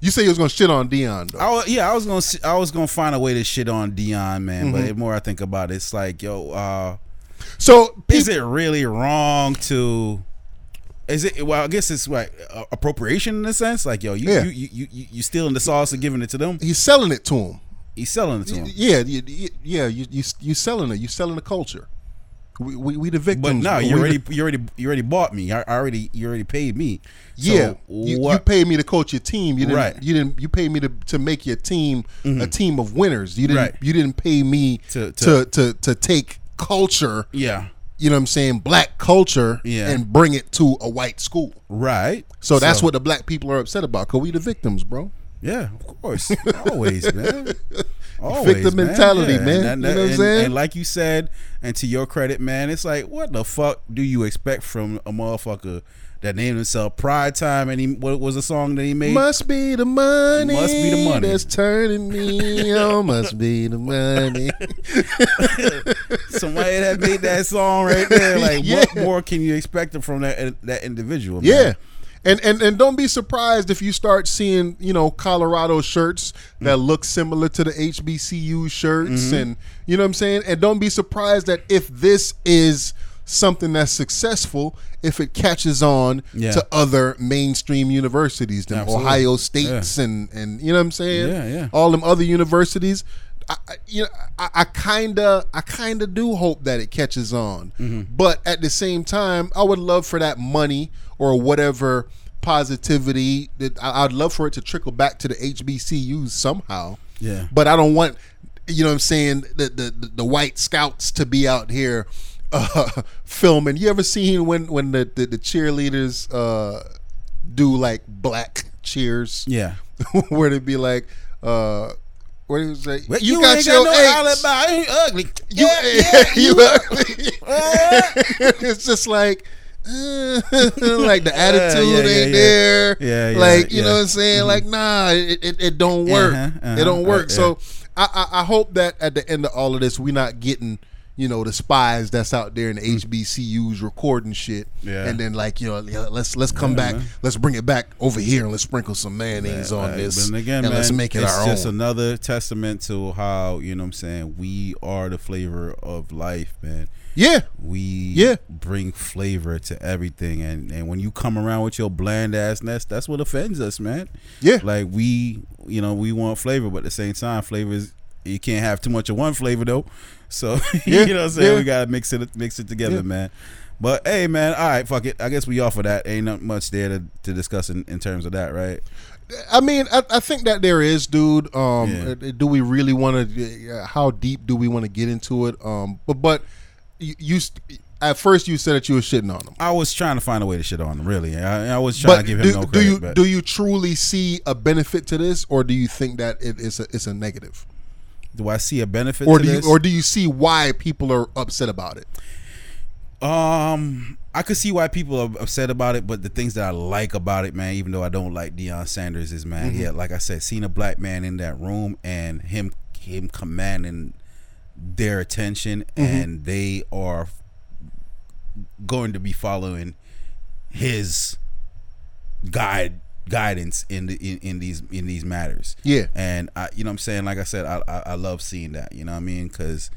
Speaker 2: You say you was gonna shit on Deion though.
Speaker 3: I yeah, I was gonna, I was gonna find a way to shit on Deion, man.
Speaker 2: Mm-hmm.
Speaker 3: But the more I think about it, it's like, yo, uh,
Speaker 2: so
Speaker 3: is it really wrong to? Is it well? I guess it's like uh, appropriation in a sense. Like, yo, you
Speaker 2: Yeah.
Speaker 3: you, you you you stealing the sauce and giving it to them.
Speaker 2: he's selling it to him.
Speaker 3: He's selling it to them.
Speaker 2: Yeah, you, you- yeah. You you you selling it. You selling the culture. We we, we the
Speaker 3: But
Speaker 2: victims.
Speaker 3: no, you
Speaker 2: We
Speaker 3: already
Speaker 2: the-
Speaker 3: you already you already bought me. I I already you already paid me. So
Speaker 2: yeah, you, you
Speaker 3: what?
Speaker 2: paid me to coach your team. You didn't.
Speaker 3: Right.
Speaker 2: You didn't. You paid me to, to make your team a team of winners. You didn't.
Speaker 3: Right.
Speaker 2: You didn't pay me
Speaker 3: To-
Speaker 2: to,
Speaker 3: to-
Speaker 2: to to take culture.
Speaker 3: yeah,
Speaker 2: You know what I'm saying? Black culture.
Speaker 3: Yeah.
Speaker 2: And bring it to a white school.
Speaker 3: right.
Speaker 2: So that's what the black people are upset about. Cause we the victims, bro.
Speaker 3: Yeah, of course, always, man. Always,
Speaker 2: Victim mentality, man.
Speaker 3: And,
Speaker 2: You know what I'm saying?
Speaker 3: and like you said, and to your credit, man, it's like, what the fuck do you expect from a motherfucker that named himself Prime Time? And he what was a song that he made?
Speaker 2: Must be the money.
Speaker 3: Must be the money.
Speaker 2: that's turning me on. Must be the money.
Speaker 3: Somebody that made that song right there. Like,
Speaker 2: Yeah.
Speaker 3: what more can you expect from that that individual? man?
Speaker 2: Yeah. And, and and don't be surprised if you start seeing, you know, Colorado shirts that look similar to the HBCU shirts
Speaker 3: Mm-hmm.
Speaker 2: and you know what I'm saying? And don't be surprised that if this is something that's successful, if it catches on
Speaker 3: Yeah.
Speaker 2: to other mainstream universities, them
Speaker 3: Absolutely.
Speaker 2: Ohio States and and you know what I'm saying?
Speaker 3: Yeah, yeah.
Speaker 2: All them other universities. I, I- you know, I, I kinda, I kinda do hope that it catches on,
Speaker 3: Mm-hmm.
Speaker 2: but at the same time, I would love for that money or whatever positivity that I, I'd love for it to trickle back to the HBCUs somehow.
Speaker 3: Yeah.
Speaker 2: but I don't want, you know, what I'm saying the the, the white scouts to be out here uh, filming. You ever seen when when the the, the cheerleaders uh, do like black cheers?
Speaker 3: yeah.
Speaker 2: where they be like, uh, what do you say?
Speaker 3: Well,
Speaker 2: you, got
Speaker 3: ain't
Speaker 2: your
Speaker 3: no
Speaker 2: eights.
Speaker 3: alibi. You ugly.
Speaker 2: You,
Speaker 3: yeah, yeah,
Speaker 2: you ugly.
Speaker 3: Uh,
Speaker 2: it's just like, like the attitude
Speaker 3: yeah, yeah,
Speaker 2: ain't
Speaker 3: yeah.
Speaker 2: there.
Speaker 3: Yeah, yeah,
Speaker 2: like you know what I'm saying. Like nah, it, it, it don't work.
Speaker 3: Uh-huh, uh-huh,
Speaker 2: it don't work.
Speaker 3: uh,
Speaker 2: so I, I I hope that at the end of all of this, we're not getting you know the spies that's out there in the HBCUs recording shit,
Speaker 3: Mm. Yeah.
Speaker 2: and then like you know let's let's come
Speaker 3: Yeah,
Speaker 2: back,
Speaker 3: man.
Speaker 2: let's bring it back over here and let's sprinkle some mayonnaise on
Speaker 3: Right,
Speaker 2: this,
Speaker 3: But again,
Speaker 2: and
Speaker 3: man,
Speaker 2: let's make it
Speaker 3: it's
Speaker 2: our
Speaker 3: just
Speaker 2: own.
Speaker 3: another testament to how you know what I'm saying we are the flavor of life, man.
Speaker 2: yeah,
Speaker 3: We
Speaker 2: Yeah.
Speaker 3: bring flavor to everything, and and when you come around with your bland assness, that's what offends us, man.
Speaker 2: Yeah.
Speaker 3: like we, you know, we want flavor, but at the same time, flavor is you can't have too much of one flavor though. So
Speaker 2: Yeah,
Speaker 3: you know what I'm saying?
Speaker 2: yeah.
Speaker 3: We gotta mix it mix it together,
Speaker 2: Yeah.
Speaker 3: man. But hey, man, all right, fuck it. I guess we off of that. Ain't not much there to, to discuss in, in terms of that, right?
Speaker 2: I mean, I, I think that there is, dude. Um,
Speaker 3: Yeah.
Speaker 2: uh, Do we really want to? How deep do we want to get into it? Um, but but you, you at first you said that you were shitting on them.
Speaker 3: I was trying to find a way to shit on him. Really, I, I was trying
Speaker 2: But
Speaker 3: to give him
Speaker 2: do,
Speaker 3: no
Speaker 2: do
Speaker 3: credit.
Speaker 2: you
Speaker 3: but
Speaker 2: do you truly see a benefit to this, or do you think that it is a it's a negative,
Speaker 3: do I see a benefit
Speaker 2: or do you
Speaker 3: this?
Speaker 2: or do you see why people are upset about it?
Speaker 3: Um, I could see why people are upset about it, but the things that I like about it, man, even though I don't like Deion Sanders, is man,
Speaker 2: Mm-hmm.
Speaker 3: yeah, like I said, seeing a black man in that room and him him commanding their attention,
Speaker 2: Mm-hmm.
Speaker 3: and they are going to be following his guide guidance in the in, in these in these matters.
Speaker 2: Yeah.
Speaker 3: And I, you know, what I'm saying, like I said, I I, I love seeing that. You know what I mean? Because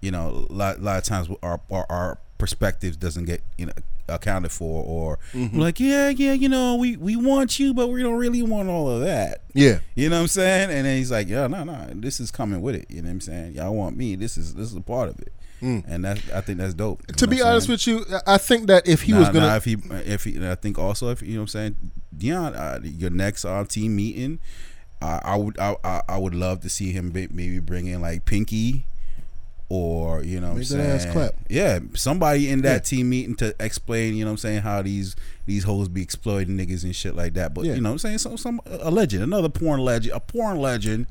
Speaker 3: you know, a lot, lot of times our, our our perspectives doesn't get you know accounted for, or
Speaker 2: Mm-hmm.
Speaker 3: like, yeah, yeah, you know, we we want you, but we don't really want all of that.
Speaker 2: Yeah,
Speaker 3: You know what I'm saying? And then he's like, yeah, no, no, this is coming with it. You know what I'm saying? Y'all want me. This is this is a part of it. And that I think that's dope.
Speaker 2: Mm. to be honest
Speaker 3: saying?
Speaker 2: with you, I think that if he
Speaker 3: Nah,
Speaker 2: was gonna,
Speaker 3: nah, if he if he, I think also if you know what I'm saying, Deion, uh, your next uh, team meeting, uh, I would I, I I would love to see him maybe bring in like Pinky, or you know what I'm saying, yeah, somebody in that
Speaker 2: Yeah.
Speaker 3: team meeting to explain, you know what I'm saying, how these these hoes be exploiting niggas and shit like that. But
Speaker 2: Yeah.
Speaker 3: you know what I'm saying, some some a legend, another porn legend, a porn legend.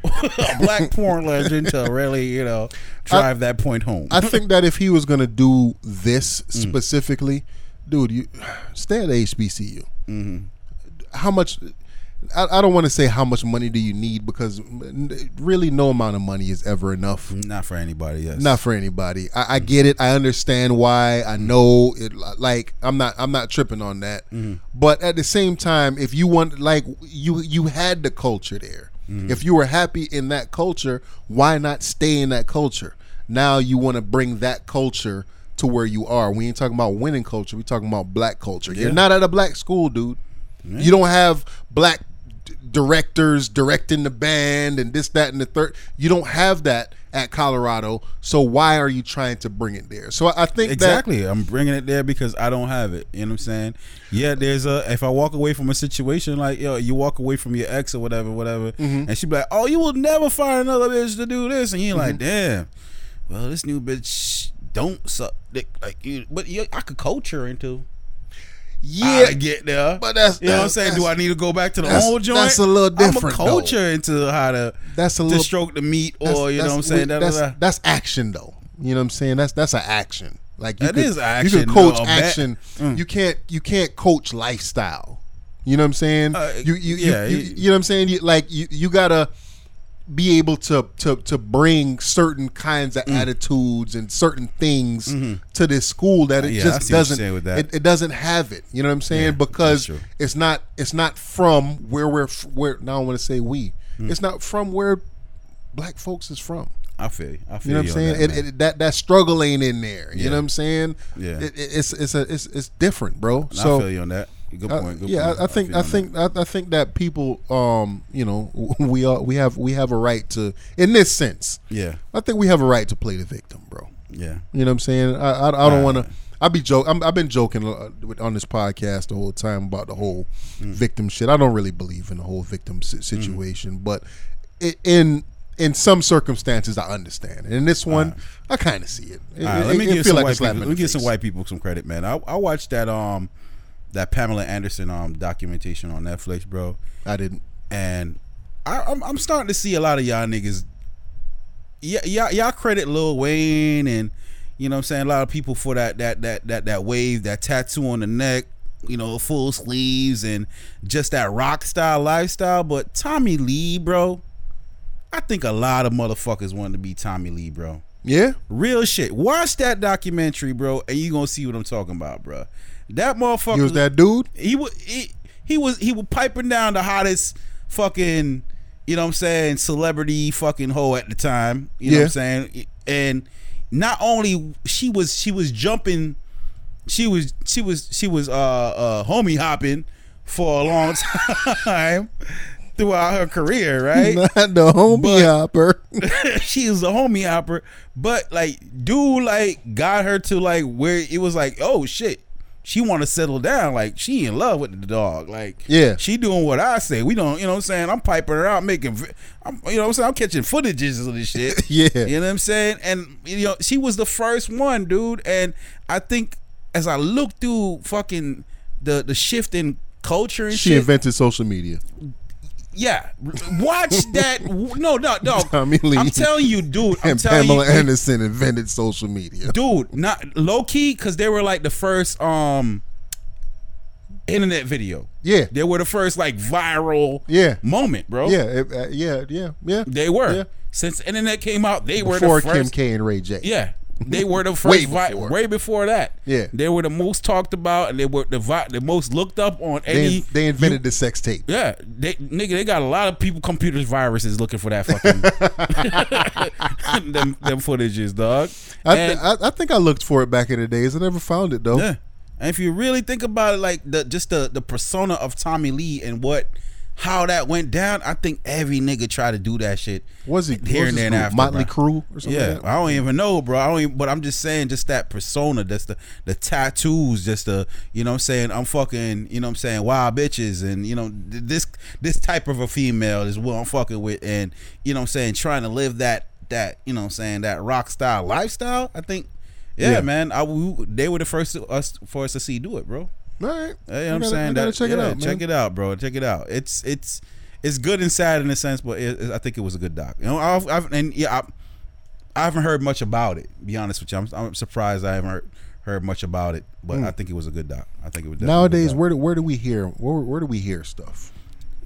Speaker 3: a black porn legend to really, you know, drive that point home.
Speaker 2: I think that if he was gonna do this
Speaker 3: Mm.
Speaker 2: specifically, dude, you stay at HBCU.
Speaker 3: Mm-hmm.
Speaker 2: How much? I, I don't want to say how much money do you need because really no amount of money is ever enough.
Speaker 3: Not for anybody, yes.
Speaker 2: Not for anybody. I, I mm-hmm. get it. I understand why. I mm-hmm. know it. Like I'm not. I'm not tripping on that. Mm-hmm. But at the same time, if you want, like you, you had the culture there. If you were happy in that culture, why not stay in that culture? Now you want to bring that culture to where you are. We ain't talking about winning culture. We talking about black culture. You're not at a black school, dude. You don't have black d- directors directing the band and this, that, and the third. You don't have that at Colorado. So why are you trying to bring it there? So I think
Speaker 3: Exactly. I'm bringing it there because I don't have it. You know what I'm saying? Yeah, there's a if I walk away from a situation like yo, you walk away from your ex or whatever, whatever,
Speaker 2: Mm-hmm.
Speaker 3: and she be like, "Oh, you will never find another bitch to do this," and you're like,
Speaker 2: Mm-hmm.
Speaker 3: "Damn, well, this new bitch don't suck dick like you." But you, I could coach her into. Yeah,
Speaker 2: yeah,
Speaker 3: get there.
Speaker 2: but that's-
Speaker 3: you know what I'm saying. Do I need to go back to the old joint?
Speaker 2: that's a little different,
Speaker 3: I'm a
Speaker 2: though.
Speaker 3: her into how to
Speaker 2: That's a
Speaker 3: to
Speaker 2: little-
Speaker 3: stroke the meat, or you know what I'm
Speaker 2: that's-
Speaker 3: saying. Da, da,
Speaker 2: That's
Speaker 3: da.
Speaker 2: that's action though. You know what I'm saying? That's that's an action. Like you
Speaker 3: That
Speaker 2: could,
Speaker 3: is
Speaker 2: You
Speaker 3: action,
Speaker 2: can coach action.
Speaker 3: Mm.
Speaker 2: You can't you can't coach lifestyle. You know what I'm saying?
Speaker 3: Uh,
Speaker 2: you you,
Speaker 3: yeah,
Speaker 2: you, you,
Speaker 3: you-
Speaker 2: you know what I'm saying? You, like you you gotta be able to to to bring certain kinds
Speaker 3: Mm.
Speaker 2: of attitudes and certain things to this school that it
Speaker 3: Mm-hmm. Yeah,
Speaker 2: just
Speaker 3: see what you're
Speaker 2: doesn't. It, it doesn't have it. You know what I'm saying?
Speaker 3: Yeah,
Speaker 2: because it's not it's not from where we're where now I want to say we.
Speaker 3: Mm.
Speaker 2: It's not from where black folks is from.
Speaker 3: I feel you. I feel
Speaker 2: You know what I'm saying?
Speaker 3: that,
Speaker 2: it, it, that that struggle ain't in there. You
Speaker 3: Yeah.
Speaker 2: know what I'm saying?
Speaker 3: Yeah.
Speaker 2: It, it- it's it's a it's it's different, bro.
Speaker 3: I
Speaker 2: So
Speaker 3: feel you on that. Good
Speaker 2: uh,
Speaker 3: point. Good
Speaker 2: yeah,
Speaker 3: point.
Speaker 2: I, I think
Speaker 3: feel
Speaker 2: I think I, I think that people, um, you know, we are we have we have a right to, in this sense,
Speaker 3: Yeah,
Speaker 2: I think we have a right to play the victim, bro.
Speaker 3: yeah.
Speaker 2: You know what I'm saying? I I, I don't
Speaker 3: Right.
Speaker 2: want to. I be joke. I'm, I've been joking uh, on this podcast the whole time about the whole
Speaker 3: Mm.
Speaker 2: victim shit. I don't really believe in the whole victim si- situation, but it, in in some circumstances, I understand. And in this one, I kind of see it. It,
Speaker 3: right,
Speaker 2: it-
Speaker 3: let me give some
Speaker 2: like
Speaker 3: white people. Let me give some white people some credit, man. I, I watched that um that Pamela Anderson um documentation on Netflix, bro,
Speaker 2: I didn't.
Speaker 3: and I, I'm I'm starting to see a lot of y'all niggas. Yeah, y'all, y'all credit Lil Wayne and You know what I'm saying? A lot of people for that that that that that wave, that tattoo on the neck, you know, full sleeves and just that rock style lifestyle. But Tommy Lee, bro, I think a lot of motherfuckers wanted to be Tommy Lee, bro.
Speaker 2: Yeah.
Speaker 3: Real shit. Watch that documentary, bro, and you gonna see what I'm talking about, bro. That motherfucker
Speaker 2: He was that dude.
Speaker 3: he was he, he was he was piping down the hottest fucking you know what I'm saying celebrity fucking hoe at the time. You know what I'm saying? And not only she was she was jumping she was she was she was uh uh homie hopping for a long time throughout her career, right?
Speaker 2: Not the homie
Speaker 3: But-
Speaker 2: hopper.
Speaker 3: she was a homie hopper, but like dude like got her to like where it was like, oh shit. She want to settle down, like she in love with the dog, like
Speaker 2: Yeah.
Speaker 3: She doing what I say. We don't, you know what I'm saying. I'm piping her out, making, I'm, you know what I'm saying. I'm catching footages of this shit.
Speaker 2: Yeah.
Speaker 3: you know what I'm saying. And you know she was the first one, dude. And I think as I look through fucking the the shift in culture and
Speaker 2: She
Speaker 3: shit,
Speaker 2: invented social media.
Speaker 3: Yeah, watch that. No, no, no.
Speaker 2: Tommy Lee.
Speaker 3: I'm telling you, dude. I'm
Speaker 2: And
Speaker 3: telling
Speaker 2: Pamela
Speaker 3: you,
Speaker 2: Anderson invented social media.
Speaker 3: dude. Not low key because they were like the first um internet video.
Speaker 2: Yeah.
Speaker 3: They were the first like viral
Speaker 2: Yeah.
Speaker 3: moment, bro.
Speaker 2: Yeah, it- uh, yeah, yeah, yeah.
Speaker 3: They were.
Speaker 2: Yeah.
Speaker 3: Since internet came out, they were
Speaker 2: Before
Speaker 3: the
Speaker 2: Kim. K and Ray J.
Speaker 3: Yeah. They were the
Speaker 2: Way
Speaker 3: first vi-
Speaker 2: before.
Speaker 3: way before that.
Speaker 2: Yeah.
Speaker 3: They were the most talked about and they were the vi- the most looked up on
Speaker 2: They,
Speaker 3: any
Speaker 2: they invented the sex tape.
Speaker 3: Yeah, they nigga, they got a lot of people computers viruses looking for that fucking them them footages, dog.
Speaker 2: I,
Speaker 3: And-
Speaker 2: I, I think I looked for it back in the days. I never found it though.
Speaker 3: yeah, and if you really think about it, like the just the the persona of Tommy Lee and what how that went down, I think every nigga tried to do that shit.
Speaker 2: Was he
Speaker 3: here
Speaker 2: was
Speaker 3: and then after
Speaker 2: Motley. Crue or something?
Speaker 3: Yeah,
Speaker 2: like?
Speaker 3: I don't even know, bro. I don't even, but I'm just saying, just that persona, that's the the tattoos, just the you know what I'm saying. I'm fucking, you know what I'm saying, wild bitches, and you know this this type of a female is what I'm fucking with, and you know what I'm saying, trying to live that that you know what I'm saying that rock style lifestyle. I think, yeah,
Speaker 2: Yeah.
Speaker 3: man, I we, they were the first us for us to see do it, bro.
Speaker 2: All right.
Speaker 3: Yeah,
Speaker 2: I
Speaker 3: I'm
Speaker 2: gotta-
Speaker 3: saying that.
Speaker 2: Check
Speaker 3: yeah,
Speaker 2: it out,
Speaker 3: check it out, bro. Check it out. It's it's it's good and sad in a sense, but it, it- I think it was a good doc. You know, I've, I've and yeah, I, I haven't heard much about it. Be honest with you, I'm, I'm surprised I haven't heard, heard much about it. But hmm. I think it was a good doc. I think it was.
Speaker 2: Nowadays, where do where do we hear where where do we hear stuff?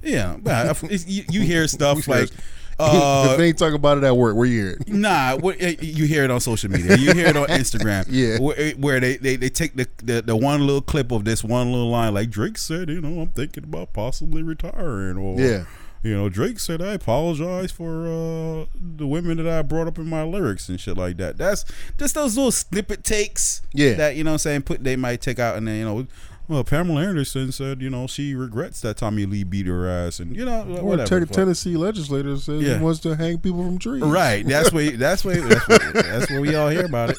Speaker 3: yeah, but you, you hear stuff like. Uh,
Speaker 2: if they ain't talking about it at work, where you hear it?
Speaker 3: Nah, what, eh, you hear it on social media. You hear it on Instagram.
Speaker 2: Yeah.
Speaker 3: where, where they, they, they take the, the the one little clip of this one little line, like Drake said, you know, I'm thinking about possibly retiring, or
Speaker 2: Yeah.
Speaker 3: you know, Drake said I apologize for uh, the women that I brought up in my lyrics and shit like that. That's just those little snippet takes.
Speaker 2: Yeah.
Speaker 3: that you know, what I'm saying put they might take out and then you know. Well, Pamela Anderson said, you know, she regrets that Tommy Lee beat her ass, and you know,
Speaker 2: Or
Speaker 3: whatever. Fuck.
Speaker 2: Tennessee legislator says
Speaker 3: Yeah.
Speaker 2: he wants to hang people from trees.
Speaker 3: Right. That's what. That's what. That's what. That's what we all hear about it.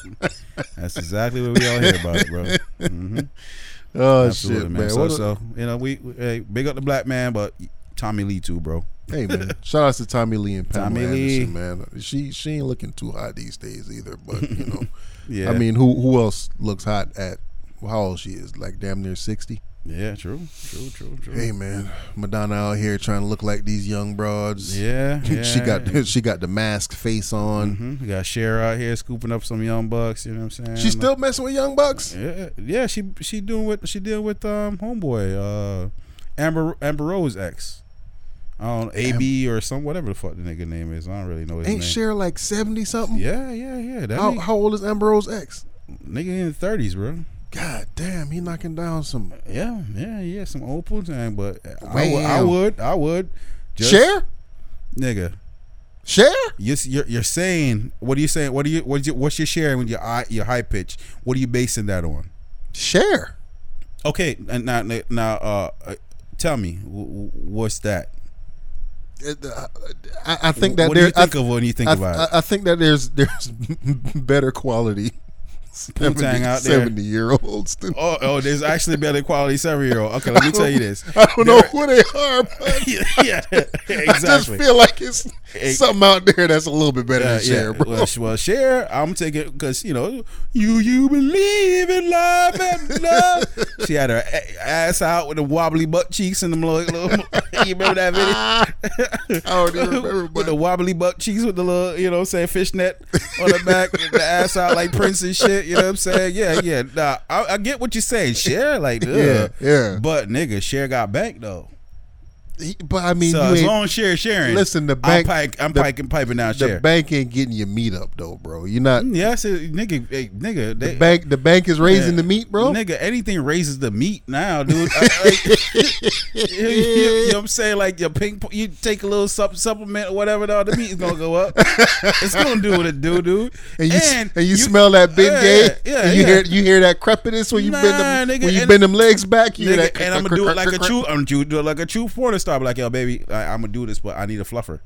Speaker 3: That's exactly what we all hear about it, bro. hmm
Speaker 2: Oh
Speaker 3: Absolutely,
Speaker 2: shit,
Speaker 3: man.
Speaker 2: man.
Speaker 3: So,
Speaker 2: a-
Speaker 3: so you know, we, we hey, big up the black man, but Tommy Lee too, bro.
Speaker 2: hey man, shout out to Tommy Lee and Pamela
Speaker 3: Tommy Lee.
Speaker 2: Anderson, man. She she ain't looking too hot these days either. But you know,
Speaker 3: Yeah.
Speaker 2: I mean, who who else looks hot at how old she is? Like damn near sixty.
Speaker 3: yeah, true, true, true, true.
Speaker 2: Hey man, Madonna out here trying to look like these young broads.
Speaker 3: Yeah, yeah.
Speaker 2: she got she got the mask face on.
Speaker 3: hmm We got Cher out here scooping up some young bucks. You know what I'm saying?
Speaker 2: She's still messing with young bucks.
Speaker 3: Yeah, yeah. She she doing what she did with um homeboy uh Amber Amber Rose ex. I don't know, AB or some whatever the fuck the nigga name is. I don't really know his
Speaker 2: Ain't
Speaker 3: name.
Speaker 2: Cher like seventy something?
Speaker 3: Yeah, yeah, yeah.
Speaker 2: How,
Speaker 3: nigga,
Speaker 2: how old is Amber Rose ex?
Speaker 3: nigga in the thirties, bro.
Speaker 2: God damn, he knocking down some
Speaker 3: Yeah, yeah, yeah. Some old time, but I would, I would, I would. Just,
Speaker 2: Cher.
Speaker 3: nigga.
Speaker 2: Share?
Speaker 3: You're, you're you're saying what are you saying? What are you what's your what's your sharing with your your high pitch? What are you basing that on?
Speaker 2: Share.
Speaker 3: Okay, and now now uh, uh tell me what's that?
Speaker 2: Uh, I, I think that
Speaker 3: what do you think
Speaker 2: I,
Speaker 3: of when you think
Speaker 2: I,
Speaker 3: about it?
Speaker 2: I, I think that there's there's better quality
Speaker 3: Poontang out there.
Speaker 2: Seventy year olds.
Speaker 3: Oh, oh, there's actually better quality seven year old. Okay, let me tell you this.
Speaker 2: I don't know who they are, but
Speaker 3: yeah, yeah,
Speaker 2: I just feel like it's something out there that's a little bit better
Speaker 3: Yeah,
Speaker 2: than Cher,
Speaker 3: yeah.
Speaker 2: bro.
Speaker 3: Well, well, share. I'm taking because you know you you believe in love and love. she had her ass out with the wobbly butt cheeks and them little. little you remember that video?
Speaker 2: I don't even remember,
Speaker 3: with
Speaker 2: but
Speaker 3: the wobbly butt cheeks with the little, you know what I'm saying, fishnet on the back, the ass out like Prince and shit. You know what I'm saying? Yeah, yeah. Nah, I, I get what you're saying. Cher, like, ugh.
Speaker 2: Yeah, yeah.
Speaker 3: But nigga, Cher got back though.
Speaker 2: He- but I mean,
Speaker 3: So
Speaker 2: you
Speaker 3: as long as Share sharing,
Speaker 2: Listen, the bank-
Speaker 3: I'm, pike, I'm
Speaker 2: the-
Speaker 3: piking, piping down
Speaker 2: the
Speaker 3: Share.
Speaker 2: bank ain't getting your meat up though, bro. You're not.
Speaker 3: Mm, yeah, I said, nigga, hey, nigga, they,
Speaker 2: The bank, the bank is raising
Speaker 3: Yeah.
Speaker 2: the meat, bro.
Speaker 3: Nigga, anything raises the meat now, dude. I- like, you, you- you know what I'm saying? Like your pink, you take a little sup- supplement or whatever, though, the meat is gonna go up. it's gonna do what it do, dude.
Speaker 2: And you, and, you, smell that big
Speaker 3: yeah,
Speaker 2: gay.
Speaker 3: Yeah, yeah,
Speaker 2: and you hear you hear that crepitus when you
Speaker 3: Nah,
Speaker 2: bend them
Speaker 3: nigga,
Speaker 2: when you
Speaker 3: and-
Speaker 2: bend them legs back. You
Speaker 3: Nigga,
Speaker 2: that
Speaker 3: and I'm gonna do it like a true. I'm gonna do it like a true porn star. Be Like yo, baby, I, I'm gonna do this, but I need a fluffer.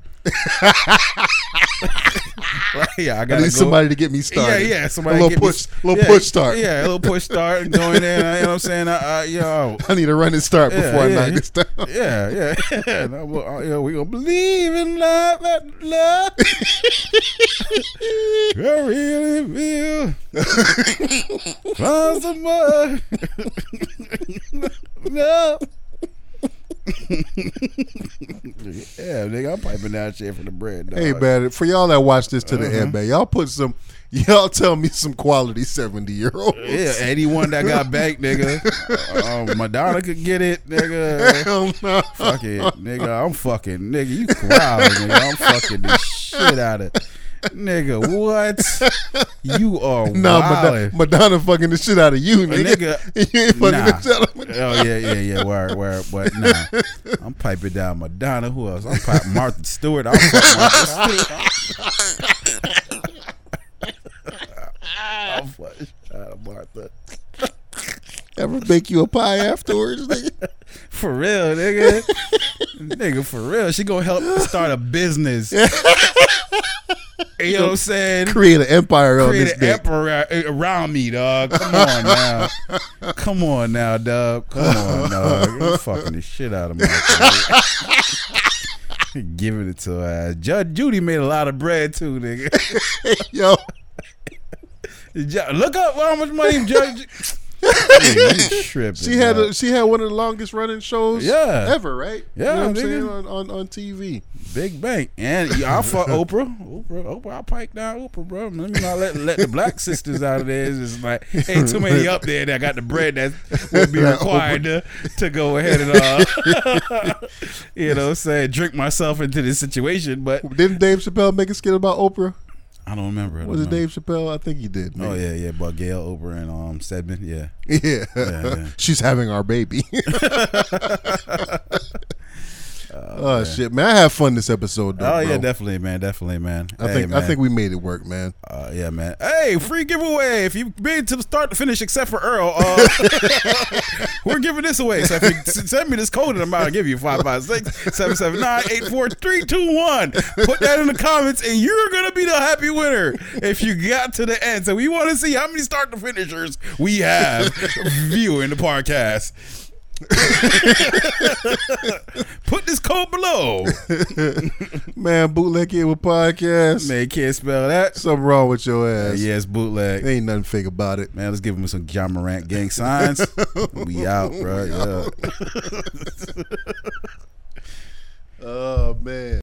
Speaker 3: Like, yeah, I
Speaker 2: I
Speaker 3: gotta
Speaker 2: need
Speaker 3: go.
Speaker 2: somebody to get me started.
Speaker 3: Yeah, yeah. Somebody
Speaker 2: a little
Speaker 3: get me-
Speaker 2: push, little
Speaker 3: yeah,
Speaker 2: push start.
Speaker 3: Yeah, a little push start going in. You know what I'm saying? Uh, uh, yo,
Speaker 2: I need a running start
Speaker 3: Yeah,
Speaker 2: before
Speaker 3: yeah.
Speaker 2: I knock this down.
Speaker 3: yeah, yeah, yeah. No, well, uh, we gonna believe in love and love. I really feel mud. no. Yeah, nigga, I'm piping that shit for the bread. Dog.
Speaker 2: Hey man, for y'all that watch this to the
Speaker 3: Uh-huh.
Speaker 2: end, man, y'all put some. Y'all tell me some quality seventy year olds.
Speaker 3: Yeah, anyone that got banked, nigga. Uh, Madonna could get it, nigga.
Speaker 2: Hell no.
Speaker 3: Fuck it, nigga. I'm fucking, nigga. You wild, nigga. I'm fucking the shit out of Nigga, what? You are
Speaker 2: No,
Speaker 3: wild.
Speaker 2: Madonna, Madonna fucking the shit out of you, nigga.
Speaker 3: nigga,
Speaker 2: you ain't fucking
Speaker 3: nah.
Speaker 2: the shit out of Madonna.
Speaker 3: Oh yeah, yeah, yeah. Word, word. But nah, I'm piping down Madonna. Who else? I'm piping Martha Stewart. I'm fucking Martha Stewart. I'm fucking Martha.
Speaker 2: Ever bake you a pie afterwards, nigga?
Speaker 3: For real, nigga. nigga, for real. She gonna help start a business. you know what I'm saying?
Speaker 2: Create an empire on
Speaker 3: Create
Speaker 2: this
Speaker 3: an
Speaker 2: dick.
Speaker 3: emperor eh, around me, dog. Come on now. Come on now, dog. Come on, dog. I'm fucking the shit out of my Giving it to her. Judge Judy made a lot of bread too, nigga.
Speaker 2: Yo,
Speaker 3: Look up how much money Judge. Tripping,
Speaker 2: she had a, she had one of the longest running shows
Speaker 3: Yeah.
Speaker 2: ever, right?
Speaker 3: Yeah,
Speaker 2: you know what I'm saying on, on on TV.
Speaker 3: Big Bang And I'll fuck Oprah. Oprah, Oprah, I'll pike down Oprah, bro. Let me not let let the black sisters out of there. It's just like ain't too many up there that got the bread that would be required to, to go ahead and uh you know, say drink myself into this situation. But
Speaker 2: Didn't Dave Chappelle make a skit about Oprah?
Speaker 3: I don't remember. I don't
Speaker 2: Was it
Speaker 3: know.
Speaker 2: Dave Chappelle? I think he did.
Speaker 3: Oh yeah, yeah, but Gayle, Oprah, and um Stedman, yeah.
Speaker 2: yeah.
Speaker 3: yeah.
Speaker 2: She's having our baby. oh shit, man! I had fun this episode. Though,
Speaker 3: Oh yeah,
Speaker 2: bro.
Speaker 3: definitely, man, definitely, man.
Speaker 2: I
Speaker 3: Hey,
Speaker 2: think I think we made it work, man.
Speaker 3: Uh, yeah, man. Hey, free giveaway. If you've been to the start to finish, except for Earl, uh, we're giving this away. So if you send me this code, and I'm about to give you 556 779 84321. Put that in the comments, and you're going to be the happy winner if you got to the end. So we want to see how many start to finishers we have viewing the podcast. Put this code below.
Speaker 2: Man, bootleg it with podcast.
Speaker 3: Man, can't spell that.
Speaker 2: Something wrong with your ass.
Speaker 3: Yes, bootleg.
Speaker 2: Ain't nothing fake about it.
Speaker 3: Man, let's give him some Ja Morant gang signs. we out, bro. Yeah.
Speaker 2: Oh man.